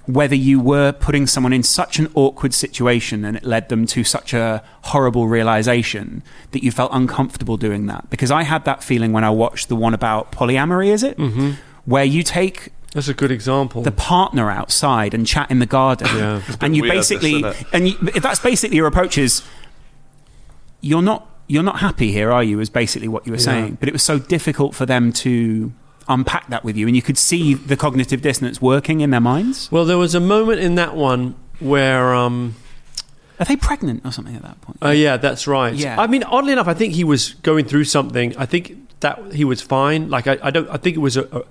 Speaker 3: whether you were putting someone in such an awkward situation and it led them to such a horrible realization that you felt uncomfortable doing that because i had that feeling when i watched the one about polyamory is it mm-hmm. where you take
Speaker 1: That's a good example.
Speaker 3: the partner outside and chat in the garden
Speaker 1: Yeah.
Speaker 3: and you
Speaker 2: this,
Speaker 3: basically
Speaker 2: isn't
Speaker 3: and you, that's basically your approach is you're not you're not happy here are you is basically what you were
Speaker 1: Yeah.
Speaker 3: saying but it was so difficult for them to unpack that with you and you could see the cognitive dissonance working in their minds
Speaker 1: well, there was a moment in that one where. Um,
Speaker 3: are they pregnant or something at that point
Speaker 1: Oh yeah, that's right.
Speaker 3: Yeah.
Speaker 1: I mean, oddly enough, I think he was going through something. I think that he was fine. Like I, I don't. I think it was a. a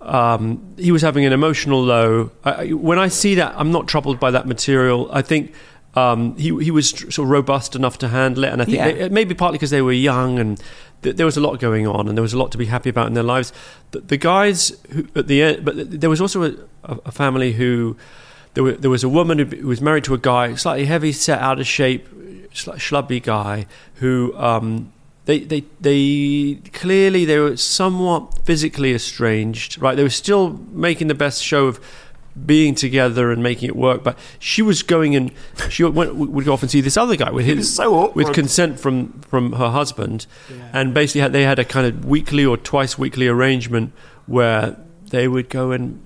Speaker 1: um, he was having an emotional low. I- when I see that, I'm not troubled by that material. I think um, he he was sort of robust enough to handle it, and I think
Speaker 3: Yeah.
Speaker 1: it- maybe partly because they were young and th- there was a lot going on, and there was a lot to be happy about in their lives. The, the guys who, at the end, but there was also a, a, family who there, were, there was a woman who, who was married to a guy, slightly heavy set, out of shape, schlubby guy who um, they, they they clearly they were somewhat physically estranged. Right, they were still making the best show of being together and making it work, but she was going and she went, would go off and see this other guy with his
Speaker 3: so
Speaker 1: with consent from from her husband, and basically had, they had a kind of weekly or twice weekly arrangement where they would go and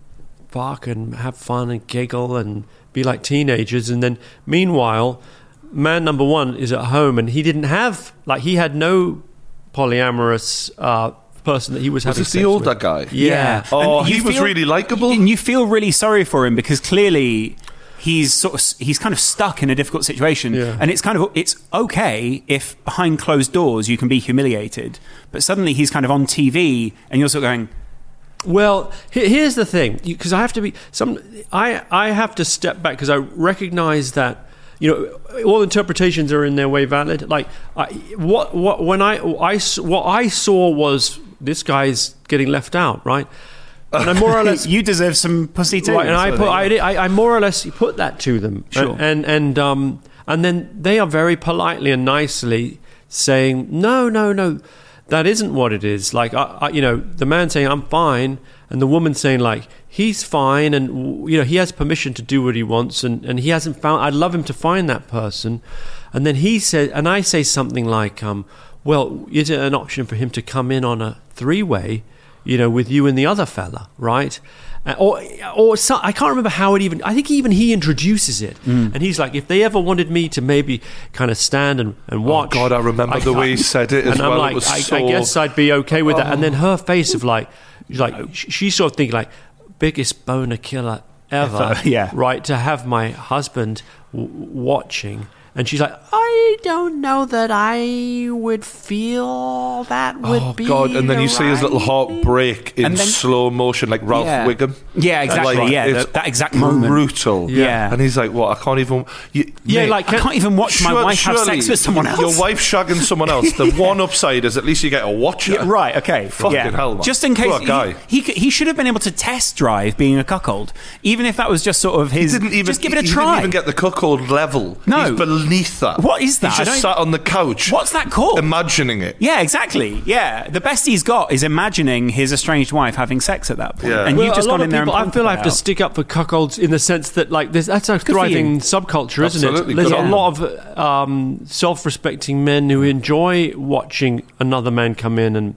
Speaker 1: fuck and have fun and giggle and be like teenagers, and then meanwhile, man number one is at home and he didn't have like he had no polyamorous uh, person that he was,
Speaker 2: Was
Speaker 1: having
Speaker 2: this the older
Speaker 1: with.
Speaker 2: guy?
Speaker 1: Yeah.
Speaker 2: Oh,
Speaker 3: And you
Speaker 2: he was
Speaker 3: feel-
Speaker 2: really likable.
Speaker 3: and you feel really sorry for him because clearly he's sort of he's kind of stuck in a difficult situation
Speaker 1: Yeah.
Speaker 3: and it's kind of it's okay if behind closed doors you can be humiliated but suddenly he's kind of on TV and you're sort of going
Speaker 1: Well, here's the thing, because I have to be some. I I have to step back because I recognise that you know, all interpretations are in their way valid. Like, I, what, what, when I, I, what I saw was this guy's getting left out, right? And I more or less
Speaker 3: you deserve some pussy too.
Speaker 1: Right, and I put, I, did- I, I more or less put that to them,
Speaker 3: Sure.
Speaker 1: and and um, and then they are very politely and nicely saying, no, no, no, that isn't what it is. Like, I, I, you know, the man saying I'm fine, and the woman saying like he's fine, and you know he has permission to do what he wants, and and he hasn't found. I'd love him to find that person, and then he said, and I say something like, um, well, is it an option for him to come in on a three way? you know, with you and the other fella, right? Uh, or, or I can't remember how it even. I think even he introduces it,
Speaker 2: Mm.
Speaker 1: and he's like, if they ever wanted me to maybe kind of stand and, and watch.
Speaker 2: Oh, God, I remember the way he said it as
Speaker 1: and I'm
Speaker 2: well. It
Speaker 1: like, I, I
Speaker 2: so- Oh.
Speaker 1: guess I'd be okay with that. And then her face of like, she's like, sh- she's sort of thinking like, biggest boner killer ever,
Speaker 3: yeah.
Speaker 1: right? To have my husband w- watching. And she's like, I don't know that I would feel that oh, would
Speaker 2: Oh
Speaker 1: be.
Speaker 2: God! And then
Speaker 1: the
Speaker 2: you see his little heart break in
Speaker 3: then-
Speaker 2: slow motion, like Ralph
Speaker 3: Yeah.
Speaker 2: Wiggum.
Speaker 3: Yeah, exactly,
Speaker 2: Like,
Speaker 3: yeah,
Speaker 2: it's
Speaker 3: that- that exact moment.
Speaker 2: brutal.
Speaker 3: Yeah.
Speaker 2: and he's like, "What? I can't even." You,
Speaker 1: Yeah,
Speaker 2: mate,
Speaker 1: like,
Speaker 3: I can't even watch my
Speaker 2: Sure-
Speaker 3: wife have sex with someone else.
Speaker 2: Your wife shagging someone else. The one upside is at least you get to watch it.
Speaker 3: Yeah, right. Okay.
Speaker 2: Fucking
Speaker 3: yeah.
Speaker 2: hell, man.
Speaker 3: Just in case
Speaker 2: Poor guy.
Speaker 3: He, he he should have been able to test drive being a cuckold, even if that was just sort of his.
Speaker 2: Didn't even
Speaker 3: just give it a
Speaker 2: he
Speaker 3: try.
Speaker 2: Didn't even get the cuckold level.
Speaker 3: No.
Speaker 2: He's beneath that.
Speaker 3: What is that?
Speaker 2: He's
Speaker 3: I
Speaker 2: just sat on the couch.
Speaker 3: What's that called?
Speaker 2: Imagining it.
Speaker 3: yeah, exactly. Yeah, the best he's got is imagining his estranged wife having sex at that point,
Speaker 2: Yeah.
Speaker 3: and
Speaker 1: Well,
Speaker 3: you've just
Speaker 1: a lot
Speaker 3: gone in
Speaker 1: of
Speaker 3: there.
Speaker 1: people,
Speaker 3: and
Speaker 1: I feel I have
Speaker 3: pumped
Speaker 1: to stick up for cuckolds in the sense that like there's, that's a
Speaker 3: for
Speaker 1: thriving subculture, isn't
Speaker 2: Absolutely,
Speaker 1: it? There's
Speaker 2: good
Speaker 1: a lot of um, self-respecting men who enjoy watching another man come in and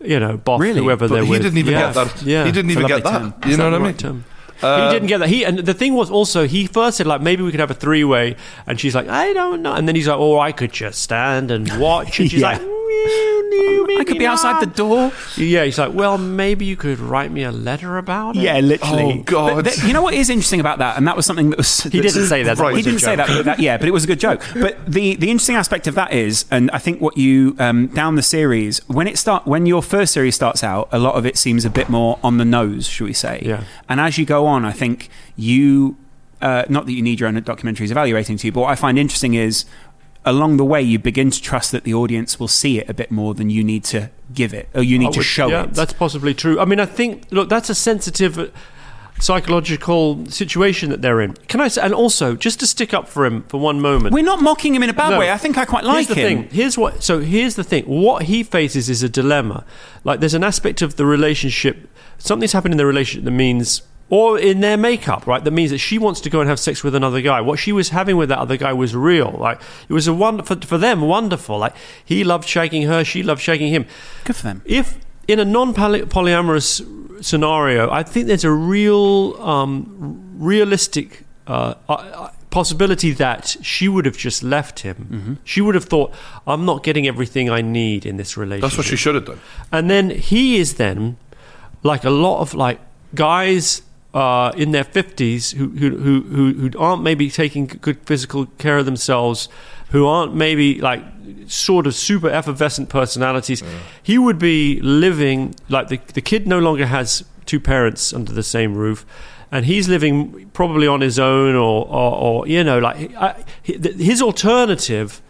Speaker 1: you know boff
Speaker 3: Really?
Speaker 1: whoever
Speaker 2: But
Speaker 1: they're
Speaker 2: he
Speaker 1: with.
Speaker 2: didn't even
Speaker 1: Yeah.
Speaker 2: get that.
Speaker 1: Yeah,
Speaker 2: He didn't even get that.
Speaker 3: term.
Speaker 2: You know what I mean?
Speaker 1: term.
Speaker 2: Uh,
Speaker 1: he didn't get that. He and the thing was also he first said like maybe we could have a three way, and she's like I don't know, and then he's like oh I could just stand and watch, and she's
Speaker 3: Yeah.
Speaker 1: like "Mm,
Speaker 3: I could
Speaker 1: maybe
Speaker 3: be outside the door.
Speaker 1: Yeah, he's like well maybe you could write me a letter about it.
Speaker 3: Yeah, literally.
Speaker 2: Oh, God.
Speaker 3: But th- you know what is interesting about that, and that was something that was.
Speaker 1: He didn't say that. That
Speaker 2: Right.
Speaker 3: he didn't say that, but that. Yeah, but it was a good joke. But the the interesting aspect of that is, and I think what you um, down the series when it start when your first series starts out, a lot of it seems a bit more on the nose, should we say?
Speaker 1: Yeah.
Speaker 3: And as you go on, I think you. Uh, not that you need your own documentaries evaluating to you, but what I find interesting is along the way you begin to trust that the audience will see it a bit more than you need to give it or you need
Speaker 1: I
Speaker 3: to show
Speaker 1: yeah,
Speaker 3: it.
Speaker 1: That's possibly true. I mean, I think look, that's a sensitive uh, psychological situation that they're in. Can I say, and also just to stick up for him for one moment.
Speaker 3: We're not mocking him in a bad
Speaker 1: No.
Speaker 3: way. I think I quite like
Speaker 1: here's the
Speaker 3: him.
Speaker 1: thing. Here's what. So here's the thing. What he faces is a dilemma. Like there's an aspect of the relationship. Something's happened in the relationship that means. Or in their makeup, right? That means that she wants to go and have sex with another guy. What she was having with that other guy was real. Like it was a wonder for, for them, wonderful. Like he loved shaking her, she loved shaking him.
Speaker 3: Good for them.
Speaker 1: If in a non-polyamorous scenario, I think there's a real, um, realistic uh, uh, possibility that she would have just left him.
Speaker 2: Mm-hmm.
Speaker 1: She would have thought, "I'm not getting everything I need in this relationship."
Speaker 2: That's what she should have done.
Speaker 1: And then he is then like a lot of like guys uh, in their fifties who, who who who who aren't maybe taking good physical care of themselves, who aren't maybe like sort of super effervescent personalities. He would be living like the the kid no longer has two parents under the same roof. And he's living probably on his own, or, or, or you know, like I, his alternative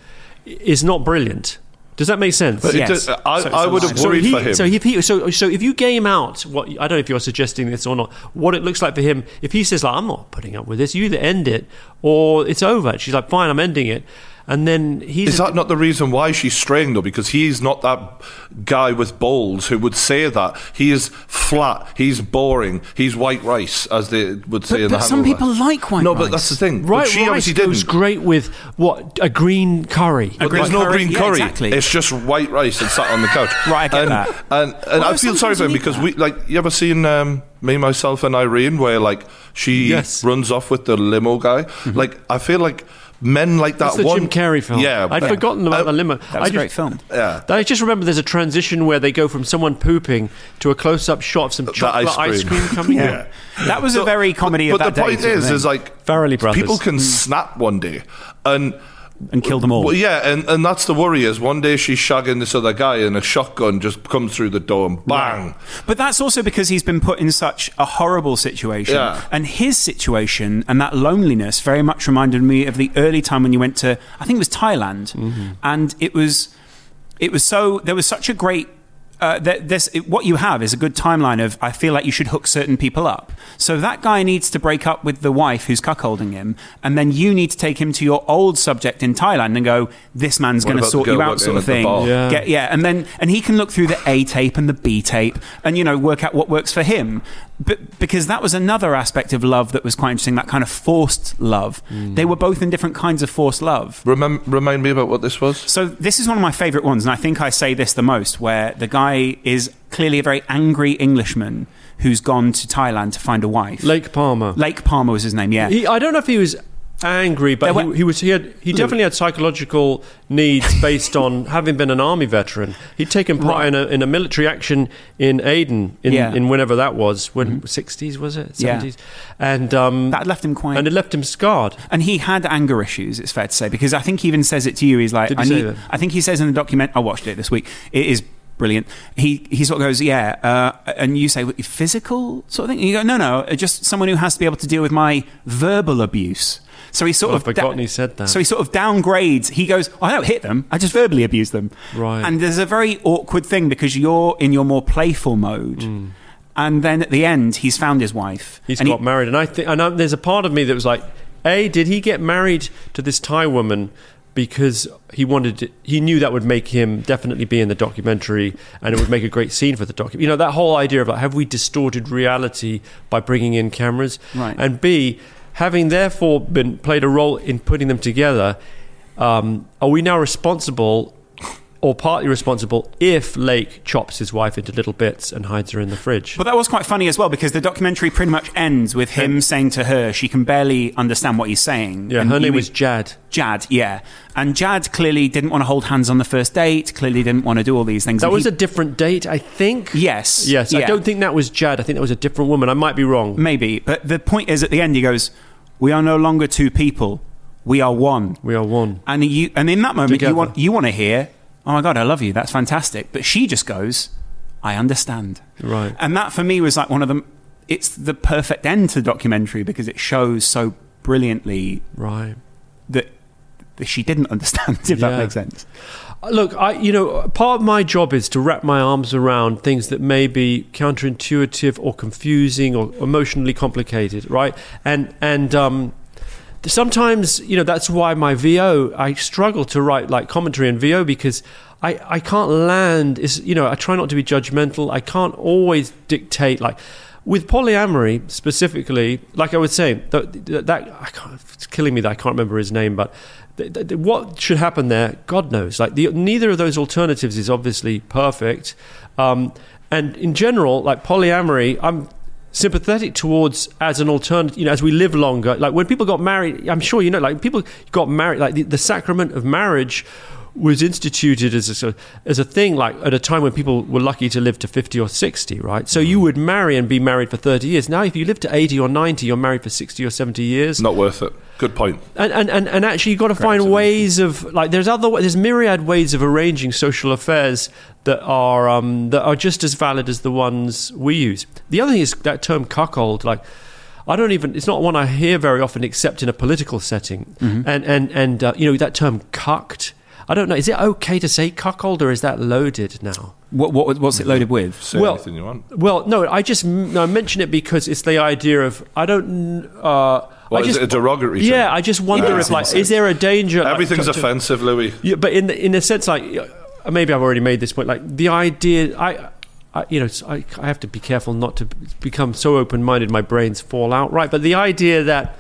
Speaker 1: is not brilliant. Does that make sense?
Speaker 2: But
Speaker 3: Yes.
Speaker 2: does- uh, I,
Speaker 3: So-
Speaker 2: I would have
Speaker 1: so
Speaker 2: worried
Speaker 1: he,
Speaker 2: for him.
Speaker 1: So if he, so so if you game out what I don't know if you're suggesting this or not, what it looks like for him, if he says like I'm not putting up with this, you either end it or it's over. She's like, fine, I'm ending it, and then he's
Speaker 2: Is that not the reason why she's straying though? Because he's not that guy with balls who would say that. He is flat. He's boring. He's white rice, as they would say
Speaker 3: But-
Speaker 2: in the
Speaker 3: but some
Speaker 2: Hangover.
Speaker 3: people like white
Speaker 2: No,
Speaker 3: rice.
Speaker 2: No, but that's the thing.
Speaker 1: right.
Speaker 2: But she
Speaker 1: rice
Speaker 2: obviously didn't.
Speaker 1: great with what a green curry.
Speaker 2: But
Speaker 3: green
Speaker 2: there's no
Speaker 3: curry,
Speaker 2: green
Speaker 3: yeah,
Speaker 2: curry.
Speaker 3: exactly.
Speaker 2: It's just white rice and sat on the couch.
Speaker 3: Right, I get
Speaker 2: and,
Speaker 3: that.
Speaker 2: And and
Speaker 3: Well,
Speaker 2: I feel sorry for him because
Speaker 3: that.
Speaker 2: we like you ever seen um, me, myself, and Irene where like she
Speaker 1: Yes.
Speaker 2: runs off with the limo guy. Like I feel like men like that
Speaker 1: That's the
Speaker 2: one
Speaker 1: Jim Carrey film.
Speaker 2: Yeah,
Speaker 1: I'd
Speaker 2: but-
Speaker 1: forgotten about
Speaker 2: uh,
Speaker 1: the limo.
Speaker 3: That was
Speaker 1: I
Speaker 3: a
Speaker 1: just,
Speaker 3: great film.
Speaker 2: Yeah.
Speaker 1: I just remember there's a transition where they go from someone pooping to a close-up shot of some chocolate
Speaker 2: ice
Speaker 1: ice
Speaker 2: cream.
Speaker 1: cream, coming
Speaker 2: Yeah.
Speaker 1: out.
Speaker 3: That was a very comedy
Speaker 2: but,
Speaker 3: of
Speaker 2: but
Speaker 3: that
Speaker 2: the
Speaker 3: day
Speaker 2: point
Speaker 3: sort
Speaker 2: is, is like
Speaker 1: Farrelly brothers.
Speaker 2: People can snap one day, and
Speaker 3: and killed them all.
Speaker 2: Well, yeah, and, and that's the worry is one day she's shagging this other guy and a shotgun just comes through the door and bang.
Speaker 3: But that's also because he's been put in such a horrible situation.
Speaker 2: Yeah.
Speaker 3: And his situation and that loneliness very much reminded me of the early time when you went to, I think it was Thailand. Mm-hmm. And it was, it was so, there was such a great. Uh, th- this, it, what you have is a good timeline of I feel like you should hook certain people up. So that guy needs to break up with the wife who's cuckolding him, and then you need to take him to your old subject in Thailand and go, "This man's going to sort you out," sort of thing.
Speaker 1: Yeah.
Speaker 3: Get- yeah, and then and he can look through the A tape and the B tape and you know work out what works for him. But because that was another aspect of love that was quite interesting, that kind of forced love. Mm. They were both in different kinds of forced love.
Speaker 2: Remem- remind me about what this was.
Speaker 3: So this is one of my favorite ones, and I think I say this the most, where the guy is clearly a very angry Englishman who's gone to Thailand to find a wife.
Speaker 1: Lake Palmer.
Speaker 3: Lake Palmer was his name. Yeah,
Speaker 1: He, I don't know if he was angry, but
Speaker 3: were-
Speaker 1: he, he was. He had. He definitely had psychological needs based on having been an army veteran. He'd taken part
Speaker 3: Right.
Speaker 1: in, a, in a military action in Aden in,
Speaker 3: Yeah.
Speaker 1: in whenever that was, when sixties was it,
Speaker 3: Yeah.
Speaker 1: seventies, and um,
Speaker 3: that left him quite.
Speaker 1: and it left him scarred.
Speaker 3: And he had anger issues, it's fair to say, because I think he even says it to you. He's like,
Speaker 1: Did he
Speaker 3: I
Speaker 1: say
Speaker 3: need. I think he says in the document. I watched it this week. It is brilliant. He he sort of goes, yeah, uh, and you say "What, physical sort of thing. And you go, no, no, uh, just someone who has to be able to deal with my verbal abuse. So he sort
Speaker 1: Oh,
Speaker 3: of
Speaker 1: I've forgotten he said that.
Speaker 3: So he sort of downgrades. He goes, oh, I don't hit them. I just verbally abuse them.
Speaker 1: Right.
Speaker 3: And there's a very awkward thing because you're in your more playful mode. Hmm. And then at the end, he's found his wife.
Speaker 1: He's
Speaker 3: and he-
Speaker 1: got married, and I think, and I, there's a part of me that was like, a, did he get married to this Thai woman? Because he wanted, to, he knew that would make him definitely be in the documentary, and it would make a great scene for the doc You know, that whole idea of like, have we distorted reality by bringing in cameras?
Speaker 3: Right.
Speaker 1: And B, having therefore been played a role in putting them together, um, are we now responsible or partly responsible if Lake chops his wife into little bits and hides her in the fridge?
Speaker 3: But that was quite funny as well because the documentary pretty much ends with him saying to her she can barely understand what he's saying.
Speaker 1: yeah,
Speaker 3: And
Speaker 1: her
Speaker 3: he
Speaker 1: name was Jad.
Speaker 3: Jad. Yeah, and Jad clearly didn't want to hold hands on the first date. Clearly didn't want to do all these things.
Speaker 1: That
Speaker 3: And
Speaker 1: was
Speaker 3: he-
Speaker 1: a different date, I think.
Speaker 3: yes,
Speaker 1: Yes, I don't think that was Jad. I think that was a different woman. I might be wrong.
Speaker 3: maybe. But the point is, at the end, he goes, "We are no longer two people. We are one."
Speaker 1: We are one.
Speaker 3: And you, and in that moment,
Speaker 1: Together.
Speaker 3: you want you want to hear, "Oh my god, I love you. That's fantastic." But she just goes, "I understand."
Speaker 1: Right.
Speaker 3: And that for me was like one of them. It's the perfect end to the documentary because it shows so brilliantly
Speaker 1: Right.
Speaker 3: that, that she didn't understand. If that makes sense.
Speaker 1: Uh, Look, I you know, part of my job is to wrap my arms around things that may be counterintuitive or confusing or emotionally complicated, right? And and um sometimes, you know, that's why my VO I struggle to write like commentary in VO because I, I can't land is you know, I try not to be judgmental. I can't always dictate like with polyamory specifically, like I was saying, that, that, I can't, it's killing me that I can't remember his name, but th- th- what should happen there, God knows. Like the, neither of those alternatives is obviously perfect, um, and in general, like polyamory, I'm sympathetic towards as an alternative. You know, as we live longer, like when people got married, I'm sure you know, like people got married, like the, the sacrament of marriage was instituted as a as a thing like at a time when people were lucky to live to 50 or 60 right so you would marry and be married for 30 years now if you live to 80 or 90 you're married for 60 or 70 years
Speaker 2: Not worth it. Good point.
Speaker 1: and, and, and, and actually, you've got to find ways of like. There's other. There's myriad ways of arranging social affairs that are um, that are just as valid as the ones we use. The other thing is that term cuckold. Like, I don't even. It's not one I hear very often, except in a political setting. And and and uh, you know that term cucked. I don't know. Is it okay to say cuckold or is that loaded now?
Speaker 3: What, what what's it loaded with?
Speaker 2: Say
Speaker 1: Well-
Speaker 2: anything you want.
Speaker 1: Well, no. I just no, I mention it because it's the idea of I don't. Uh,
Speaker 2: What,
Speaker 1: I
Speaker 2: is
Speaker 1: just,
Speaker 2: it a derogatory
Speaker 1: Yeah,
Speaker 2: term?
Speaker 1: I just wonder
Speaker 3: Yeah,
Speaker 1: if like,
Speaker 3: it's
Speaker 1: is there a danger?
Speaker 2: Everything's
Speaker 1: to- to-
Speaker 2: offensive, Louis.
Speaker 1: Yeah, but in the, in a sense, like uh, maybe I've already made this point. Like the idea, I, I you know, I, I have to be careful not to become so open-minded my brains fall out. Right, but the idea that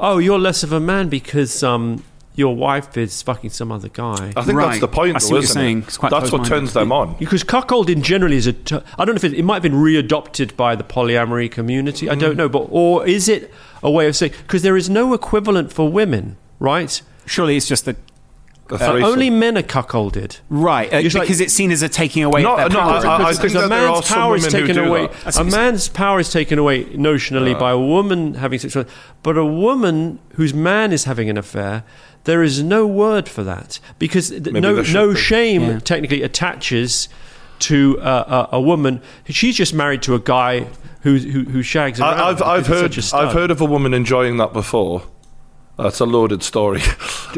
Speaker 1: oh, you're less of a man because um, your wife is fucking some other guy.
Speaker 2: I think
Speaker 3: Right.
Speaker 2: that's the point,
Speaker 3: I see
Speaker 2: though,
Speaker 3: what you're
Speaker 2: isn't
Speaker 3: saying.
Speaker 2: it?
Speaker 3: It's quite
Speaker 2: That's what
Speaker 3: close-minded.
Speaker 2: turns them on.
Speaker 1: Because cuckold generally is a. T- I don't know if it, it might have been readopted by the polyamory community. I
Speaker 2: Mm.
Speaker 1: don't know, but or is it a way of saying because there is no equivalent for women, right?
Speaker 3: Surely it's just the
Speaker 2: The
Speaker 1: Uh,
Speaker 2: threesome.
Speaker 1: only men are cuckolded.
Speaker 3: right uh,
Speaker 1: It's like-
Speaker 3: because it's seen as a taking away.
Speaker 2: No,
Speaker 3: of their
Speaker 2: no,
Speaker 3: power.
Speaker 2: I- I-
Speaker 1: because, because
Speaker 2: think
Speaker 1: a
Speaker 2: that there are
Speaker 1: man's
Speaker 2: some
Speaker 1: power is
Speaker 2: women who
Speaker 1: taken
Speaker 2: do
Speaker 1: away.
Speaker 2: that.
Speaker 3: That's
Speaker 1: A
Speaker 3: what you're
Speaker 1: man's power is taken away notionally by a woman having sex, with- but a woman whose man is having an affair, there is no word for that because
Speaker 2: Maybe
Speaker 1: no no
Speaker 2: be.
Speaker 1: shame
Speaker 3: Yeah.
Speaker 1: technically attaches to uh, a, a woman. She's just married to a guy who who, who shags around.
Speaker 2: I, I've, I've heard
Speaker 1: such a stud.
Speaker 2: I've heard of a woman enjoying that before. That's a loaded story.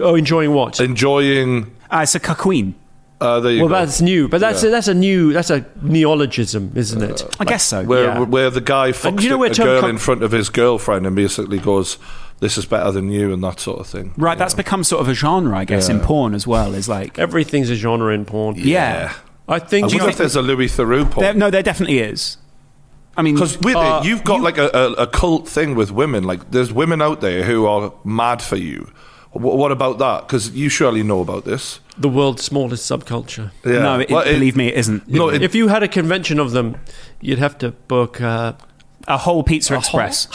Speaker 1: Oh, enjoying what?
Speaker 2: enjoying.
Speaker 3: Ah, it's a queen.
Speaker 2: Uh, there you
Speaker 1: Well,
Speaker 2: go.
Speaker 1: that's new, but that's
Speaker 2: Yeah.
Speaker 1: a, that's a new that's a neologism, isn't it?
Speaker 3: I guess so.
Speaker 2: where
Speaker 3: yeah.
Speaker 2: where the guy fucks
Speaker 1: you know
Speaker 2: a-
Speaker 1: where
Speaker 2: a girl
Speaker 1: Com-
Speaker 2: in front of his girlfriend and basically goes, "This is better than you," and that sort of thing.
Speaker 3: Right, that's become sort of a genre, I guess, in porn as well. Is like,
Speaker 1: Everything's a genre in porn.
Speaker 3: yeah.
Speaker 1: I think.
Speaker 2: I wonder if there's a Louis Theroux porn.
Speaker 3: There, no, there definitely is. I mean,
Speaker 2: Because with
Speaker 1: Uh,
Speaker 2: it, you've got like a, a, a cult thing with women. Like, there's women out there who are mad for you. Wh- what about that? Because you surely know about this.
Speaker 1: the world's smallest subculture.
Speaker 2: Yeah.
Speaker 3: no, it,
Speaker 2: Well, it-
Speaker 3: believe me, it isn't.
Speaker 2: No, it-
Speaker 1: if you had a convention of them, you'd have to book. Uh,
Speaker 3: a whole Pizza
Speaker 1: A
Speaker 3: Express.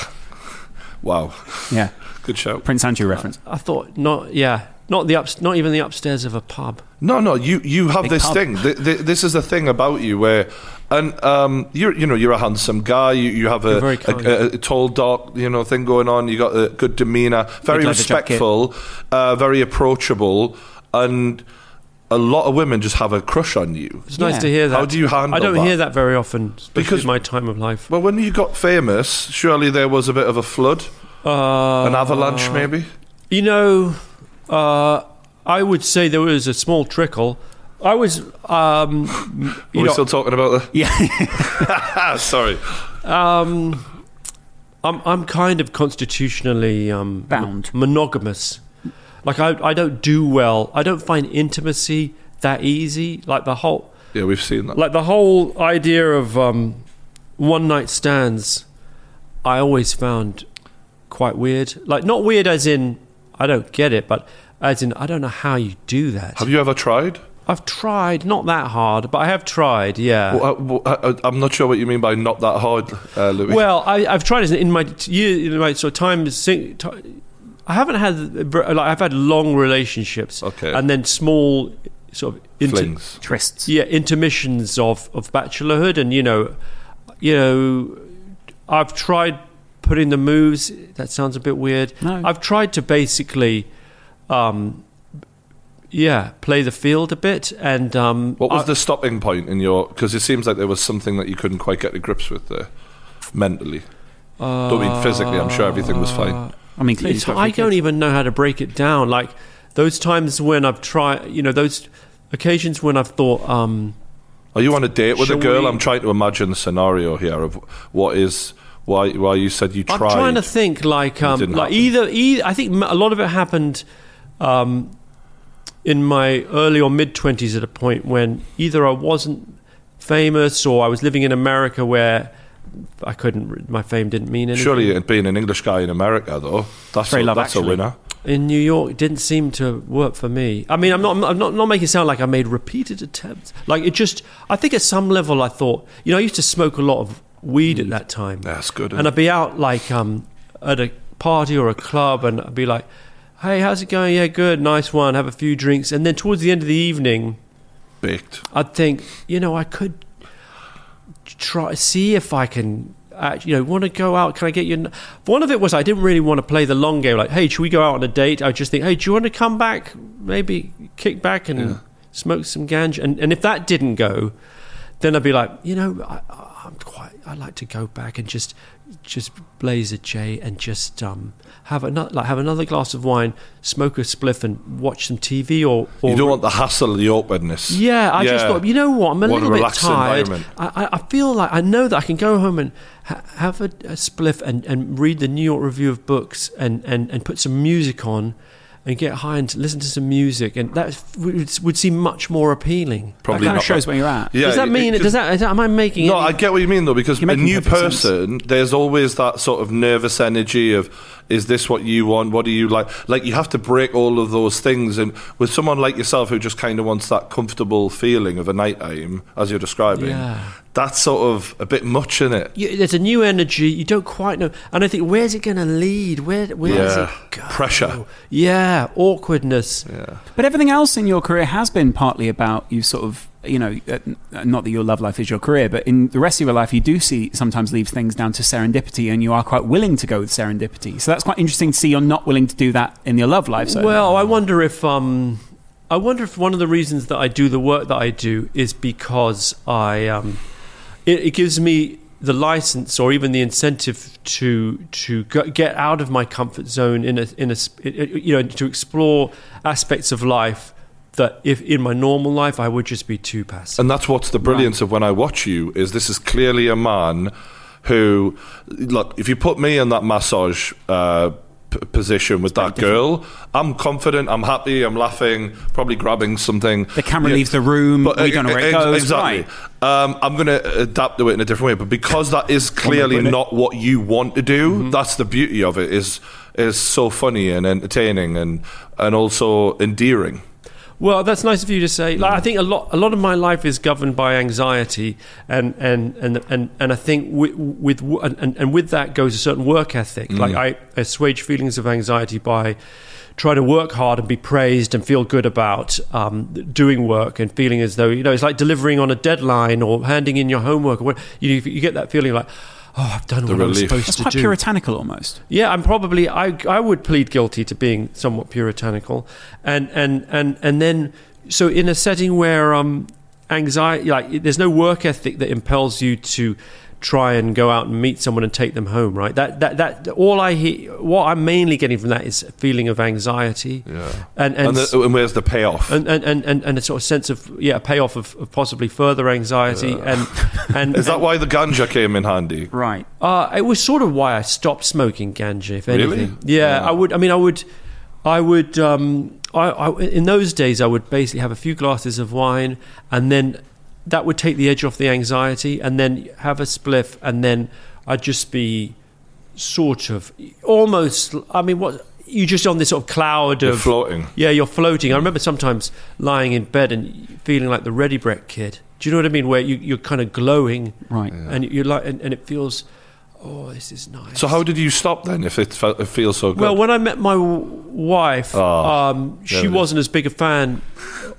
Speaker 2: Wow,
Speaker 3: Yeah,
Speaker 2: good show.
Speaker 3: Prince Andrew reference.
Speaker 1: I thought not. Yeah, not the ups, not even the upstairs of a pub.
Speaker 2: No, no, you you have
Speaker 3: Big
Speaker 2: this
Speaker 3: pub.
Speaker 2: thing. Th- th- this is the thing about you where, and um, you're you know you're a handsome guy. You, you have a,
Speaker 1: very
Speaker 2: a, a, a tall, dark you know thing going on. You got a good demeanor, very
Speaker 3: Big
Speaker 2: respectful, uh, very approachable, and a lot of women just have a crush on you.
Speaker 1: It's nice
Speaker 3: Yeah.
Speaker 1: to hear that.
Speaker 2: How do you handle
Speaker 1: I don't
Speaker 2: that?
Speaker 1: hear that very often, especially
Speaker 2: Because-
Speaker 1: in my time of life.
Speaker 2: Well, when you got famous, surely there was a bit of a flood,
Speaker 1: Uh,
Speaker 2: an avalanche, maybe.
Speaker 1: You know, uh, I would say there was a small trickle. I was, um,
Speaker 2: Are
Speaker 1: you
Speaker 2: we
Speaker 1: know,
Speaker 2: still talking about the?
Speaker 3: Yeah,
Speaker 2: Sorry.
Speaker 1: um, I'm I'm kind of constitutionally um,
Speaker 3: Bound.
Speaker 1: monogamous. Like I I don't do well. I don't find intimacy that easy. Like the whole
Speaker 2: Yeah, we've seen that.
Speaker 1: like the whole idea of um, one night stands. I always found quite weird. Like not weird as in I don't get it, but as in I don't know how you do that.
Speaker 2: have you ever tried?
Speaker 1: I've tried, not that hard, but I have tried. Yeah.
Speaker 2: Well, uh, well, uh, I'm not sure what you mean by not that hard, uh, Louis.
Speaker 1: Well, I, I've tried it in my t- year, in my sort of time. Sing- ti- I haven't had like I've had long relationships,
Speaker 2: Okay.
Speaker 1: and then small sort of inter-
Speaker 2: flings.
Speaker 3: trysts.
Speaker 1: yeah, intermissions of of bachelorhood, and you know, you know, I've tried putting the moves. That sounds a bit weird.
Speaker 3: No.
Speaker 1: I've tried to basically, um, yeah, play the field a bit, and um,
Speaker 2: What was
Speaker 1: I-
Speaker 2: the stopping point in your? Because it seems like there was something that you couldn't quite get to grips with there, mentally. Don't mean physically. I'm sure everything was fine.
Speaker 3: I mean,
Speaker 1: It's, I don't even know how to break it down. Like those times when I've tried, you know, those occasions when I've thought, um,
Speaker 2: Are you on a date with a girl?
Speaker 1: we-
Speaker 2: I'm trying to imagine the scenario here of what is why why you said you tried.
Speaker 1: I'm trying to think like um, like
Speaker 2: happen.
Speaker 1: either, either I think a lot of it happened um, in my early or mid twenties at a point when either I wasn't famous or I was living in America where I couldn't my fame didn't mean anything.
Speaker 2: Surely, being an English guy in America, though, that's
Speaker 3: Very
Speaker 2: a,
Speaker 3: Love
Speaker 2: that's a winner.
Speaker 1: in New York it didn't seem to work for me. I mean, I'm not, I'm not, not making it sound like I made repeated attempts. Like it just, I think at some level I thought, you know, I used to smoke a lot of weed at that time.
Speaker 2: That's good.
Speaker 1: and I'd be out like um, at a party or a club, and I'd be like, "Hey, how's it going? Yeah, good, nice one. Have a few drinks." And then towards the end of the evening,
Speaker 2: baked.
Speaker 1: I'd think, you know, I could try see if I can. Uh, you know, want to go out? Can I get you? n- One of it was I didn't really want to play the long game. Like, hey, should we go out on a date? I just think, hey, do you want to come back? Maybe kick back and smoke some ganja. And and if that didn't go, then I'd be like, you know, I, I'm quite. I like to go back and just just blaze a J and just um have another like have another glass of wine, smoke a spliff, and watch some TV or. or
Speaker 2: You don't want the hassle, of the awkwardness.
Speaker 1: yeah, I just thought, you know what, I'm a
Speaker 2: a
Speaker 1: little bit
Speaker 2: relaxed
Speaker 1: tired. I, I feel like I know that I can go home and ha- have a, a spliff and, and read the New York Review of Books and, and, and put some music on and get high and listen to some music, and that would, would seem much more appealing.
Speaker 2: Probably
Speaker 3: that kind
Speaker 2: not
Speaker 3: of shows where you're at.
Speaker 2: Yeah,
Speaker 1: does that mean?
Speaker 2: it-
Speaker 1: does that, is that? Am I making?
Speaker 2: No,
Speaker 1: any-
Speaker 2: I get what you mean though, because a new
Speaker 3: perfect sense.
Speaker 2: person, there's always that sort of nervous energy of, is this what you want? What do you like? Like you have to break all of those things, and with someone like yourself who just kind of wants that comfortable feeling of a night aim, as you're describing,
Speaker 1: Yeah.
Speaker 2: That's sort of a bit much in it.
Speaker 1: You- there's a new energy. You don't quite know, and I think where's it going to lead? Where where does it go?
Speaker 2: pressure.
Speaker 1: Yeah, awkwardness.
Speaker 2: Yeah.
Speaker 3: But everything else in your career has been partly about you sort of you know, uh, not that your love life is your career, but in the rest of your life, you do see sometimes leave things down to serendipity, and you are quite willing to go with serendipity. So that's quite interesting to see you're not willing to do that in your love life. So
Speaker 1: Well, I wonder if um, I wonder if one of the reasons that I do the work that I do is because I um, it, it gives me the license or even the incentive to to go, get out of my comfort zone in a in a you know to explore aspects of life that if in my normal life I would just be too passive.
Speaker 2: And that's what's the brilliance of when I watch you is this is clearly a man who look if you put me in that massage uh, p- position with that girl. I'm confident I'm happy I'm laughing probably grabbing something.
Speaker 3: The camera leaves the room, we don't know where it
Speaker 2: eh, eh,
Speaker 3: goes,
Speaker 2: exactly. um, I'm going to adapt to it in a different way but because that is clearly not what you want to do mm-hmm. that's the beauty of it is is so funny and entertaining and and also endearing
Speaker 1: Well, that's nice of you to say. Like, I think a lot, a lot of my life is governed by anxiety, and and and and, and I think with, with and, and with that goes a certain work ethic. Like I assuage feelings of anxiety by trying to work hard and be praised and feel good about um, doing work and feeling as though you know it's like delivering on a deadline or handing in your homework or what you you get that feeling like. Oh, I've done
Speaker 2: The
Speaker 1: what I was supposed
Speaker 3: That's
Speaker 1: to
Speaker 3: quite
Speaker 1: do.
Speaker 3: puritanical almost.
Speaker 1: Yeah, I'm probably I I would plead guilty to being somewhat puritanical, and and and and then so in a setting where um anxiety like there's no work ethic that impels you to try and go out and meet someone and take them home, right? That that that all I hear, what I'm mainly getting from that is a feeling of anxiety,
Speaker 2: yeah
Speaker 1: and and.
Speaker 2: and, the, and where's the payoff
Speaker 1: and, and, and, and, and a sort of sense of yeah a payoff of, of possibly further anxiety and and
Speaker 2: is that
Speaker 1: and-
Speaker 2: why the ganja came in handy
Speaker 3: Right.
Speaker 1: uh, it was sort of why I stopped smoking ganja, if
Speaker 2: Really?
Speaker 1: anything. Yeah, I would. I mean, I would. I would. Um, I, I, in those days, I would basically have a few glasses of wine, and then that would take the edge off the anxiety, and then have a spliff, and then I'd just be sort of almost. I mean, what you just on this sort of cloud
Speaker 2: You're
Speaker 1: of
Speaker 2: floating
Speaker 1: yeah, you're floating. I remember sometimes lying in bed and feeling like the Ready Brek kid. Do you know what I mean? Where you, you're kind of glowing,
Speaker 3: Right.
Speaker 1: and you're like, and, and it feels, oh, this is nice.
Speaker 2: So how did you stop then? If it, fe- it feels so good.
Speaker 1: Well, when I met my w- wife,
Speaker 2: Oh,
Speaker 1: um,
Speaker 2: there
Speaker 1: she
Speaker 2: it is.
Speaker 1: wasn't as big a fan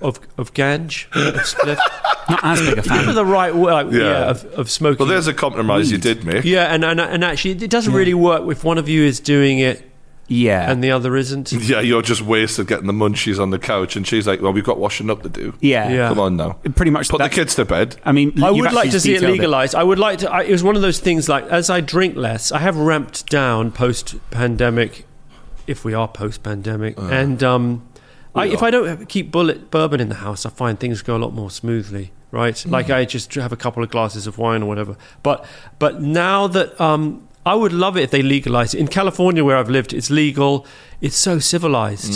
Speaker 1: of of ganj, of spliff.
Speaker 3: Not as big a
Speaker 1: Give her
Speaker 3: fan.
Speaker 1: the right way, like, yeah.
Speaker 2: Yeah.
Speaker 1: of, of smoking.
Speaker 2: well, there's a compromise you did make.
Speaker 1: yeah, and, and and actually, it doesn't really work if one of you is doing it
Speaker 3: Yeah.
Speaker 1: and the other isn't.
Speaker 2: Yeah, you're just wasted getting the munchies on the couch, and she's like, "Well, we've got washing up to do.
Speaker 3: yeah.
Speaker 1: Yeah.
Speaker 2: Come on now,
Speaker 3: Pretty much.
Speaker 2: put the
Speaker 3: that's-
Speaker 2: kids to bed."
Speaker 3: I mean,
Speaker 1: I
Speaker 3: you've
Speaker 1: would like
Speaker 3: actually
Speaker 1: to see it
Speaker 3: detailed
Speaker 1: legalized. I would like to. I, it was one of those things like as I drink less, I have ramped down post pandemic, if we are post pandemic, and um, I, if I don't keep Bulleit bourbon in the house, I find things go a lot more smoothly. Right, like I just have a couple of glasses of wine or whatever. But but now that um, I would love it if they legalized it in California, where I've lived. It's legal. It's so civilized.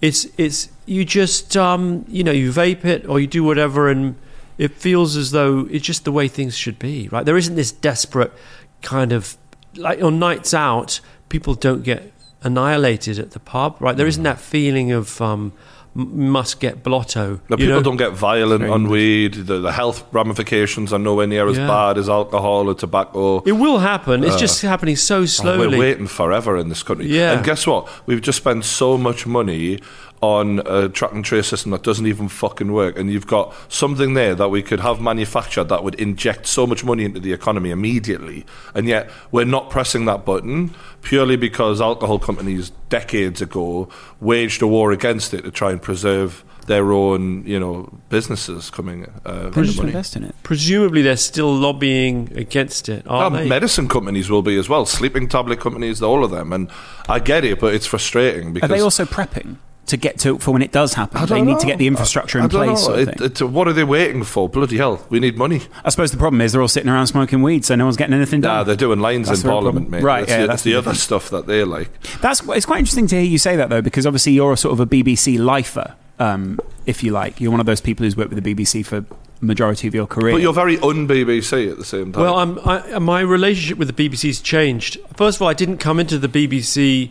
Speaker 1: It's it's you just um, you know you vape it or you do whatever and it feels as though it's just the way things should be, right? There isn't this desperate kind of like on nights out, people don't get annihilated at the pub, right? There isn't that feeling of um, must get blotto.
Speaker 2: No,
Speaker 1: you
Speaker 2: people
Speaker 1: know?
Speaker 2: don't get violent
Speaker 3: Very
Speaker 2: on weed. The, the health ramifications are nowhere near as
Speaker 1: Yeah.
Speaker 2: bad as alcohol or tobacco.
Speaker 1: It will happen. It's uh, just happening so
Speaker 2: Oh,
Speaker 1: slowly.
Speaker 2: We're waiting forever in this country.
Speaker 1: Yeah.
Speaker 2: And guess what? We've just spent so much money on a track and trace system that doesn't even fucking work. And you've got something there that we could have manufactured that would inject so much money into the economy immediately. And yet we're not pressing that button purely because alcohol companies decades ago waged a war against it to try and preserve their own, you know, businesses coming uh,
Speaker 3: They
Speaker 2: into
Speaker 3: just
Speaker 2: money.
Speaker 3: invest in it.
Speaker 1: Presumably, they're still lobbying against it, aren't they?
Speaker 2: medicine companies will be as well. Sleeping tablet companies, all of them. And I get it, but it's frustrating
Speaker 3: Are
Speaker 2: because
Speaker 3: they also prepping to get to for when it does happen?
Speaker 2: I
Speaker 3: They
Speaker 2: don't
Speaker 3: need to get the infrastructure
Speaker 2: I-
Speaker 3: in
Speaker 2: I don't
Speaker 3: place.
Speaker 2: know.
Speaker 3: Sort of
Speaker 2: It- it- what are they waiting for? Bloody hell, we need money.
Speaker 3: I suppose the problem is they're all sitting around smoking weed, so no one's getting anything
Speaker 2: Nah,
Speaker 3: done.
Speaker 2: they're doing lines
Speaker 3: That's
Speaker 2: in Parliament,
Speaker 3: problem.
Speaker 2: mate.
Speaker 3: Right,
Speaker 2: That's
Speaker 3: yeah,
Speaker 2: the,
Speaker 3: that's
Speaker 2: that's the
Speaker 3: the
Speaker 2: other stuff that they like.
Speaker 3: That's it's quite interesting to hear you say that though, because obviously you're a sort of a BBC lifer, um, if you like. You're one of those people who's worked with the BBC for majority of your career.
Speaker 2: But you're very un BBC at the same time.
Speaker 1: Well, I'm, I, my relationship with the BBC's changed. First of all, I didn't come into the BBC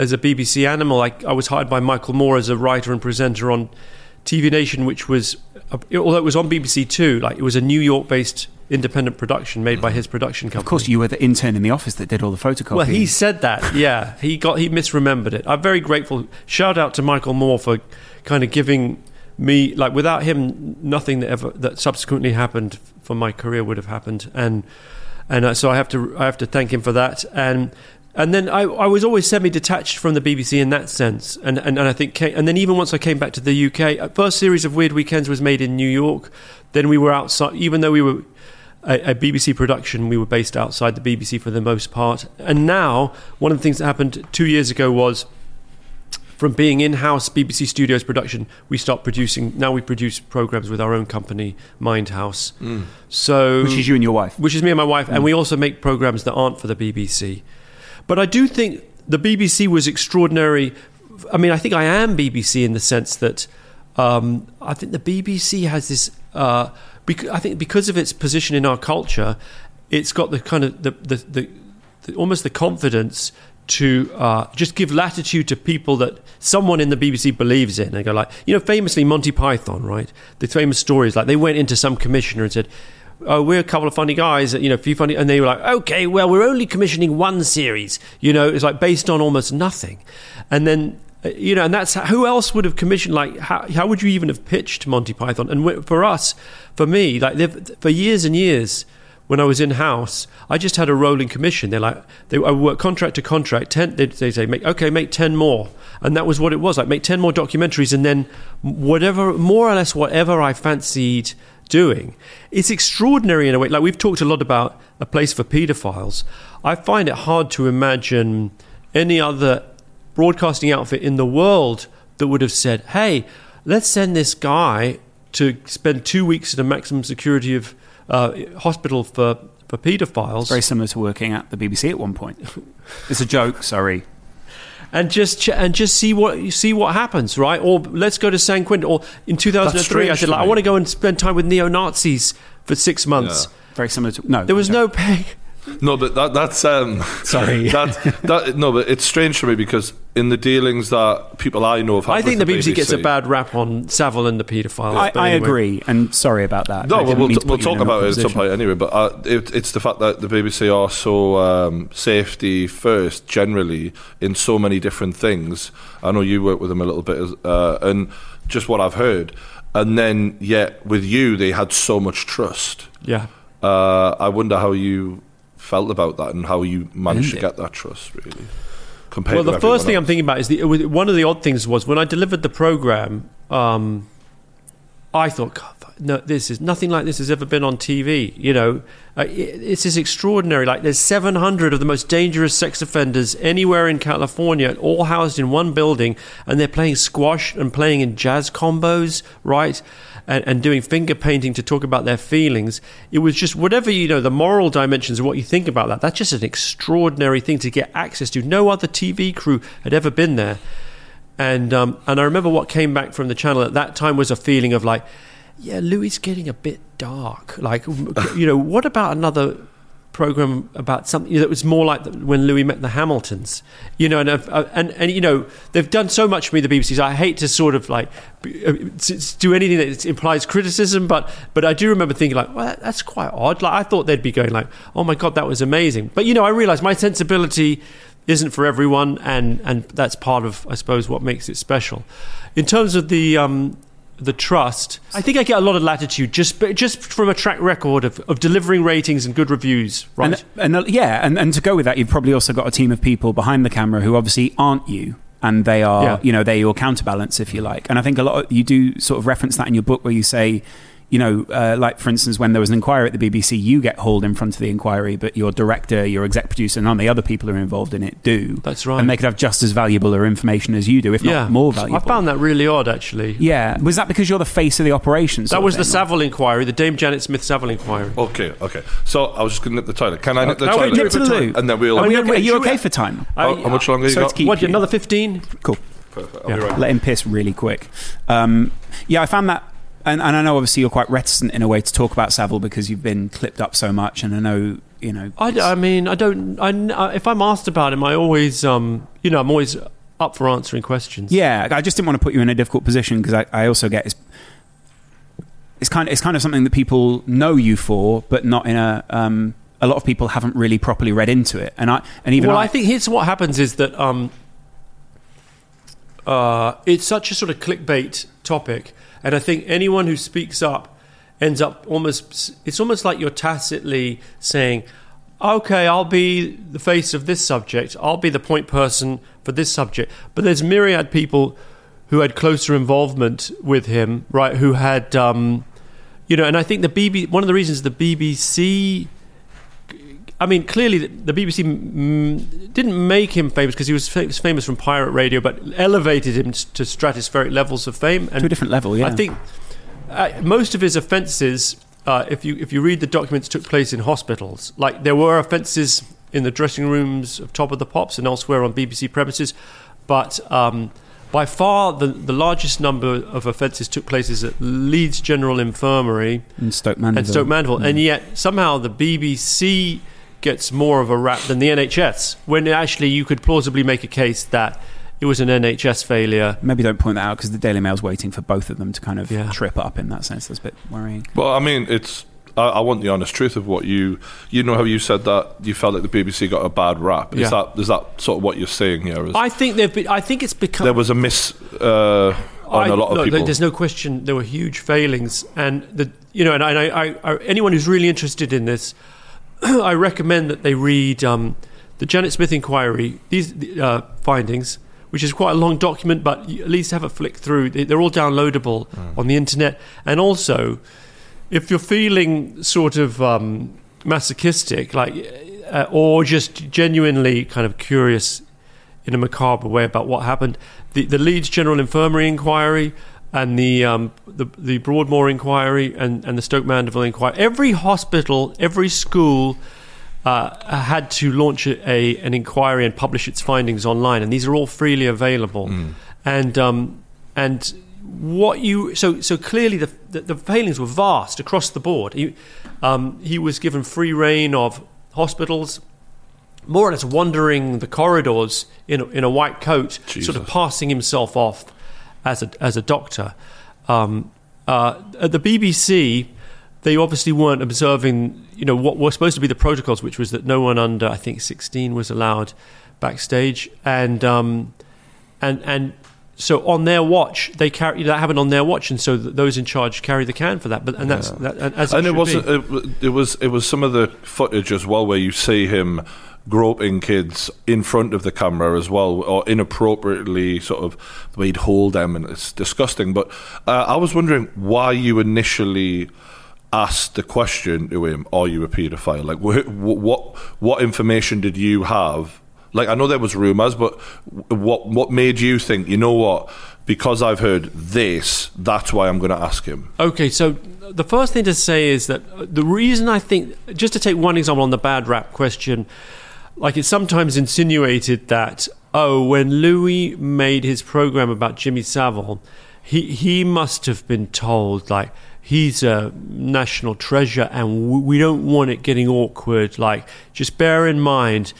Speaker 1: as a BBC animal. I, I was hired by Michael Moore as a writer and presenter on TV Nation, which was, although it was on BBC Two, like it was a New York-based independent production made by his production company.
Speaker 3: of course, you were the intern in the office that did all the photocopying.
Speaker 1: Well, he said that. Yeah, he got he misremembered it. I'm very grateful. Shout out to Michael Moore for kind of giving me like without him, nothing that ever that subsequently happened for my career would have happened, and and uh, so I have to I have to thank him for that, and and then I, I was always semi-detached from the BBC in that sense, and, and, and I think, ca- and then even once I came back to the UK, uh, first series of Weird Weekends was made in New York. Then we were outside, even though we were a, a BBC production, we were based outside the BBC for the most part. And now, one of the things that happened two years ago was from being in-house BBC Studios production, we start producing. Now we produce programs with our own company, Mindhouse. So,
Speaker 3: Which is you and your wife.
Speaker 1: which is me and my wife, and we also make programs that aren't for the BBC. But I do think the BBC was extraordinary. I mean, I think I am BBC in the sense that um, I think the BBC has this. Uh, bec- I think because of its position in our culture, it's got the kind of the the, the, the almost the confidence to uh, just give latitude to people that someone in the BBC believes in. They go like, you know, famously Monty Python, right? The famous stories like they went into some commissioner and said, "Oh, we're a couple of funny guys, you know, a few funny," and they were like, "Okay, well, we're only commissioning one series." You know, it's like based on almost nothing, and then. uh, You know, and that's who else would have commissioned? Like, how, how would you even have pitched Monty Python? And for us, for me, like for years and years, when I was in house, I just had a rolling commission. They're like, they, I work contract to contract. Ten, they, they say, make okay, make ten more, and that was what it was. Like, make ten more documentaries, and then whatever, more or less, whatever I fancied doing. It's extraordinary in a way. Like we've talked a lot about a place for paedophiles. I find it hard to imagine any other broadcasting outfit in the world that would have said, "Hey, let's send this guy to spend two weeks in a maximum security of uh, hospital for for paedophiles."
Speaker 3: Very similar to working at the BBC at one point. It's a joke, sorry.
Speaker 1: And just ch- and just see what see what happens, right? Or let's go to San Quentin. Or in 2003, I said, like, I want to go and spend time with neo Nazis for six months.
Speaker 3: Very similar to no.
Speaker 1: There was no pay.
Speaker 2: No, but that, that's um,
Speaker 3: Sorry.
Speaker 2: That, that no, but it's strange for me because in the dealings that people I know have had
Speaker 1: I think the
Speaker 2: with
Speaker 1: BBC, gets a bad rap on Savile and the paedophiles.
Speaker 3: I,
Speaker 1: but
Speaker 3: I
Speaker 1: anyway.
Speaker 3: agree, and sorry about that.
Speaker 2: No,
Speaker 3: I
Speaker 2: well, we'll, t- we'll
Speaker 3: put you in
Speaker 2: talk about it at some point anyway. But uh, it, it's the fact that the BBC are so um, safety first generally in so many different things. I know you work with them a little bit, uh, and just what I've heard. And then, yet with you, they had so much trust.
Speaker 1: Yeah.
Speaker 2: Uh, I wonder how you felt about that and how you managed to get that trust, really. Compared
Speaker 1: Well, the first thing
Speaker 2: everyone
Speaker 1: I'm thinking about is the one of the odd things was when I delivered the program. Um, I thought, God, no, this is nothing like this has ever been on TV. You know, uh, it, it's is extraordinary. Like there's 700 of the most dangerous sex offenders anywhere in California, all housed in one building, and they're playing squash and playing in jazz combos, right? And, and doing finger painting to talk about their feelings. It was just whatever you know, the moral dimensions of what you think about that. That's just an extraordinary thing to get access to. No other TV crew had ever been there and um, and I remember what came back from the channel at that time was a feeling of like, yeah, Louis getting a bit dark. Like, you know, what about another program about something that was more like when Louis met the Hamiltons? You know, and uh, and and you know, they've done so much for me, the BBC. So I hate to sort of like uh, do anything that implies criticism, but but I do remember thinking like, well, that's quite odd. Like I thought they'd be going like, oh my god, that was amazing. But you know, I realised my sensibility isn't for everyone, and and that's part of I suppose what makes it special. In terms of the um, the trust, I think I get a lot of latitude just just from a track record of, of delivering ratings and good reviews. Right?
Speaker 3: And, and uh, yeah, and, and to go with that, you've probably also got a team of people behind the camera who obviously aren't you. And they are,
Speaker 1: Yeah.
Speaker 3: you know, they're your counterbalance, if you like. And I think a lot of, you do sort of reference that in your book where you say, you know, uh, like for instance, when there was an inquiry at the BBC, you get hauled in front of the inquiry, but your director, your exec producer, none of the other people who are involved in it do.
Speaker 1: That's right.
Speaker 3: And they could have just as valuable or information as you do, if
Speaker 1: yeah,
Speaker 3: not more valuable.
Speaker 1: I found that really odd, actually.
Speaker 3: Yeah, was that because you're the face of the operation? sort
Speaker 1: That was the
Speaker 3: thing, or-
Speaker 1: Savile inquiry, the Dame Janet Smith Savile inquiry.
Speaker 2: Okay, okay. So I was just going to nip the toilet. Can I nip the
Speaker 1: no,
Speaker 2: toilet?
Speaker 1: wait,
Speaker 3: Nip to the loo.
Speaker 2: And then we'll.
Speaker 3: Are, we okay- are you okay for time?
Speaker 2: how, how much longer
Speaker 3: so
Speaker 2: you
Speaker 3: to
Speaker 2: got?
Speaker 3: keep-
Speaker 1: What,
Speaker 3: you.
Speaker 1: another 15?
Speaker 3: Cool.
Speaker 2: Perfect. I'll be right
Speaker 3: Let him piss really quick. Um, yeah, I found that, and, and I know obviously you're quite reticent in a way to talk about Savile because you've been clipped up so much, and I know you know.
Speaker 1: I, I mean, I don't. I, if I'm asked about him, I always, um, you know, I'm always up for answering questions.
Speaker 3: yeah, I just didn't want to put you in a difficult position because I, I also get it's, it's kind of it's kind of something that people know you for, but not in a. Um, a lot of people haven't really properly read into it, and I and even
Speaker 1: well,
Speaker 3: I,
Speaker 1: I think here's what happens is that um, uh, it's such a sort of clickbait topic, and I think anyone who speaks up ends up almost. It's almost like you're tacitly saying, "Okay, I'll be the face of this subject. I'll be the point person for this subject." But there's myriad people who had closer involvement with him, right? Who had, um, you know, and I think the BB. One of the reasons the BBC I mean, clearly the BBC mm, didn't make him famous because he was fa- famous from pirate radio, but elevated him to stratospheric levels of fame. And
Speaker 3: to a different level, yeah.
Speaker 1: I think uh, most of his offences, uh, if you if you read the documents, took place in hospitals. Like there were offences in the dressing rooms of Top of the Pops and elsewhere on BBC premises, but. Um, by far, the, the largest number of offences took place at Leeds General Infirmary
Speaker 3: in Stoke Mandeville.
Speaker 1: and Stoke Mandeville, mm. and yet somehow the BBC gets more of a rap than the NHS, when actually you could plausibly make a case that it was an NHS failure.
Speaker 3: Maybe don't point that out because the Daily Mail's waiting for both of them to kind of yeah. trip up in that sense. That's a bit worrying.
Speaker 2: Well, I mean, it's. I, I, want the honest truth of what you. You know how you said that you felt like the BBC got a bad rap. Is yeah. that is that sort of what you're saying here? Is,
Speaker 1: I think they've been. I think it's become.
Speaker 2: There was a miss. Uh, on I, a lot of people.
Speaker 1: There's no question there were huge failings, and the you know, and I, I, I anyone who's really interested in this I recommend that they read um, the Janet Smith inquiry, these uh, findings, which is quite a long document, but at least have a flick through. They're all downloadable mm. on the internet. And also, if you're feeling sort of um, masochistic, like, uh, or just genuinely kind of curious in a macabre way about what happened, the, the Leeds General Infirmary inquiry and the, um, the, the Broadmoor inquiry and, and the Stoke Mandeville inquiry. Every hospital, every school uh, had to launch a, an inquiry and publish its findings online, and these are all freely available. Mm. And um, and what you so so clearly the, the, the failings were vast across the board. He um, he was given free reign of hospitals. More or less wandering the corridors in a, in a white coat, Jesus. sort of passing himself off as a as a doctor. Um, uh, at the BBC, they obviously weren't observing, you know, what were supposed to be the protocols, which was that no one under, I think, sixteen was allowed backstage, and um, and and so on their watch, they carry that happened on their watch, and so those in charge carry the can for that. But and that's yeah. that, as it
Speaker 2: it wasn't. It, it was it was some of the footage as well where you see him groping kids in front of the camera as well, or inappropriately sort of he'd hold them, and it's disgusting. But uh, I was wondering why you initially asked the question to him, "Are you a paedophile?" Like, what what, what information did you have? Like, I know there was rumors, but what what made you think? You know what? Because I've heard this, that's why I'm going to ask him.
Speaker 1: Okay, so the first thing to say is that the reason I think, just to take one example on the bad rap question, like it's sometimes insinuated that oh, when Louis made his program about Jimmy Savile, he he must have been told like he's a national treasure and we don't want it getting awkward. Like just bear in mind,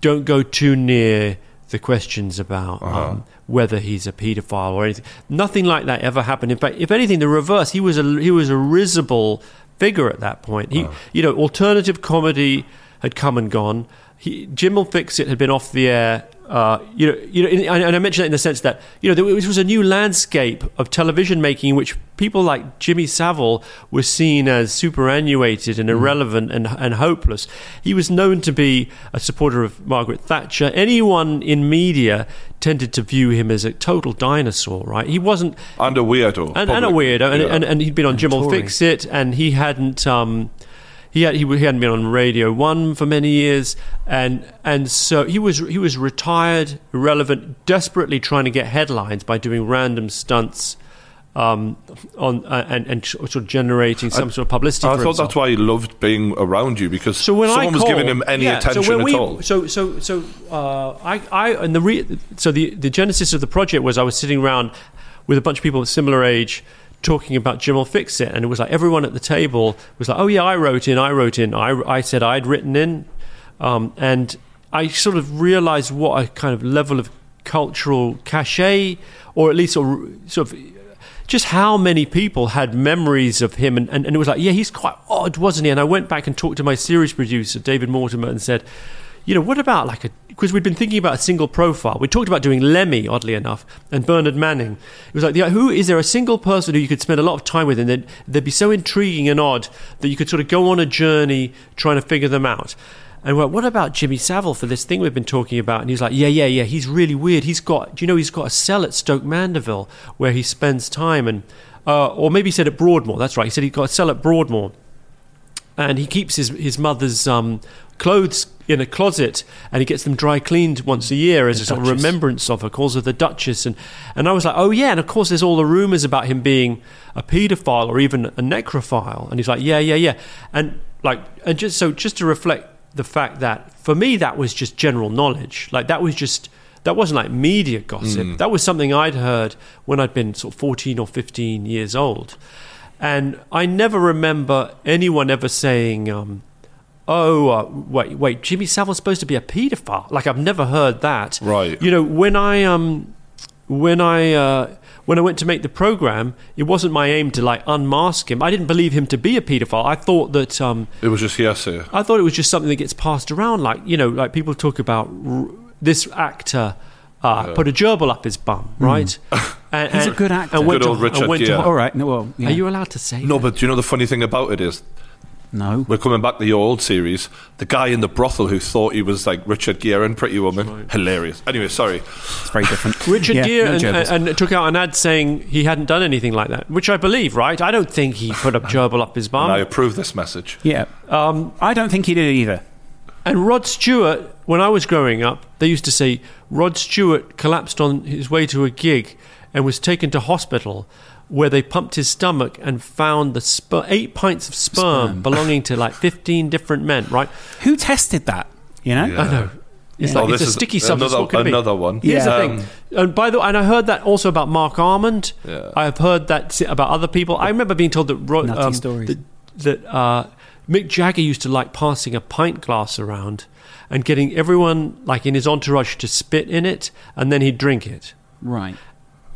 Speaker 1: don't go too near the questions about uh-huh. um, whether he's a paedophile or anything. Nothing like that ever happened. In fact, if anything, the reverse. He was a he was a risible figure at that point. He, uh-huh. you know, alternative comedy had come and gone he, Jim'll Fix It had been off the air. Uh, you know, you know, and I mention that in the sense that you know there was a new landscape of television making in which people like Jimmy Savile were seen as superannuated and mm. irrelevant and, and hopeless. He was known to be a supporter of Margaret Thatcher. Anyone in media tended to view him as a total dinosaur, right? He wasn't
Speaker 2: and a weirdo,
Speaker 1: and, and a weirdo, and, yeah. and, and, he'd been on Jim'll Fix It, and he hadn't. Um, he had, he, he hadn't been on Radio One for many years, and and so he was he was retired, irrelevant, desperately trying to get headlines by doing random stunts. Um, on uh, and, and sort of generating some I, sort of publicity.
Speaker 2: I thought
Speaker 1: himself.
Speaker 2: that's why he loved being around you because so when someone I was giving him any yeah, attention
Speaker 1: so
Speaker 2: at all.
Speaker 1: So so so uh, I I and the re, so the the genesis of the project was I was sitting around with a bunch of people of similar age talking about Jim'll Fix It, and it was like everyone at the table was like, "Oh yeah, I wrote in, I wrote in, I, I said I'd written in," um, and I sort of realised what a kind of level of cultural cachet, or at least sort of just how many people had memories of him, and, and, and it was like, yeah, he's quite odd, wasn't he? And I went back and talked to my series producer, David Mortimer, and said you know, what about like a because we'd been thinking about a single profile. We talked about doing Lemmy, oddly enough, and Bernard Manning. It was like, yeah, who is there a single person who you could spend a lot of time with, and they'd, they'd be so intriguing and odd that you could sort of go on a journey trying to figure them out. And we're like, what about Jimmy Savile for this thing we've been talking about? And he's like, yeah, yeah, yeah, he's really weird. He's got, do you know, he's got a cell at Stoke Mandeville where he spends time, and uh, or maybe he said at Broadmoor. That's right. He said he got a cell at Broadmoor and he keeps his his mother's um, clothes in a closet, and he gets them dry cleaned once a year as a sort of remembrance of her. Calls her the Duchess, and and I was like, oh yeah, and of course there's all the rumours about him being a paedophile or even a necrophile, and he's like, yeah, yeah, yeah, and like, and just so just to reflect the fact that for me that was just general knowledge, like that was just. That wasn't like media gossip. That was something I'd heard when I'd been sort of 14 or 15 years old. And I never remember anyone ever saying, um, "Oh, uh, wait, wait, Jimmy Savile's supposed to be a paedophile. Like I've never heard that.
Speaker 2: Right.
Speaker 1: You know, when I um, when I uh, when I went to make the program, it wasn't my aim to like unmask him. I didn't believe him to be a paedophile. I thought that um,
Speaker 2: It was just hearsay.
Speaker 1: I thought it was just something that gets passed around. Like you know, like people talk about r- this actor. Uh, Put a gerbil up his bum, right? And,
Speaker 3: He's a good actor.
Speaker 1: And went
Speaker 2: Good
Speaker 1: to,
Speaker 2: old Richard
Speaker 1: and went to-
Speaker 2: Gere.
Speaker 3: All right. No, well, yeah.
Speaker 1: Are you allowed to say?
Speaker 2: No,
Speaker 1: that?
Speaker 2: but do you know the funny thing about it is
Speaker 3: no.
Speaker 2: we're coming back to your old series. The guy in the brothel who thought he was like Richard Gere in Pretty Woman, hilarious. Anyway, sorry.
Speaker 3: It's very different.
Speaker 1: Richard
Speaker 3: Yeah,
Speaker 1: Gere
Speaker 3: no
Speaker 1: and,
Speaker 3: gerbils.
Speaker 1: and took out an ad saying he hadn't done anything like that, which I believe, right? I don't think he put a gerbil up his bum.
Speaker 2: and I approve this message.
Speaker 3: yeah. Um, I don't think he did either.
Speaker 1: And Rod Stewart, when I was growing up, they used to say Rod Stewart collapsed on his way to a gig and was taken to hospital where they pumped his stomach and found the sper- eight pints of sperm,
Speaker 3: Sperm.
Speaker 1: belonging to like 15 different men, right?
Speaker 3: Who tested that? You know?
Speaker 2: Yeah.
Speaker 1: I know. It's
Speaker 2: Oh,
Speaker 1: like
Speaker 2: this
Speaker 1: it's a sticky substance.
Speaker 2: Another,
Speaker 1: What could be?
Speaker 2: another one.
Speaker 1: Here's the
Speaker 2: Um,
Speaker 1: thing. And by the way, and I heard that also about Marc Almond.
Speaker 2: Yeah.
Speaker 1: I have heard that about other people. I remember being told that Ro- um, that, that uh, Mick Jagger used to like passing a pint glass around and getting everyone like in his entourage to spit in it and then he'd drink it.
Speaker 3: Right.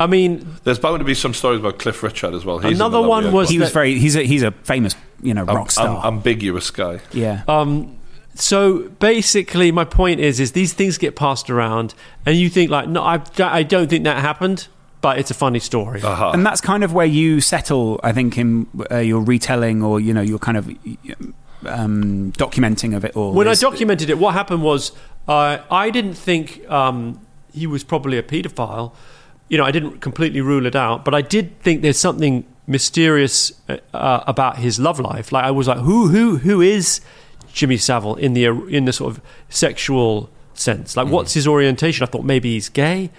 Speaker 1: I mean,
Speaker 2: There's bound to be some stories about Cliff Richard as well. He's
Speaker 1: Another one was-
Speaker 3: He was very. He's a he's a famous you know rock star.
Speaker 2: am- ambiguous guy.
Speaker 3: yeah.
Speaker 1: um, so basically, my point is, is these things get passed around, and you think like, no, I, I don't think that happened, but it's a funny story.
Speaker 2: Aha.
Speaker 3: and that's kind of where you settle, I think, in uh, your retelling or you know your kind of um, documenting of it all.
Speaker 1: when I documented it, what happened was uh, I didn't think um, he was probably a paedophile. You know, I didn't completely rule it out, but I did think there's something mysterious uh, uh, about his love life. Like I was like, who, who, who is Jimmy Savile in the in the sort of sexual sense? Like, what's his orientation? I thought maybe he's gay.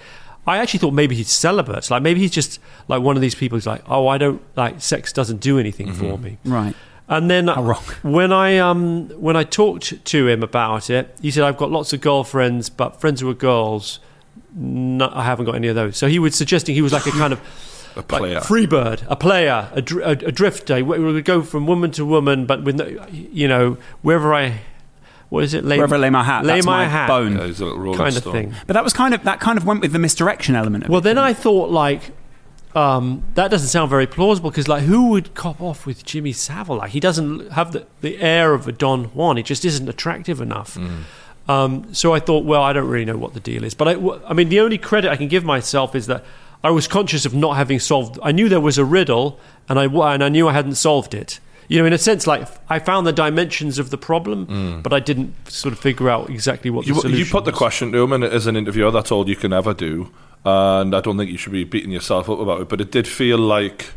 Speaker 1: I actually thought maybe he's celibate. Like maybe he's just like one of these people who's like, oh, I don't like sex doesn't do anything for me.
Speaker 3: right.
Speaker 1: And then
Speaker 3: How wrong.
Speaker 1: when I um when I talked to him about it, he said I've got lots of girlfriends, but friends who are girls, no, I haven't got any of those. So he was suggesting he was like a kind of
Speaker 2: A
Speaker 1: like
Speaker 2: player.
Speaker 1: free bird, a player, a, dr- a, a drifter. He w- would go from woman to woman, but with no, you know wherever I what is it lay,
Speaker 3: Wherever I lay my hat,
Speaker 1: lay
Speaker 3: that's
Speaker 1: my
Speaker 3: my
Speaker 1: hat
Speaker 3: bone.
Speaker 2: Yeah, he's a little
Speaker 1: kind of
Speaker 2: stone.
Speaker 1: thing.
Speaker 3: But that was kind of that kind of went with the misdirection element. Of
Speaker 1: Well,
Speaker 3: it,
Speaker 1: then I thought like um, that doesn't sound very plausible because like who would cop off with Jimmy Savile? Like he doesn't have the, the air of a Don Juan. He just isn't attractive enough. Um, so I thought, well, I don't really know what the deal is. But I, I mean, the only credit I can give myself is that I was conscious of not having solved. I knew there was a riddle, and I and I knew I hadn't solved it. You know, in a sense, like I found the dimensions of the problem, but I didn't sort of figure out exactly what
Speaker 2: You,
Speaker 1: the solution
Speaker 2: you put the question to him, and as an interviewer, that's all you can ever do. And I don't think you should be beating yourself up about it. But it did feel like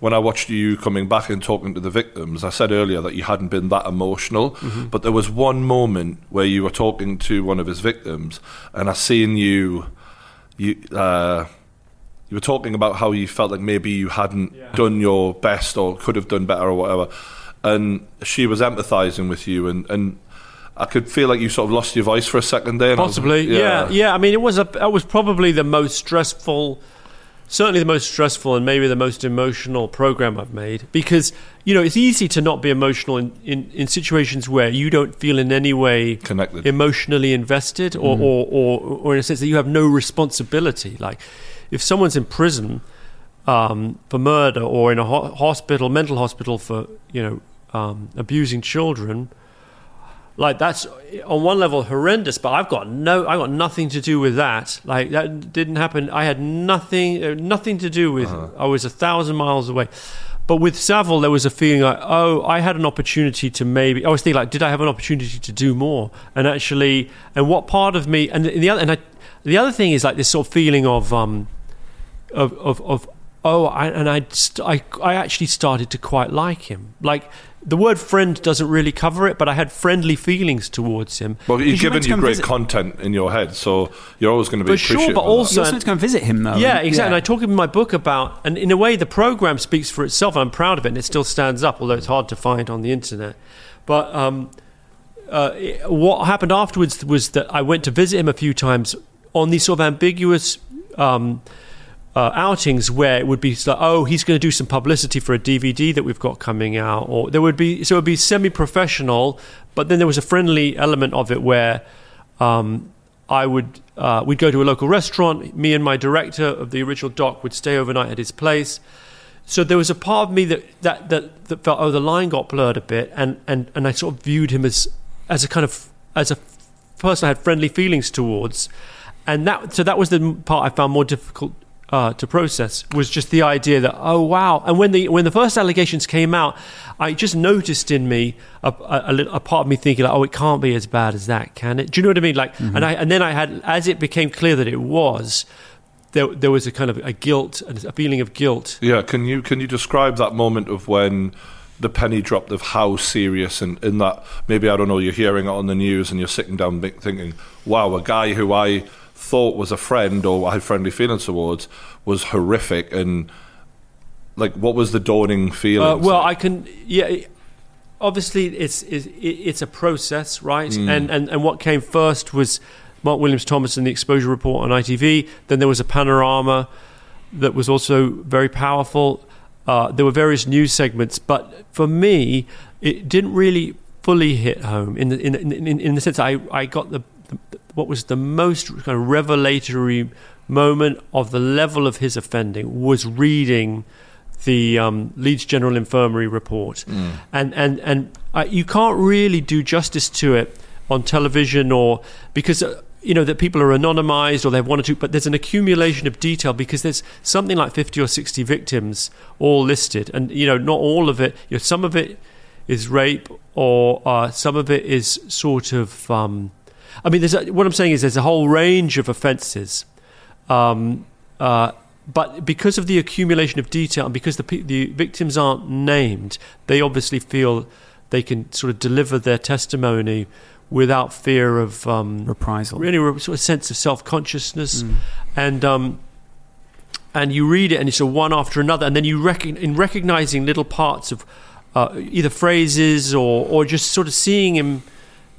Speaker 2: when I watched you coming back and talking to the victims, I said earlier that you hadn't been that emotional. But there was one moment where you were talking to one of his victims, and I seen you. You. Uh, you were talking about how you felt like maybe you hadn't done your best or could have done better or whatever. And she was empathizing with you, and, and I could feel like you sort of lost your voice for a second there. and I was-
Speaker 1: Possibly, yeah. yeah, I mean, it was a that was probably the most stressful, certainly the most stressful, and maybe the most emotional program I've made because you know it's easy to not be emotional in, in, in situations where you don't feel in any way
Speaker 2: Connected.
Speaker 1: emotionally invested, or, or, or or in a sense that you have no responsibility. Like if someone's in prison um, for murder or in a ho- hospital, mental hospital for you know um, abusing children like that's on one level horrendous, but I've got no, I got nothing to do with that. Like that didn't happen. I had nothing, uh, nothing to do with. I was a thousand miles away. But with Savile, there was a feeling like, oh, I had an opportunity to maybe. I was thinking like, did I have an opportunity to do more? And actually, and what part of me? And the other, and I, the other thing is like this sort of feeling of, um, of, of, of oh, I, and I, st- I, I actually started to quite like him. Like the word friend doesn't really cover it, but I had friendly feelings towards him.
Speaker 2: Well, he's
Speaker 3: Because you
Speaker 2: given
Speaker 3: went
Speaker 2: you great
Speaker 3: visit-
Speaker 2: content in your head, so you're always going to be
Speaker 1: For sure, but also-
Speaker 3: You also had to go and visit him, though.
Speaker 1: Yeah,
Speaker 3: and-
Speaker 1: exactly. And I talk in my book about, and in a way, the program speaks for itself. I'm proud of it, and it still stands up, although it's hard to find on the internet. But um, uh, what happened afterwards was that I went to visit him a few times on these sort of ambiguous um, uh, outings where it would be like, oh, he's going to do some publicity for a DVD that we've got coming out, or there would be so it would be semi-professional, but then there was a friendly element of it where um, I would uh, we'd go to a local restaurant. Me and my director of the original doc would stay overnight at his place. So there was a part of me that that that, that felt oh the line got blurred a bit, and, and, and I sort of viewed him as as a kind of as a person I had friendly feelings towards, and that so that was the part I found more difficult uh, to process was just the idea that oh wow, and when the when the first allegations came out, I just noticed in me a, a, a, part of me thinking like oh it can't be as bad as that, can it? Do you know what I mean? Like, and I and then I had as it became clear that it was. There, there was a kind of a guilt, a feeling of guilt
Speaker 2: Yeah, can you can you describe that moment of when the penny dropped of how serious and in that maybe I don't know you're hearing it on the news and you're sitting down thinking, wow, a guy who I thought was a friend or I had friendly feelings towards was horrific and like what was the dawning feeling?
Speaker 1: Uh, well, I can. Yeah, obviously, it's it's, it's a process, right? And, and and what came first was Mark Williams Thomas and the Exposure Report on ITV. Then there was a panorama that was also very powerful. Uh, there were various news segments, but for me, it didn't really fully hit home in the in in, in, in the sense I I got the what was the most kind of revelatory moment of the level of his offending was reading the um, Leeds General Infirmary report, and and and uh, you can't really do justice to it on television or because. Uh, you know that people are anonymized or they have one or two, but there's an accumulation of detail because there's something like 50 or 60 victims all listed, and you know not all of it. You know, some of it is rape, or uh, some of it is sort of. Um, I mean, there's a, what I'm saying is there's a whole range of offences. Um, uh, but because of the accumulation of detail and because the, the victims aren't named, they obviously feel they can sort of deliver their testimony without fear of um,
Speaker 3: Reprisal.
Speaker 1: really a sort of sense of self consciousness, and um, and you read it and it's a one after another, and then you recogn- in recognizing little parts of uh, either phrases or or just sort of seeing him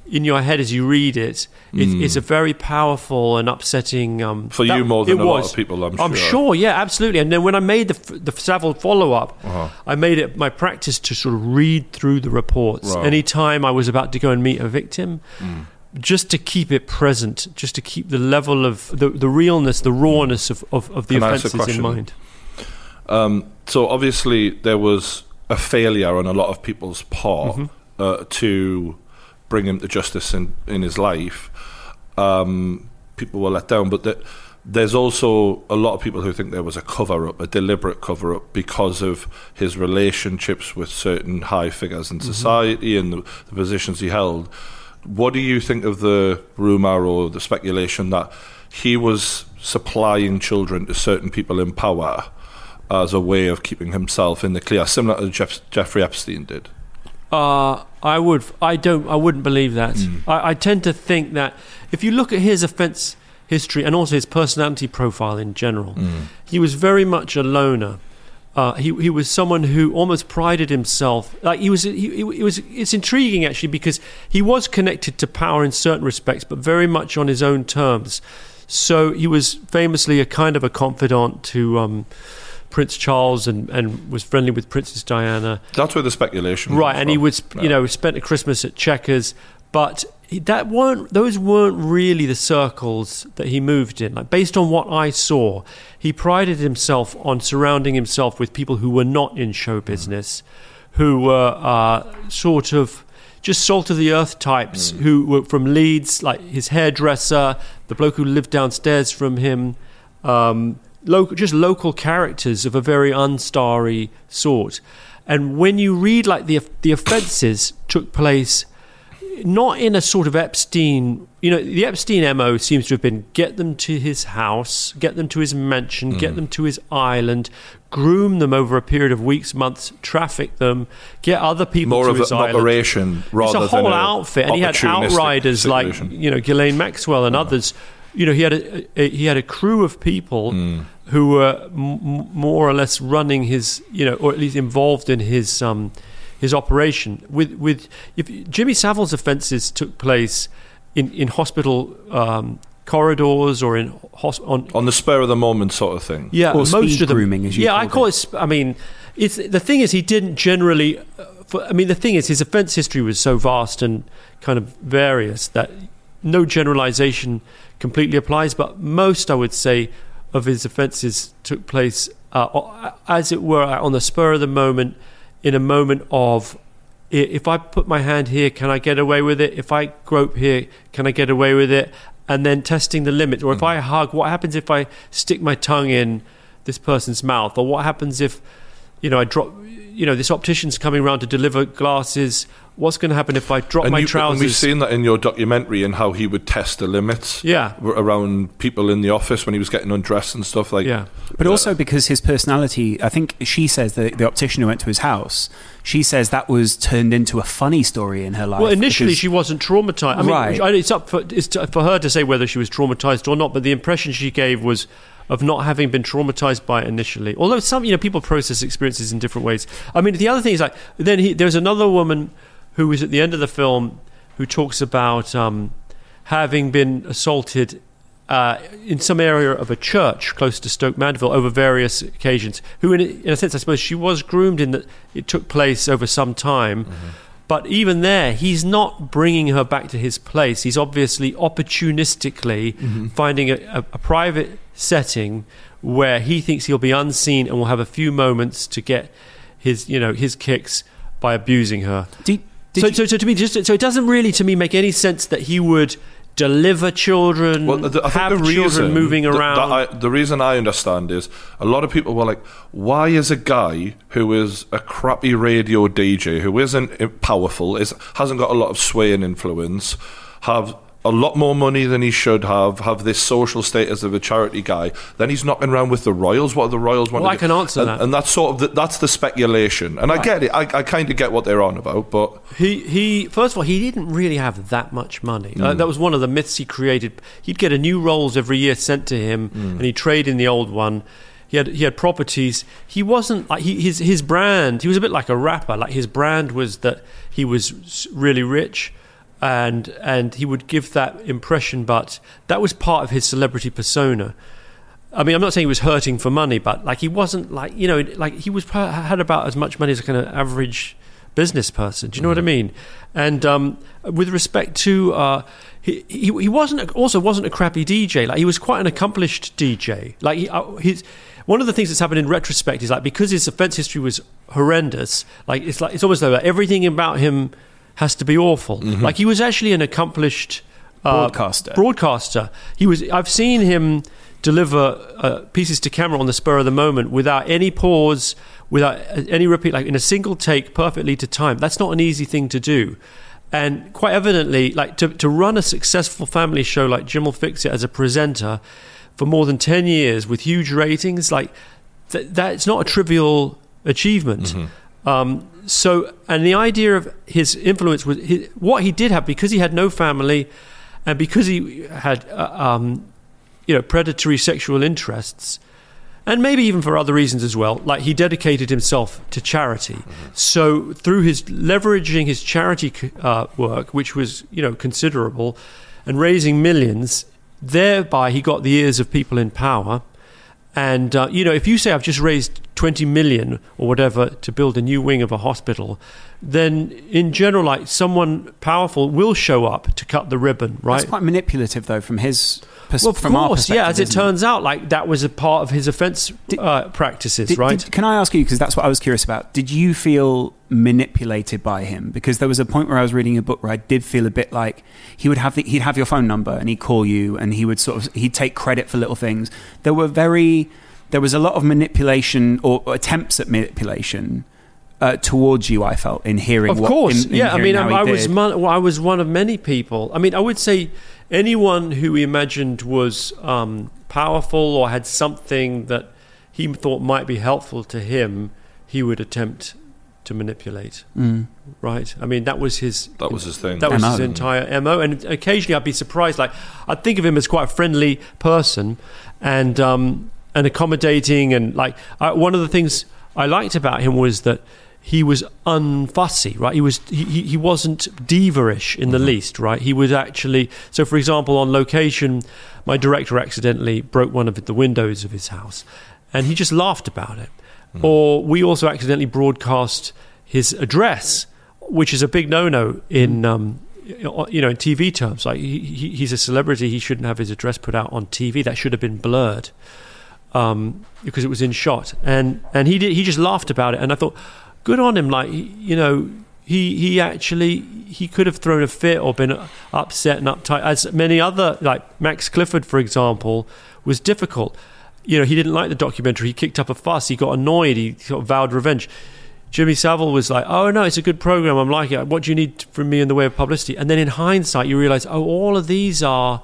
Speaker 1: in your head as you read it, it it's a very powerful and upsetting. Um,
Speaker 2: For you more than a lot
Speaker 1: was.
Speaker 2: of people, I'm
Speaker 1: I'm
Speaker 2: sure.
Speaker 1: sure, yeah, absolutely. And then when I made the the Savile follow up,
Speaker 2: Uh-huh.
Speaker 1: I made it my practice to sort of read through the reports
Speaker 2: Right.
Speaker 1: anytime I was about to go and meet a victim,
Speaker 2: Mm.
Speaker 1: just to keep it present, just to keep the level of the, the realness, the rawness of, of, of the
Speaker 2: Can I ask a
Speaker 1: offences in mind.
Speaker 2: Um, so obviously there was a failure on a lot of people's part
Speaker 1: Mm-hmm.
Speaker 2: uh, to bring him to justice in, in his life. Um, people were let down, but that there's also a lot of people who think there was a cover up, a deliberate cover up, because of his relationships with certain high figures in
Speaker 1: Mm-hmm.
Speaker 2: society and the, the positions he held. What do you think of the rumour or the speculation that he was supplying children to certain people in power as a way of keeping himself in the clear, similar to Jeff, Jeffrey Epstein did?
Speaker 1: Uh, I would. I don't. I wouldn't believe that. I, I tend to think that if you look at his offence history and also his personality profile in general, he was very much a loner. Uh, he he was someone who almost prided himself. Like he was. He, he, he was. It's intriguing actually because he was connected to power in certain respects, but very much on his own terms. So he was famously a kind of a confidant to. Um, Prince Charles and, and was friendly with Princess Diana.
Speaker 2: That's where the speculation
Speaker 1: Right, and he
Speaker 2: from.
Speaker 1: was, you know, spent a Christmas at Chequers, but that weren't those weren't really the circles that he moved in. Like based on what I saw, he prided himself on surrounding himself with people who were not in show business, who were uh, sort of just salt of the earth types who were from Leeds, like his hairdresser, the bloke who lived downstairs from him, um, local, just local characters of a very unstarry sort. And when you read like the the offences took place not in a sort of Epstein, you know, the Epstein MO seems to have been get them to his house, get them to his mansion,
Speaker 2: Mm.
Speaker 1: get them to his island, groom them over a period of weeks, months, traffic them, get other people
Speaker 2: More
Speaker 1: to
Speaker 2: of
Speaker 1: his
Speaker 2: an
Speaker 1: island.
Speaker 2: operation rather
Speaker 1: it's a whole
Speaker 2: than a
Speaker 1: outfit, and he had outriders like you know Ghislaine Maxwell and others. You know, he had a, a he had a crew of people
Speaker 2: Hmm.
Speaker 1: who were m- m- more or less running his, you know, or at least involved in his um, his operation. With with if Jimmy Savile's offences took place in in hospital um, corridors or in hos- on
Speaker 2: on the spur of the moment sort of thing.
Speaker 1: yeah,
Speaker 3: Or
Speaker 1: most
Speaker 3: speed
Speaker 1: of them.
Speaker 3: grooming, as you
Speaker 1: yeah, I call it. sp- I mean, it's the thing is he didn't generally. uh, For, I mean, the thing is his offence history was so vast and kind of various that no generalisation completely applies. But most, I would say, of his offences took place, uh, as it were, on the spur of the moment, in a moment of. If I put my hand here, can I get away with it? If I grope here, can I get away with it? And then testing the limit. Or if I hug, what happens if I stick my tongue in this person's mouth? Or what happens if, you know, I drop, you know, this optician's coming around to deliver glasses. What's going to happen if I drop
Speaker 2: And,
Speaker 1: my
Speaker 2: you, and
Speaker 1: trousers?
Speaker 2: we've seen that in your documentary and how he would test the limits
Speaker 1: Yeah.
Speaker 2: around people in the office when he was getting undressed and stuff like
Speaker 1: yeah.
Speaker 3: But also because his personality, I think she says that the optician who went to his house, she says that was turned into a funny story in her life.
Speaker 1: Well, initially
Speaker 3: because-
Speaker 1: she wasn't traumatized. I mean,
Speaker 3: Right.
Speaker 1: I- it's up for, it's to- for her to say whether she was traumatized or not. But the impression she gave was of not having been traumatized by it initially. Although some, you know, people process experiences in different ways. I mean, the other thing is like then he, there's another woman who was at the end of the film who talks about um, having been assaulted. Uh, in some area of a church close to Stoke Mandeville over various occasions, who, in a, in a sense, I suppose she was groomed in that it took place over some time. But even there, he's not bringing her back to his place. He's obviously opportunistically finding a, a, a private setting where he thinks he'll be unseen and will have a few moments to get his, you know, his kicks by abusing her.
Speaker 3: Did
Speaker 1: so,
Speaker 3: you-
Speaker 1: so, so to me, just so it doesn't really to me make any sense that he would deliver children,
Speaker 2: Well, the, I think
Speaker 1: have
Speaker 2: the reason
Speaker 1: children moving around.
Speaker 2: I, the reason I understand is a lot of people were like, "Why is a guy who is a crappy radio DJ, who isn't powerful, is hasn't got a lot of sway and influence, have a lot more money than he should have, have this social status of a charity guy, then he's knocking around with the Royals. What are the Royals want
Speaker 1: Well,
Speaker 2: to
Speaker 1: I
Speaker 2: do?
Speaker 1: can answer
Speaker 2: and,
Speaker 1: that.
Speaker 2: and that's sort of the, that's the speculation, and I get it. I, I kind of get what they're on about, but
Speaker 1: He he. First of all, he didn't really have that much money. Uh, that was one of the myths he created. He'd get a new rolls every year sent to him, and he'd trade in the old one. He had he had properties. He wasn't like he, his his brand. He was a bit like a rapper. Like his brand was that he was really rich, and and he would give that impression. But that was part of his celebrity persona. I mean, I'm not saying he was hurting for money, but like he wasn't like you know, like he was had about as much money as a kind of average business person. Do you know what I mean? And um, with respect to uh, he, he he wasn't also wasn't a crappy DJ. Like he was quite an accomplished DJ. Like he, uh, his one of the things that's happened in retrospect is like because his offense history was horrendous. Like it's like it's almost like everything about him has to be awful. Like he was actually an accomplished uh,
Speaker 3: Broadcaster.
Speaker 1: broadcaster. He was. I've seen him deliver uh, pieces to camera on the spur of the moment without any pause, without uh, any repeat, like in a single take, perfectly to time. That's not an easy thing to do. And quite evidently, like to, to run a successful family show like Jim'll Fix It as a presenter for more than 10 years with huge ratings, like th- that's not a trivial achievement. Um, so, and the idea of his influence was his, what he did have because he had no family, and because he had, uh, um, you know, predatory sexual interests, and maybe even for other reasons as well. Like he dedicated himself to charity. So through his leveraging his charity uh, work, which was you know considerable, and raising millions, thereby he got the ears of people in power. And uh, you know, if you say I've just raised 20 million or whatever to build a new wing of a hospital, then in general, like someone powerful will show up to cut the ribbon, right?
Speaker 3: That's quite manipulative, though, from his pers-
Speaker 1: well, of
Speaker 3: from our
Speaker 1: course, yeah. As it turns out, like that was a part of his offence uh, practices,
Speaker 3: Did-
Speaker 1: right?
Speaker 3: did- can I ask you because that's what I was curious about? Did you feel manipulated by him? Because there was a point where I was reading a book where I did feel a bit like he would have the, he'd have your phone number and he'd call you and he would sort of he'd take credit for little things. There were very there was a lot of manipulation or, or attempts at manipulation. Uh, towards you, I felt in hearing.
Speaker 1: What Of
Speaker 3: what,
Speaker 1: course,
Speaker 3: in- in
Speaker 1: yeah. I mean, I, I was mon- well, I was one of many people. I mean, I would say anyone who he imagined was um, powerful or had something that he thought might be helpful to him, he would attempt to manipulate.
Speaker 3: Mm.
Speaker 1: Right? I mean, that was his.
Speaker 2: That was his thing.
Speaker 1: That was
Speaker 3: MO.
Speaker 1: his entire mo. And occasionally, I'd be surprised. Like I'd think of him as quite a friendly person, and um, and accommodating, and like I, one of the things I liked about him was that he was unfussy. Right? He was he, he wasn't diva-ish in the least. Right? He was actually. So, for example, on location, my director accidentally broke one of the windows of his house, and he just laughed about it. Or we also accidentally broadcast his address, which is a big no-no in um, you know in TV terms. Like he, he, he's a celebrity, he shouldn't have his address put out on TV. That should have been blurred um, because it was in shot. And and he did, he just laughed about it. And I thought, good on him. Like you know. He, he actually he could have thrown a fit or been upset and uptight as many other like Max Clifford for example was difficult you know, he didn't like the documentary. He kicked up a fuss. He got annoyed. He sort of vowed revenge. Jimmy Savile was like, "Oh no, it's a good program. I'm liking it. What do you need from me in the way of publicity?" And then in hindsight, you realize, oh, all of these are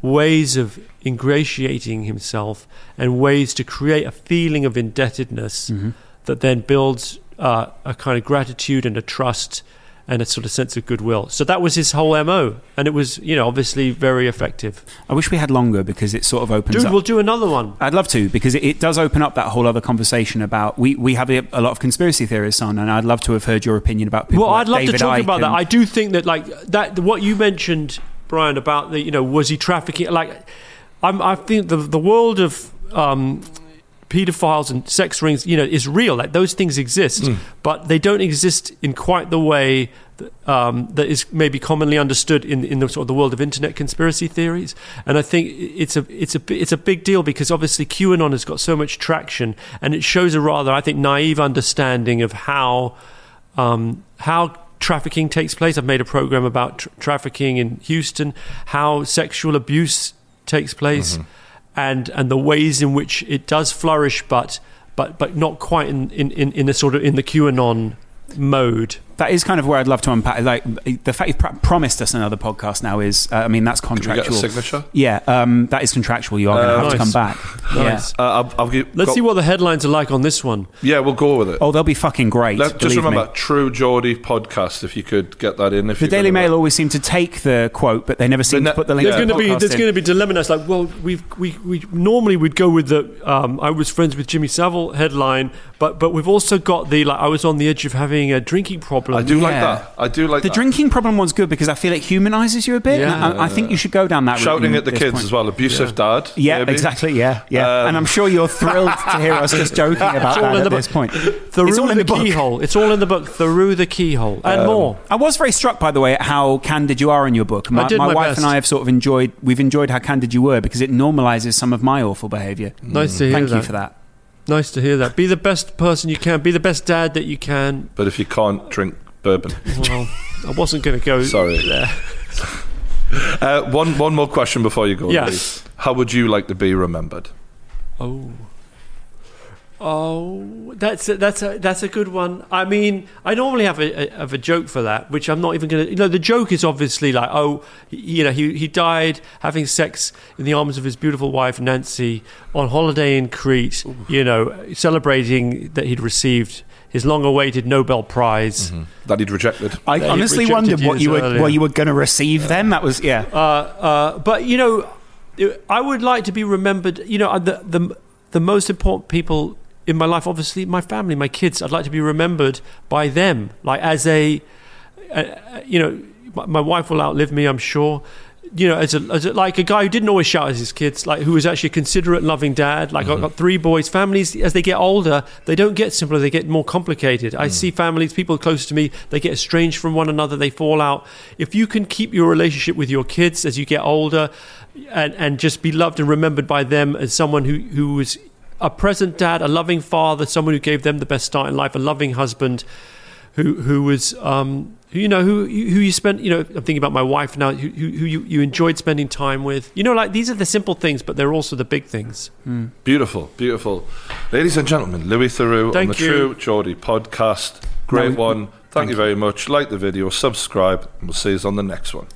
Speaker 1: ways of ingratiating himself and ways to create a feeling of indebtedness mm-hmm. that then builds uh, a kind of gratitude and a trust and a sort of sense of goodwill. So that was his whole mo, and it was, you know, obviously very effective.
Speaker 3: I wish we had longer because it sort of opens
Speaker 1: Dude,
Speaker 3: up.
Speaker 1: we'll do another one.
Speaker 3: I'd love to because it, it does open up that whole other conversation about we, we have a, a lot of conspiracy theorists on, and I'd love to have heard your opinion about people.
Speaker 1: Well,
Speaker 3: like
Speaker 1: I'd love
Speaker 3: David
Speaker 1: to talk
Speaker 3: Icke
Speaker 1: about that. I do think that, like that, what you mentioned, Brian, about the, you know, was he trafficking? Like, I'm, I think the the world of um, pedophiles and sex rings, you know, is real. Like those things exist, but they don't exist in quite the way that, um, that is maybe commonly understood in in the sort of the world of internet conspiracy theories. And I think it's a it's a it's a big deal because obviously QAnon has got so much traction, and it shows a rather, I think, naive understanding of how um, how trafficking takes place. I've made a program about tr- trafficking in Houston, how sexual abuse takes place, and and the ways in which it does flourish, but but but not quite in in, in, in a sort of in the QAnon mode.
Speaker 3: That is kind of where I'd love to unpack. Like the fact you've pr- promised us another podcast now is, uh, I mean, that's
Speaker 2: Can we get a
Speaker 3: contractual.
Speaker 2: signature?
Speaker 3: Yeah, um, that is contractual. You are going to
Speaker 2: Uh,
Speaker 3: have to come back.
Speaker 1: Nice.
Speaker 3: Yeah.
Speaker 2: Uh, I'll, I'll give,
Speaker 1: Let's
Speaker 2: go-
Speaker 1: see what the headlines are like on this one.
Speaker 2: Yeah, we'll go with it.
Speaker 3: Oh, they'll be fucking great.
Speaker 2: Let, just remember,
Speaker 3: me.
Speaker 2: True Geordie podcast. If you could get that in. If
Speaker 3: The Daily Mail always seem to take the quote, but they never seem
Speaker 2: ne-
Speaker 3: to put the link.
Speaker 2: Yeah.
Speaker 1: There's
Speaker 3: to
Speaker 1: going
Speaker 3: the
Speaker 1: to be
Speaker 3: podcast
Speaker 1: there's going to be dilemma. It's like, well, we we we normally we'd go with the um, I was friends with Jimmy Savile headline, but but we've also got the like I was on the edge of having a drinking problem.
Speaker 2: I do like that. I do like
Speaker 3: The
Speaker 2: that.
Speaker 3: drinking problem one's good because I feel it humanizes you a bit. and
Speaker 1: Yeah.
Speaker 3: I, I think you should go down that route.
Speaker 2: Shouting
Speaker 3: in
Speaker 2: at the kids
Speaker 3: point.
Speaker 2: as well. Abusive dad.
Speaker 3: Yeah,
Speaker 2: maybe.
Speaker 3: exactly. Yeah, yeah.
Speaker 2: Um,
Speaker 3: and I'm sure you're thrilled to hear us just joking about that at
Speaker 1: the
Speaker 3: this
Speaker 1: book.
Speaker 3: point.
Speaker 1: through
Speaker 3: It's all in
Speaker 1: the,
Speaker 3: the book.
Speaker 1: keyhole. It's all in the book. Through the keyhole and more.
Speaker 3: I was very struck, by the way, at how candid you are in your book. My,
Speaker 1: I did
Speaker 3: my
Speaker 1: my
Speaker 3: wife
Speaker 1: best.
Speaker 3: and I have sort of enjoyed. We've enjoyed how candid you were because it normalizes some of my awful behaviour.
Speaker 1: Nice to hear
Speaker 3: Thank
Speaker 1: that.
Speaker 3: you for that.
Speaker 1: Nice to hear that. Be the best person you can. Be the best dad that you can.
Speaker 2: But if you can't drink bourbon,
Speaker 1: Well, I wasn't going to go
Speaker 2: Sorry.
Speaker 1: there.
Speaker 2: uh, one one more question before you go. Lee. How would you like to be remembered?
Speaker 1: Oh. Oh, that's a, that's a that's a good one. I mean, I normally have a, a have a joke for that, which I'm not even going to. You know, the joke is obviously like, oh, he- you know, he he died having sex in the arms of his beautiful wife Nancy on holiday in Crete. You know, celebrating that he'd received his long-awaited Nobel Prize.
Speaker 2: That he'd rejected.
Speaker 3: I
Speaker 1: That he
Speaker 3: honestly
Speaker 1: rejected
Speaker 3: wondered what you were
Speaker 1: earlier.
Speaker 3: what you were going to receive. Then that was yeah.
Speaker 1: Uh, uh, but you know, I would like to be remembered. You know, the the the most important people in my life, obviously, my family, my kids. I'd like to be remembered by them, like as a, uh, you know, my, wife will outlive me, I'm sure. you know, as a, as a like a guy who didn't always shout at his kids, like who was actually a considerate, loving dad. Like I've got three boys. Families as they get older, they don't get simpler; they get more complicated. I see families, people close to me, they get estranged from one another, they fall out. If you can keep your relationship with your kids as you get older, and and just be loved and remembered by them as someone who who was a present dad, a loving father, someone who gave them the best start in life, a loving husband, who who was um, you know who who you spent you know I'm thinking about my wife now who, who who you, you enjoyed spending time with you know like these are the simple things but they're also the big things
Speaker 2: Beautiful, beautiful. Ladies and gentlemen, Louis Theroux
Speaker 1: Thank
Speaker 2: on the
Speaker 1: you.
Speaker 2: True Geordie podcast. Great
Speaker 3: No,
Speaker 2: one. Thank, you very much. Like the video, subscribe, and we'll see you on the next one.